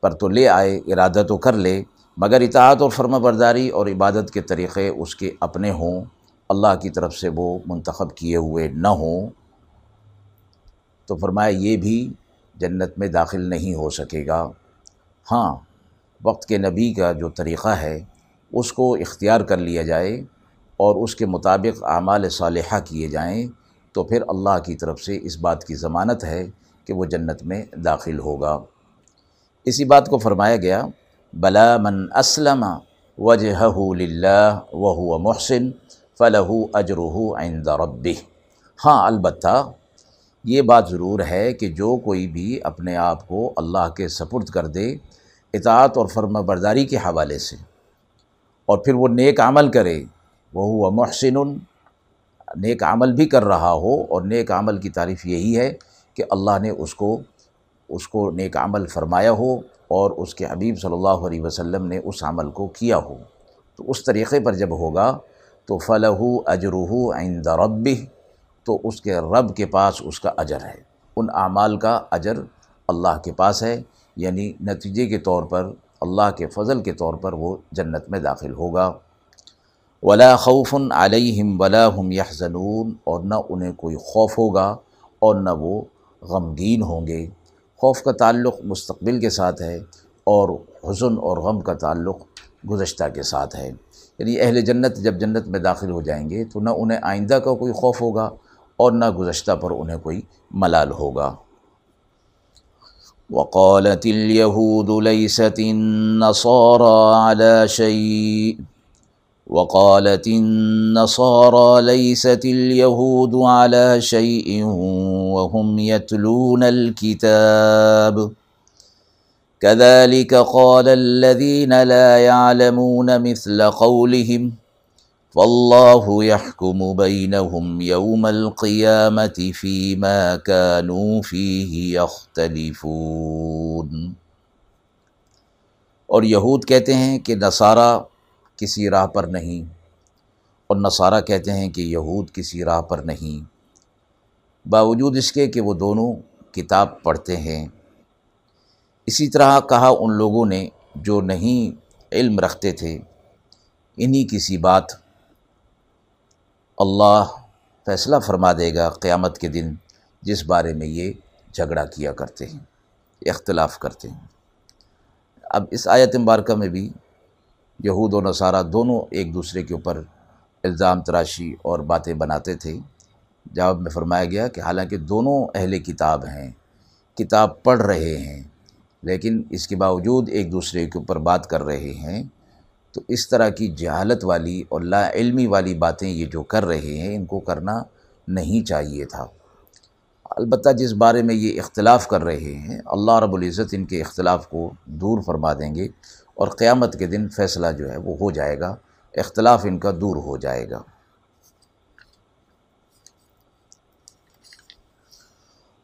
[SPEAKER 1] پر تو لے آئے، ارادہ تو کر لے، مگر اطاعت اور فرما برداری اور عبادت کے طریقے اس کے اپنے ہوں۔ اللہ کی طرف سے وہ منتخب کیے ہوئے نہ ہوں۔ تو فرمایا یہ بھی جنت میں داخل نہیں ہو سکے گا۔ ہاں وقت کے نبی کا جو طریقہ ہے، اس کو اختیار کر لیا جائے اور اس کے مطابق اعمال صالحہ کیے جائیں، تو پھر اللہ کی طرف سے اس بات کی ضمانت ہے کہ وہ جنت میں داخل ہوگا۔ اسی بات کو فرمایا گیا، بلا من اسلم وجہ للہ وہ محسن فلح اجرح عند ربہ۔ ہاں البتہ یہ بات ضرور ہے کہ جو کوئی بھی اپنے آپ کو اللہ کے سپرد کر دے، اطاعت اور فرم برداری کے حوالے سے۔ اور پھر وہ نیک عمل کرے۔ وہ ہوا محسن، نیک عمل بھی کر رہا ہو۔ اور نیک عمل کی تعریف یہی ہے کہ اللہ نے اس کو اس کو نیک عمل فرمایا ہو اور اس کے حبیب صلی اللہ علیہ وسلم نے اس عمل کو کیا ہو۔ تو اس طریقے پر جب ہوگا تو فلاح اجروح عند ربہ۔ تو اس کے رب کے پاس اس کا اجر ہے۔ ان اعمال کا اجر اللہ کے پاس ہے یعنی نتیجے کے طور پر، اللہ کے فضل کے طور پر وہ جنت میں داخل ہوگا۔ ولا خوف علیہم ولا ہم یحزنون اور نہ انہیں کوئی خوف ہوگا اور نہ وہ غمگین ہوں گے۔ خوف کا تعلق مستقبل کے ساتھ ہے اور حزن اور غم کا تعلق گزشتہ کے ساتھ ہے۔ یعنی اہل جنت جب جنت میں داخل ہو جائیں گے تو نہ انہیں آئندہ کا کوئی خوف ہوگا اور نہ گزشتہ پر انہیں کوئی ملال ہوگا۔ وقالت اليهود ليست النصارى على شيء۔ وقالت النصارى ليست اليهود على شيء وهم يتلون الكتاب۔ كذلك قال الذين لا يعلمون مثل قولهم۔ واللہ يحكم بينهم يوم القيامة فيما كانوا فيه يختلفون اور یہود کہتے ہیں کہ نصارہ کسی راہ پر نہیں، اور نصارہ کہتے ہیں کہ یہود کسی راہ پر نہیں۔ باوجود اس کے کہ وہ دونوں کتاب پڑھتے ہیں۔ اسی طرح کہا ان لوگوں نے جو نہیں علم رکھتے تھے، انہی کسی بات اللہ فیصلہ فرما دے گا قیامت کے دن جس بارے میں یہ
[SPEAKER 2] جھگڑا کیا کرتے ہیں، اختلاف کرتے ہیں۔ اب اس آیت مبارکہ میں بھی یہود و نصارہ دونوں ایک دوسرے کے اوپر الزام تراشی اور باتیں بناتے تھے۔ جواب میں فرمایا گیا کہ حالانکہ دونوں اہل کتاب ہیں، کتاب پڑھ رہے ہیں، لیکن اس کے باوجود ایک دوسرے کے اوپر بات کر رہے ہیں۔ تو اس طرح کی جہالت والی اور لا علمی والی باتیں یہ جو کر رہے ہیں، ان کو کرنا نہیں چاہیے تھا۔ البتہ جس بارے میں یہ اختلاف کر رہے ہیں، اللہ رب العزت ان کے اختلاف کو دور فرما دیں گے اور قیامت کے دن فیصلہ جو ہے وہ ہو جائے گا، اختلاف ان کا دور ہو جائے گا۔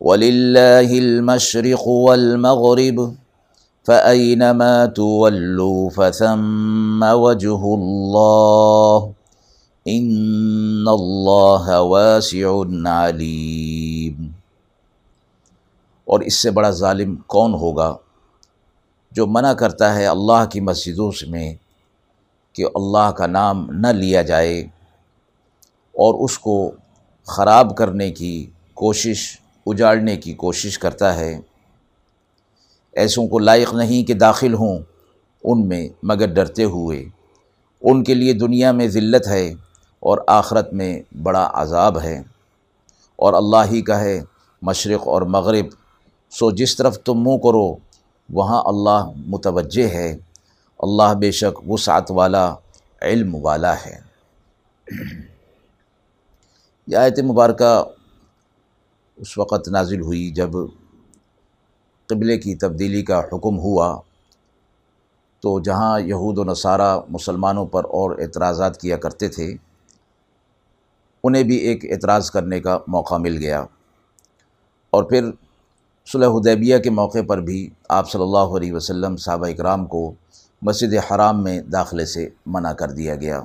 [SPEAKER 1] وللہ المشرق والمغرب، فأينما تولوا فثم وجه الله ان اللہ واسع علیم
[SPEAKER 2] اور اس سے بڑا ظالم کون ہوگا جو منع کرتا ہے اللہ کی مسجدوں میں کہ اللہ کا نام نہ لیا جائے اور اس کو خراب کرنے کی کوشش اجاڑنے کی کوشش کرتا ہے۔ ایسوں کو لائق نہیں کہ داخل ہوں ان میں، مگر ڈرتے ہوئے۔ ان کے لیے دنیا میں ذلت ہے اور آخرت میں بڑا عذاب ہے۔ اور اللہ ہی کا ہے مشرق اور مغرب۔ سو جس طرف تم منہ کرو، وہاں اللہ متوجہ ہے۔ اللہ بے شک وسعت والا، علم والا ہے۔ یہ آیت مبارکہ اس وقت نازل ہوئی جب قبلے کی تبدیلی کا حکم ہوا تو جہاں یہود و نصارہ مسلمانوں پر اور اعتراضات کیا کرتے تھے، انہیں بھی ایک اعتراض کرنے کا موقع مل گیا۔ اور پھر صلح حدیبیہ کے موقع پر بھی آپ صلی اللہ علیہ وسلم صحابہ اکرام کو مسجد حرام میں داخلے سے منع کر دیا گیا۔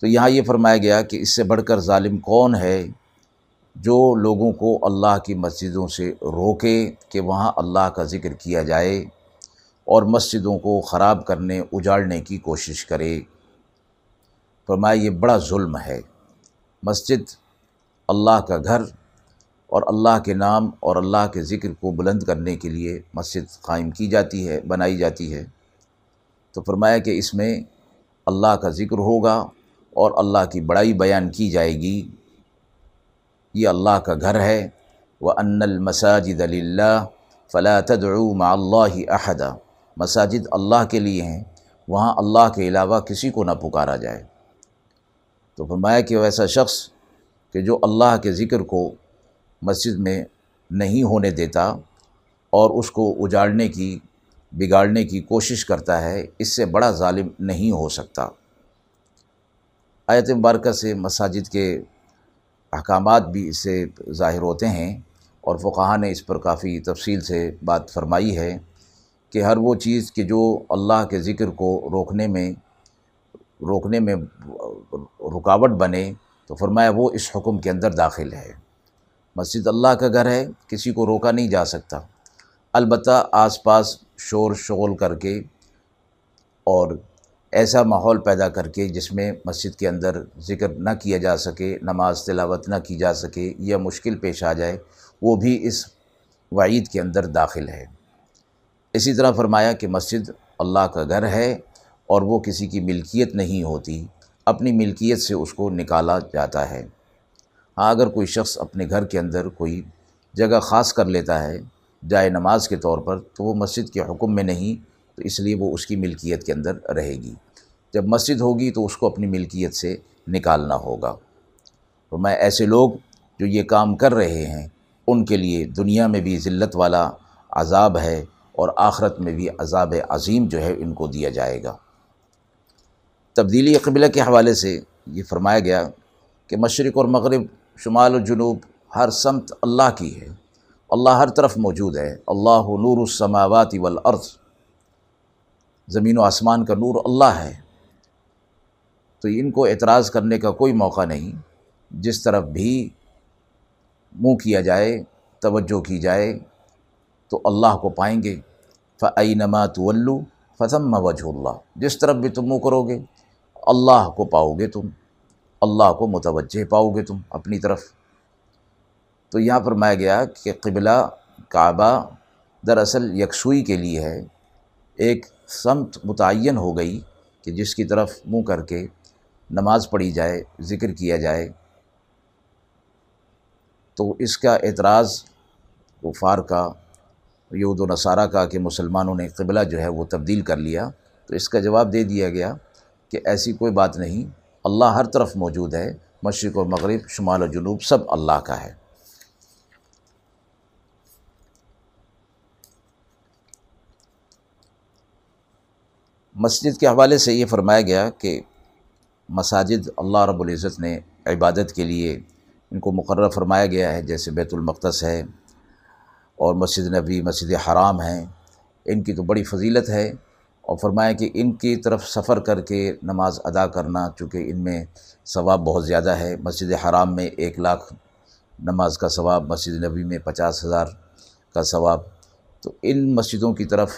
[SPEAKER 2] تو یہاں یہ فرمایا گیا کہ اس سے بڑھ کر ظالم کون ہے؟ جو لوگوں کو اللہ کی مسجدوں سے روکے کہ وہاں اللہ کا ذکر کیا جائے اور مسجدوں کو خراب کرنے، اجاڑنے کی کوشش کرے۔ فرمایا، یہ بڑا ظلم ہے۔ مسجد اللہ کا گھر اور اللہ کے نام اور اللہ کے ذکر کو بلند کرنے کے لیے مسجد قائم کی جاتی ہے، بنائی جاتی ہے۔ تو فرمایا کہ اس میں اللہ کا ذکر ہوگا اور اللہ کی بڑائی بیان کی جائے گی۔ یہ اللہ کا گھر ہے۔ وہ ان المساجد اللہ فلا تدعو مع اللہ احدا مساجد اللہ کے لیے ہیں، وہاں اللہ کے علاوہ کسی کو نہ پکارا جائے۔ تو فرمایا کہ ایسا شخص کہ جو اللہ کے ذکر کو مسجد میں نہیں ہونے دیتا اور اس کو اجاڑنے کی، بگاڑنے کی کوشش کرتا ہے، اس سے بڑا ظالم نہیں ہو سکتا۔ آیت مبارکہ سے مساجد کے احکامات بھی اس سے ظاہر ہوتے ہیں اور فقہ نے اس پر کافی تفصیل سے بات فرمائی ہے کہ ہر وہ چیز کہ جو اللہ کے ذکر کو روکنے میں روکنے میں رکاوٹ بنے تو فرمایا وہ اس حکم کے اندر داخل ہے۔ مسجد اللہ کا گھر ہے، کسی کو روکا نہیں جا سکتا۔ البتہ آس پاس شور شغل کر کے اور ایسا ماحول پیدا کر کے جس میں مسجد کے اندر ذکر نہ کیا جا سکے، نماز تلاوت نہ کی جا سکے، یا مشکل پیش آ جائے، وہ بھی اس وعید کے اندر داخل ہے۔ اسی طرح فرمایا کہ مسجد اللہ کا گھر ہے اور وہ کسی کی ملکیت نہیں ہوتی، اپنی ملکیت سے اس کو نکالا جاتا ہے۔ ہاں اگر کوئی شخص اپنے گھر کے اندر کوئی جگہ خاص کر لیتا ہے، جائے نماز کے طور پر، تو وہ مسجد کے حکم میں نہیں، تو اس لیے وہ اس کی ملکیت کے اندر رہے گی۔ جب مسجد ہوگی تو اس کو اپنی ملکیت سے نکالنا ہوگا۔ تو میں ایسے لوگ جو یہ کام کر رہے ہیں، ان کے لیے دنیا میں بھی ذلت والا عذاب ہے اور آخرت میں بھی عذاب عظیم جو ہے ان کو دیا جائے گا۔ تبدیلی قبلہ کے حوالے سے یہ فرمایا گیا کہ مشرق اور مغرب، شمال و جنوب ہر سمت اللہ کی ہے۔ اللہ ہر طرف موجود ہے۔ اللہ نور السماوات والارض۔ زمین و آسمان کا نور اللہ ہے۔ تو ان کو اعتراض کرنے کا کوئی موقع نہیں۔ جس طرف بھی منہ کیا جائے، توجہ کی جائے، تو اللہ کو پائیں گے۔ فعینما طلو فضم وجہ اللہ جس طرف بھی تم منہ کرو گے، اللہ کو پاؤ گے تم۔ اللہ کو متوجہ پاؤ گے تم اپنی طرف۔ تو یہاں پر میں گیا کہ قبلہ کعبہ دراصل یکسوئی کے لیے ہے۔ ایک سمت متعین ہو گئی کہ جس کی طرف منہ کر کے نماز پڑھی جائے، ذکر کیا جائے، تو اس کا اعتراض کفار کا، یہود و نصارہ کا کہ مسلمانوں نے قبلہ جو ہے وہ تبدیل کر لیا، تو اس کا جواب دے دیا گیا کہ ایسی کوئی بات نہیں، اللہ ہر طرف موجود ہے، مشرق و مغرب، شمال و جنوب، سب اللہ کا ہے۔ مسجد کے حوالے سے یہ فرمایا گیا کہ مساجد اللہ رب العزت نے عبادت کے لیے ان کو مقرر فرمایا گیا ہے، جیسے بیت المقدس ہے اور مسجد نبی مسجد حرام ہیں۔ ان کی تو بڑی فضیلت ہے اور فرمایا کہ ان کی طرف سفر کر کے نماز ادا کرنا، چونکہ ان میں ثواب بہت زیادہ ہے۔ مسجد حرام میں ایک لاکھ نماز کا ثواب، مسجد نبی میں پچاس ہزار کا ثواب۔ تو ان مسجدوں کی طرف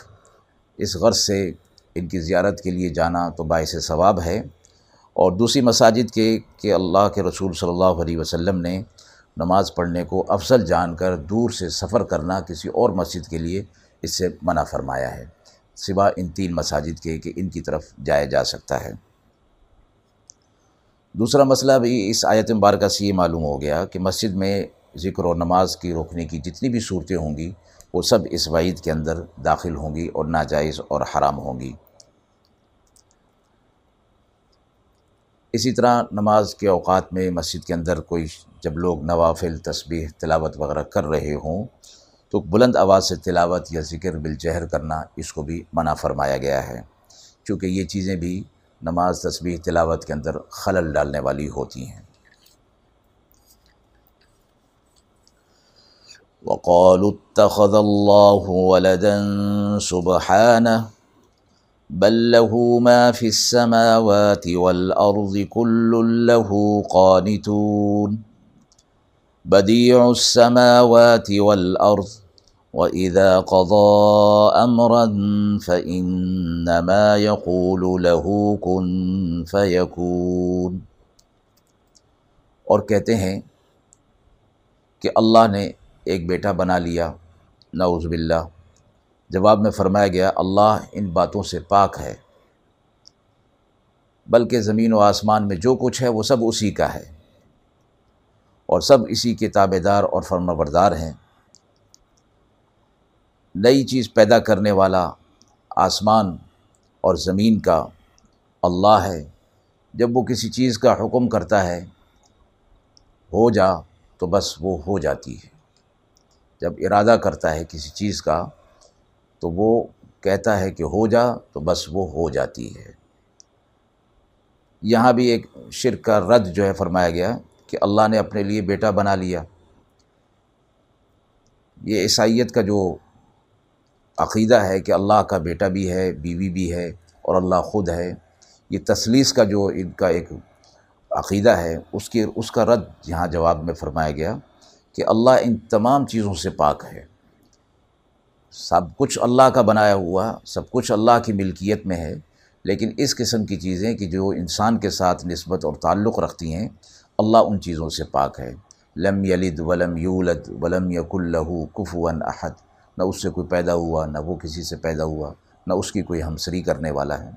[SPEAKER 2] اس غرض سے ان کی زیارت کے لیے جانا تو باعث ثواب ہے۔ اور دوسری مساجد کے کہ اللہ کے رسول صلی اللہ علیہ وسلم نے نماز پڑھنے کو افضل جان کر دور سے سفر کرنا کسی اور مسجد کے لیے اس سے منع فرمایا ہے، سوا ان تین مساجد کے کہ ان کی طرف جایا جا سکتا ہے۔ دوسرا مسئلہ بھی اس آیت مبارکہ سے یہ معلوم ہو گیا کہ مسجد میں ذکر و نماز کی روکنے کی جتنی بھی صورتیں ہوں گی، وہ سب اس وعید کے اندر داخل ہوں گی اور ناجائز اور حرام ہوں گی۔ اسی طرح نماز کے اوقات میں مسجد کے اندر کوئی جب لوگ نوافل، تسبیح، تلاوت وغیرہ کر رہے ہوں، تو بلند آواز سے تلاوت یا ذکر بالجہر کرنا اس کو بھی منع فرمایا گیا ہے۔ چونکہ یہ چیزیں بھی نماز، تسبیح، تلاوت کے اندر خلل ڈالنے والی ہوتی ہیں۔
[SPEAKER 1] وقالوا اتخذ الله ولدا سبحانه بل له ما في السماوات والأرض كل له قانتون. بديع السماوات والأرض، وإذا قضى أمرا فإنما يقول له كن فيكون.
[SPEAKER 2] اور کہتے ہیں کہ اللہ نے ایک بیٹا بنا لیا، نعوذ باللہ. جواب میں فرمایا گیا، اللہ ان باتوں سے پاک ہے، بلکہ زمین و آسمان میں جو کچھ ہے وہ سب اسی کا ہے۔ اور سب اسی کے تابے دار اور فرما بردار ہیں۔ نئی چیز پیدا کرنے والا آسمان اور زمین کا اللہ ہے۔ جب وہ کسی چیز کا حکم کرتا ہے، ہو جا تو بس وہ ہو جاتی ہے۔ جب ارادہ کرتا ہے کسی چیز کا تو وہ کہتا ہے کہ ہو جا تو بس وہ ہو جاتی ہے۔ یہاں بھی ایک شرک کا رد جو ہے فرمایا گیا کہ اللہ نے اپنے لیے بیٹا بنا لیا۔ یہ عیسائیت کا جو عقیدہ ہے کہ اللہ کا بیٹا بھی ہے، بیوی بھی ہے اور اللہ خود ہے، یہ تسلیس کا جو ان کا ایک عقیدہ ہے، اس کے اس کا رد یہاں جواب میں فرمایا گیا کہ اللہ ان تمام چیزوں سے پاک ہے۔ سب کچھ اللہ کا بنایا ہوا، سب کچھ اللہ کی ملکیت میں ہے، لیکن اس قسم کی چیزیں کہ جو انسان کے ساتھ نسبت اور تعلق رکھتی ہیں، اللہ ان چیزوں سے پاک ہے۔ لم یلد ولم یولد ولم یق اللہ کفون احد، نہ اس سے کوئی پیدا ہوا، نہ وہ کسی سے پیدا ہوا، نہ اس کی کوئی ہمسری کرنے والا ہے۔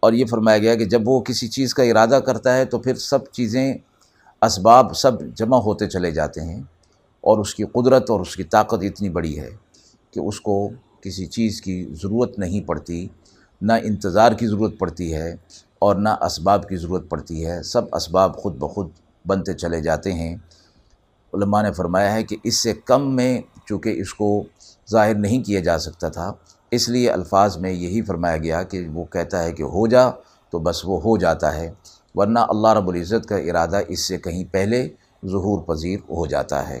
[SPEAKER 2] اور یہ فرمایا گیا کہ جب وہ کسی چیز کا ارادہ کرتا ہے تو پھر سب چیزیں، اسباب سب جمع ہوتے چلے جاتے ہیں۔ اور اس کی قدرت اور اس کی طاقت اتنی بڑی ہے کہ اس کو کسی چیز کی ضرورت نہیں پڑتی، نہ انتظار کی ضرورت پڑتی ہے اور نہ اسباب کی ضرورت پڑتی ہے۔ سب اسباب خود بخود بنتے چلے جاتے ہیں۔ علماء نے فرمایا ہے کہ اس سے کم میں چونکہ اس کو ظاہر نہیں کیا جا سکتا تھا، اس لیے الفاظ میں یہی فرمایا گیا کہ وہ کہتا ہے کہ ہو جا تو بس وہ ہو جاتا ہے، ورنہ اللہ رب العزت کا ارادہ اس سے کہیں پہلے ظہور پذیر ہو جاتا ہے۔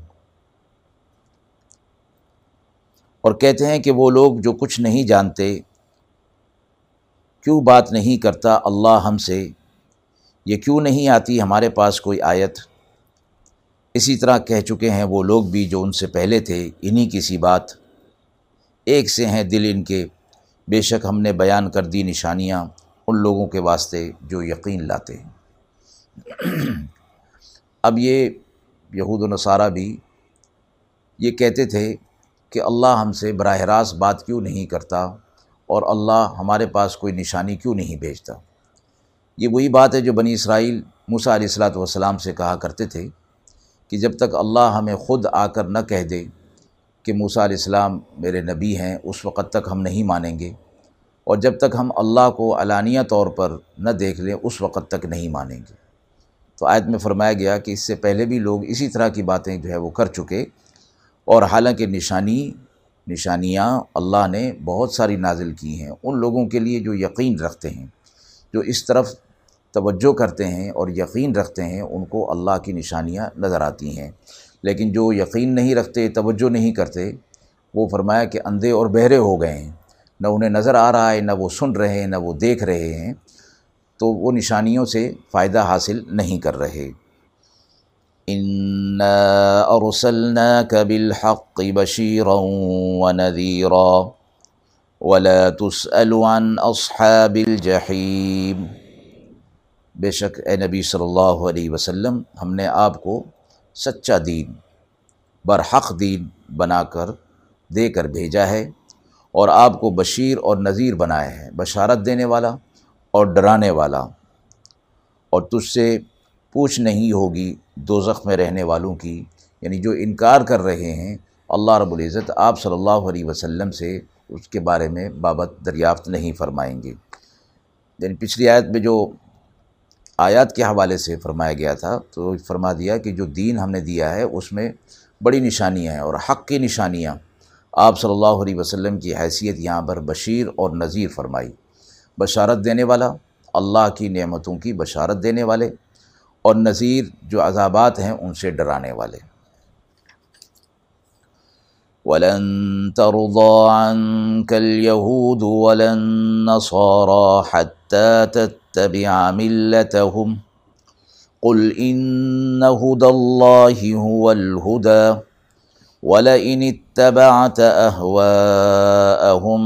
[SPEAKER 1] اور کہتے ہیں کہ وہ لوگ جو کچھ نہیں جانتے، کیوں بات نہیں کرتا اللہ ہم سے؟ یہ کیوں نہیں آتی ہمارے پاس کوئی آیت؟ اسی طرح کہہ چکے ہیں وہ لوگ بھی جو ان سے پہلے تھے، انہی کسی بات۔ ایک سے ہیں دل ان کے، بے شک ہم نے بیان کر دی نشانیاں ان لوگوں کے واسطے جو یقین لاتے ہیں۔ اب یہ یہود و نصارہ بھی یہ کہتے تھے کہ اللہ ہم سے براہ راست بات کیوں نہیں کرتا اور اللہ ہمارے پاس کوئی نشانی کیوں نہیں بھیجتا؟ یہ وہی بات ہے جو بنی اسرائیل موسیٰ علیہ السلاۃ والسلام سے کہا کرتے تھے کہ جب تک اللہ ہمیں خود آ کر نہ کہہ دے کہ موسیٰ علیہ السلام میرے نبی ہیں، اس وقت تک ہم نہیں مانیں گے، اور جب تک ہم اللہ کو علانیہ طور پر نہ دیکھ لیں، اس وقت تک نہیں مانیں گے۔ تو آیت میں فرمایا گیا کہ اس سے پہلے بھی لوگ اسی طرح کی باتیں جو ہے وہ کر چکے اور حالانکہ نشانی، نشانیاں اللہ نے بہت ساری نازل کی ہیں، ان لوگوں کے لیے جو یقین رکھتے ہیں، جو اس طرف توجہ کرتے ہیں اور یقین رکھتے ہیں، ان کو اللہ کی نشانیاں نظر آتی ہیں۔ لیکن جو یقین نہیں رکھتے، توجہ نہیں کرتے، وہ فرمایا کہ اندھے اور بہرے ہو گئے ہیں۔ نہ انہیں نظر آ رہا ہے، نہ وہ سن رہے ہیں، نہ وہ دیکھ رہے ہیں۔ تو وہ نشانیوں سے فائدہ حاصل نہیں کر رہے۔ ارسلناك بالحق بشيرا ونذيرا ولا تسأل عن اصحاب الجحيم بے شک اے نبی صلی اللہ علیہ وسلم، ہم نے آپ کو سچا دین، برحق دین بنا کر دے کر بھیجا ہے اور آپ کو بشیر اور نذیر بنایا ہے، بشارت دینے والا اور ڈرانے والا اور تجھ سے پوچھ نہیں ہوگی دو میں رہنے والوں کی یعنی جو انکار کر رہے ہیں، اللہ رب العزت آپ صلی اللہ علیہ وسلم سے اس کے بارے میں بابت دریافت نہیں فرمائیں گے۔ یعنی پچھلی آیت میں جو آیات کے حوالے سے فرمایا گیا تھا، تو فرما دیا کہ جو دین ہم نے دیا ہے، اس میں بڑی نشانیاں ہیں اور حق کی نشانیاں۔ آپ صلی اللہ علیہ وسلم کی حیثیت یہاں پر بشیر اور نذیر فرمائی۔ بشارت دینے والا، اللہ کی نعمتوں کی بشارت دینے والے۔ اور نذیر جو عذابات ہیں ان سے ڈرانے والے۔ ولن ترضى عنك اليهود ولا النصارى حتى تتبع ملتهم قل إن هدى الله هو الهدى ولئن اتبعت أهواءهم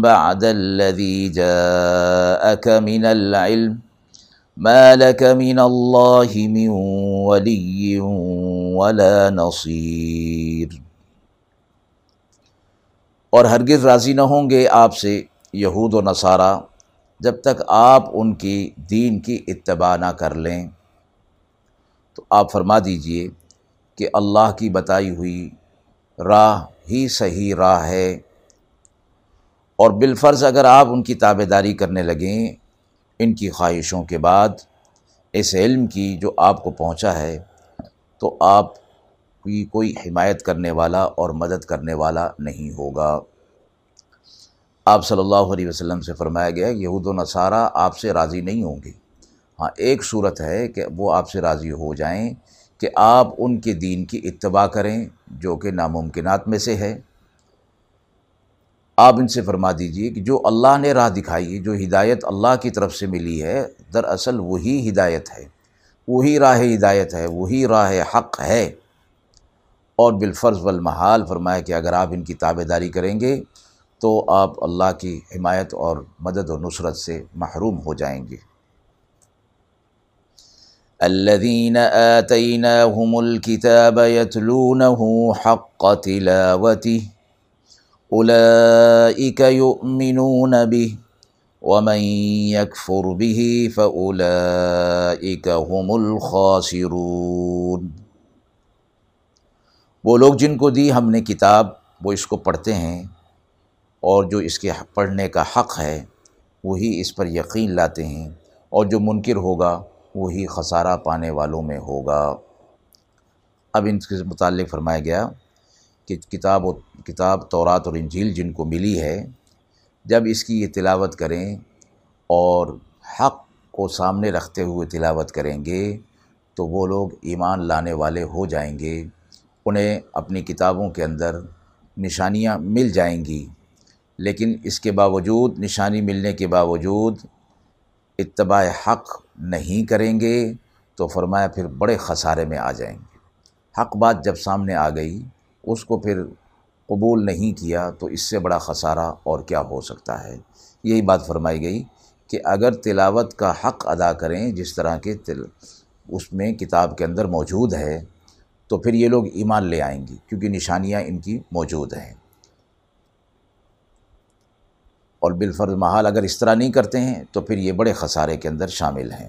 [SPEAKER 1] بعد الذي جاءك من العلم ما لك من اللہ من ولی ولا نصیر اور ہرگز راضی نہ ہوں گے آپ سے یہود و نصارہ جب تک آپ ان کی دین کی اتباع نہ کر لیں۔ تو آپ فرما دیجیے کہ اللہ کی بتائی ہوئی راہ ہی صحیح راہ ہے۔ اور بالفرض اگر آپ ان کی تابے داری کرنے لگیں ان کی خواہشوں کے بعد اس علم کی جو آپ کو پہنچا ہے، تو آپ کی کوئی حمایت کرنے والا اور مدد کرنے والا نہیں ہوگا۔ آپ صلی اللہ علیہ وسلم سے فرمایا گیا یہود و نصارہ آپ سے راضی نہیں ہوں گے۔ ہاں ایک صورت ہے کہ وہ آپ سے راضی ہو جائیں کہ آپ ان کے دین کی اتباع کریں جو کہ ناممکنات میں سے ہے۔ آپ ان سے فرما دیجیے کہ جو اللہ نے راہ دکھائی ہے، جو ہدایت اللہ کی طرف سے ملی ہے، دراصل وہی ہدایت ہے۔ وہی راہ ہدایت ہے، وہی راہ حق ہے۔ اور بالفرض والمحال فرمایا کہ اگر آپ ان کی تابع داری کریں گے تو آپ اللہ کی حمایت اور مدد و نصرت سے محروم ہو جائیں گے۔ الذين آتيناهم الكتاب يتلونه حق تلاوته اولئك يؤمنون به ومن يكفر به فاولئك هم الخاسرون۔ وہ لوگ جن کو دی ہم نے کتاب، وہ اس کو پڑھتے ہیں اور جو اس کے پڑھنے کا حق ہے، وہی اس پر یقین لاتے ہیں اور جو منکر ہوگا، وہی خسارہ پانے والوں میں ہوگا۔ اب ان کے متعلق فرمایا گیا کہ کتاب و کتاب تورات اور انجیل جن کو ملی ہے، جب اس کی یہ تلاوت کریں اور حق کو سامنے رکھتے ہوئے تلاوت کریں گے، تو وہ لوگ ایمان لانے والے ہو جائیں گے، انہیں اپنی کتابوں کے اندر نشانیاں مل جائیں گی۔ لیکن اس کے باوجود، نشانی ملنے کے باوجود اتباع حق نہیں کریں گے، تو فرمایا پھر بڑے خسارے میں آ جائیں گے۔ حق بات جب سامنے آ گئی اس کو پھر قبول نہیں کیا تو اس سے بڑا خسارہ اور کیا ہو سکتا ہے؟ یہی بات فرمائی گئی کہ اگر تلاوت کا حق ادا کریں جس طرح کے تل، اس میں کتاب کے اندر موجود ہے، تو پھر یہ لوگ ایمان لے آئیں گی کیونکہ نشانیاں ان کی موجود ہیں۔ اور بالفرض محال اگر اس طرح نہیں کرتے ہیں تو پھر یہ بڑے خسارے کے اندر شامل ہیں۔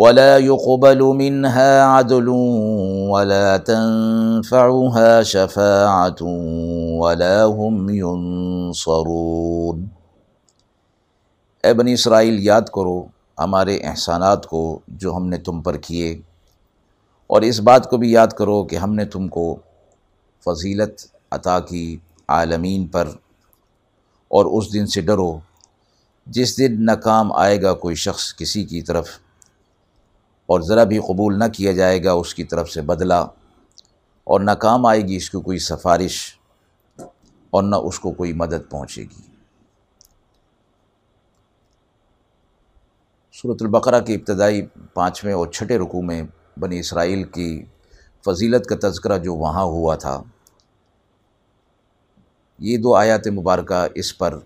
[SPEAKER 1] ولا يقبل منها عدل ولا تنفعها شفاعة ولا هم ينصرون۔ اے بنی اسرائیل، یاد کرو ہمارے احسانات کو جو ہم نے تم پر کیے۔ اور اس بات کو بھی یاد کرو کہ ہم نے تم کو فضیلت عطا کی عالمین پر۔ اور اس دن سے ڈرو، جس دن ناکام آئے گا کوئی شخص کسی کی طرف۔ اور ذرا بھی قبول نہ کیا جائے گا اس کی طرف سے بدلہ اور ناکام آئے گی اس کو کوئی سفارش اور نہ اس کو کوئی مدد پہنچے گی۔ صورت البقرہ کے ابتدائی پانچویں اور چھٹے رکوع میں بنی اسرائیل کی فضیلت کا تذکرہ جو وہاں ہوا تھا، یہ دو آیات مبارکہ اس پر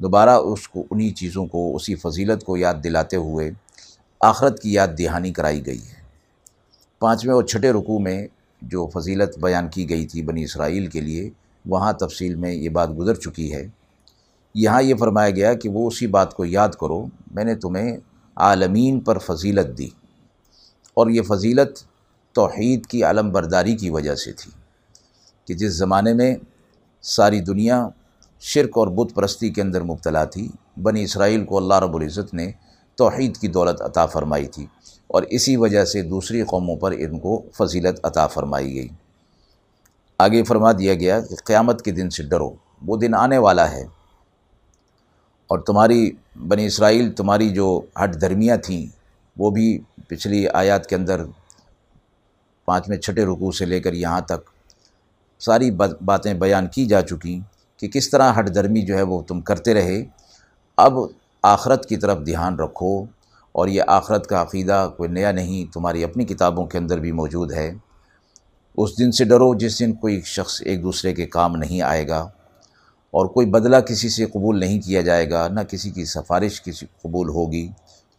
[SPEAKER 1] دوبارہ اس کو انہی چیزوں کو، اسی فضیلت کو یاد دلاتے ہوئے آخرت کی یاد دہانی کرائی گئی ہے۔ پانچویں اور چھٹے رکوع میں جو فضیلت بیان کی گئی تھی بنی اسرائیل کے لیے، وہاں تفصیل میں یہ بات گزر چکی ہے۔ یہاں یہ فرمایا گیا کہ وہ اسی بات کو یاد کرو، میں نے تمہیں عالمین پر فضیلت دی۔ اور یہ فضیلت توحید کی علم برداری کی وجہ سے تھی کہ جس زمانے میں ساری دنیا شرک اور بت پرستی کے اندر مبتلا تھی، بنی اسرائیل کو اللہ رب العزت نے توحید کی دولت عطا فرمائی تھی اور اسی وجہ سے دوسری قوموں پر ان کو فضیلت عطا فرمائی گئی۔ آگے فرما دیا گیا کہ قیامت کے دن سے ڈرو، وہ دن آنے والا ہے۔ اور تمہاری بنی اسرائیل، تمہاری جو ہٹ دھرمیاں تھیں، وہ بھی پچھلی آیات کے اندر پانچویں چھٹے رکوع سے لے کر یہاں تک ساری باتیں بیان کی جا چکی کہ کس طرح ہٹ درمی جو ہے وہ تم کرتے رہے۔ اب آخرت کی طرف دھیان رکھو اور یہ آخرت کا عقیدہ کوئی نیا نہیں، تمہاری اپنی کتابوں کے اندر بھی موجود ہے۔ اس دن سے ڈرو جس دن کوئی شخص ایک دوسرے کے کام نہیں آئے گا اور کوئی بدلہ کسی سے قبول نہیں کیا جائے گا، نہ کسی کی سفارش کسی قبول ہوگی،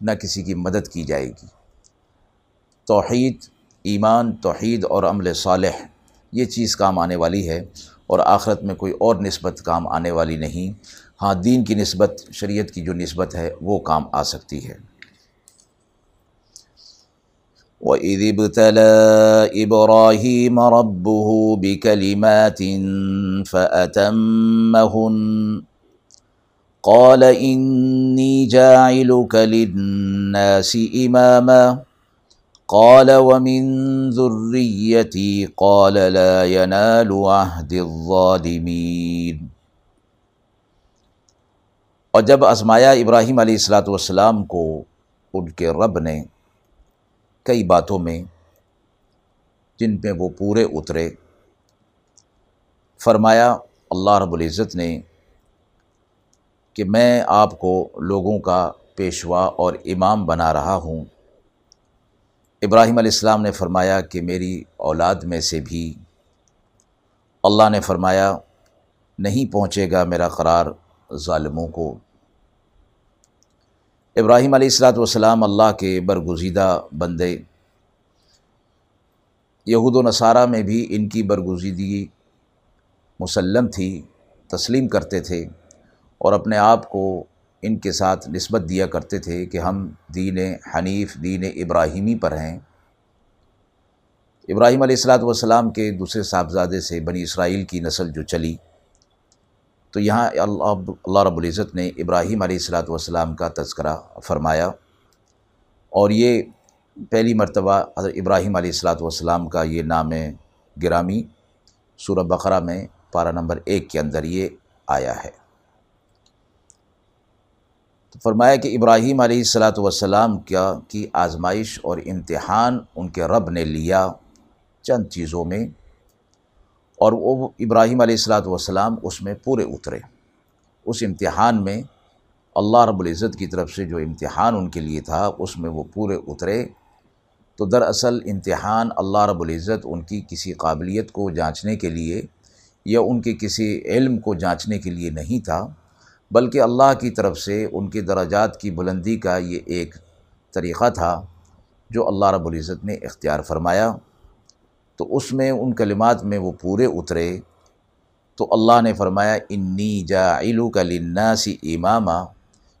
[SPEAKER 1] نہ کسی کی مدد کی جائے گی۔ توحید، ایمان، توحید اور عمل صالح، یہ چیز کام آنے والی ہے اور آخرت میں کوئی اور نسبت کام آنے والی نہیں۔ ہاں دین کی نسبت، شریعت کی جو نسبت ہے، وہ کام آ سکتی ہے۔ وَإِذِ ابْتَلَى إِبْرَاهِيمَ رَبُّهُ بِكَلِمَاتٍ فَأَتَمَّهُنَّ قَالَ إِنِّي جَاعِلُكَ لِلنَّاسِ إِمَامًا قال ومن ذريتي قال لا ينال عهد الظالمين اور جب آزمایا ابراہیم علیہ السلاۃ والسلام کو، ان کے رب نے کئی باتوں میں جن پہ وہ پورے اترے، فرمایا، اللہ رب العزت نے کہ میں آپ کو لوگوں کا پیشوا اور امام بنا رہا ہوں۔ ابراہیم علیہ السلام نے فرمایا کہ میری اولاد میں سے بھی اللہ نے فرمایا، نہیں پہنچے گا میرا قرار ظالموں کو۔
[SPEAKER 2] ابراہیم علیہ السلاۃ والسلام اللہ کے برگزیدہ بندے۔ یہود و نصارہ میں بھی ان کی برگزیدگی مسلم تھی، تسلیم کرتے تھے اور اپنے آپ کو ان کے ساتھ نسبت دیا کرتے تھے کہ ہم دین حنیف، دین ابراہیمی پر ہیں۔ ابراہیم علیہ السلاۃ والسلام کے دوسرے صاحبزادے سے بنی اسرائیل کی نسل جو چلی۔ تو یہاں اللہ اللہ رب العزت نے ابراہیم علیہ السلاۃ والسلام کا تذکرہ فرمایا اور یہ پہلی مرتبہ حضرت ابراہیم علیہ السلاۃ والسلام کا یہ نام گرامی سورہ بقرہ میں پارہ نمبر ایک کے اندر یہ آیا ہے۔ تو فرمایا کہ ابراہیم علیہ السلاۃ والسلام کیا کی آزمائش اور امتحان ان کے رب نے لیا چند چیزوں میں اور وہ ابراہیم علیہ السلاۃ والسلام اس میں پورے اترے۔ اس امتحان میں اللہ رب العزت کی طرف سے جو امتحان ان کے لیے تھا، اس میں وہ پورے اترے۔ تو دراصل امتحان اللہ رب العزت ان کی کسی قابلیت کو جانچنے کے لیے یا ان کے کسی علم کو جانچنے کے لیے نہیں تھا، بلکہ اللہ کی طرف سے ان کے درجات کی بلندی کا یہ ایک طریقہ تھا جو اللہ رب العزت نے اختیار فرمایا۔ تو اس میں ان کلمات میں وہ پورے اترے۔ تو اللہ نے فرمایا، انی جاعلو کا لناسی امامہ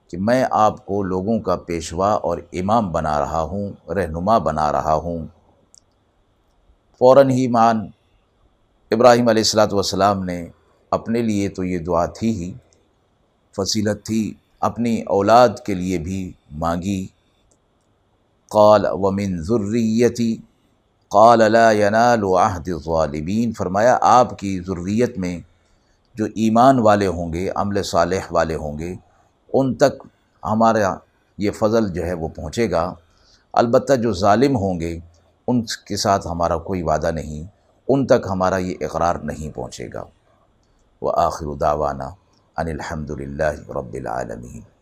[SPEAKER 2] کہ میں آپ کو لوگوں کا پیشوا اور امام بنا رہا ہوں، رہنما بنا رہا ہوں۔ فوراً ہی مان، ابراہیم علیہ السلاۃ والسلام نے اپنے لیے تو یہ دعا تھی ہی فصیلت تھی، اپنی اولاد کے لیے بھی مانگی۔ قال، ومن ذریتی قال لا ینال عہد الظالبین فرمایا آپ کی ضروریت میں جو ایمان والے ہوں گے، عمل صالح والے ہوں گے، ان تک ہمارا یہ فضل جو ہے وہ پہنچے گا۔ البتہ جو ظالم ہوں گے، ان کے ساتھ ہمارا کوئی وعدہ نہیں، ان تک ہمارا یہ اقرار نہیں پہنچے گا۔ وہ آخر داوانہ ان الحمد للہ رب العالمین۔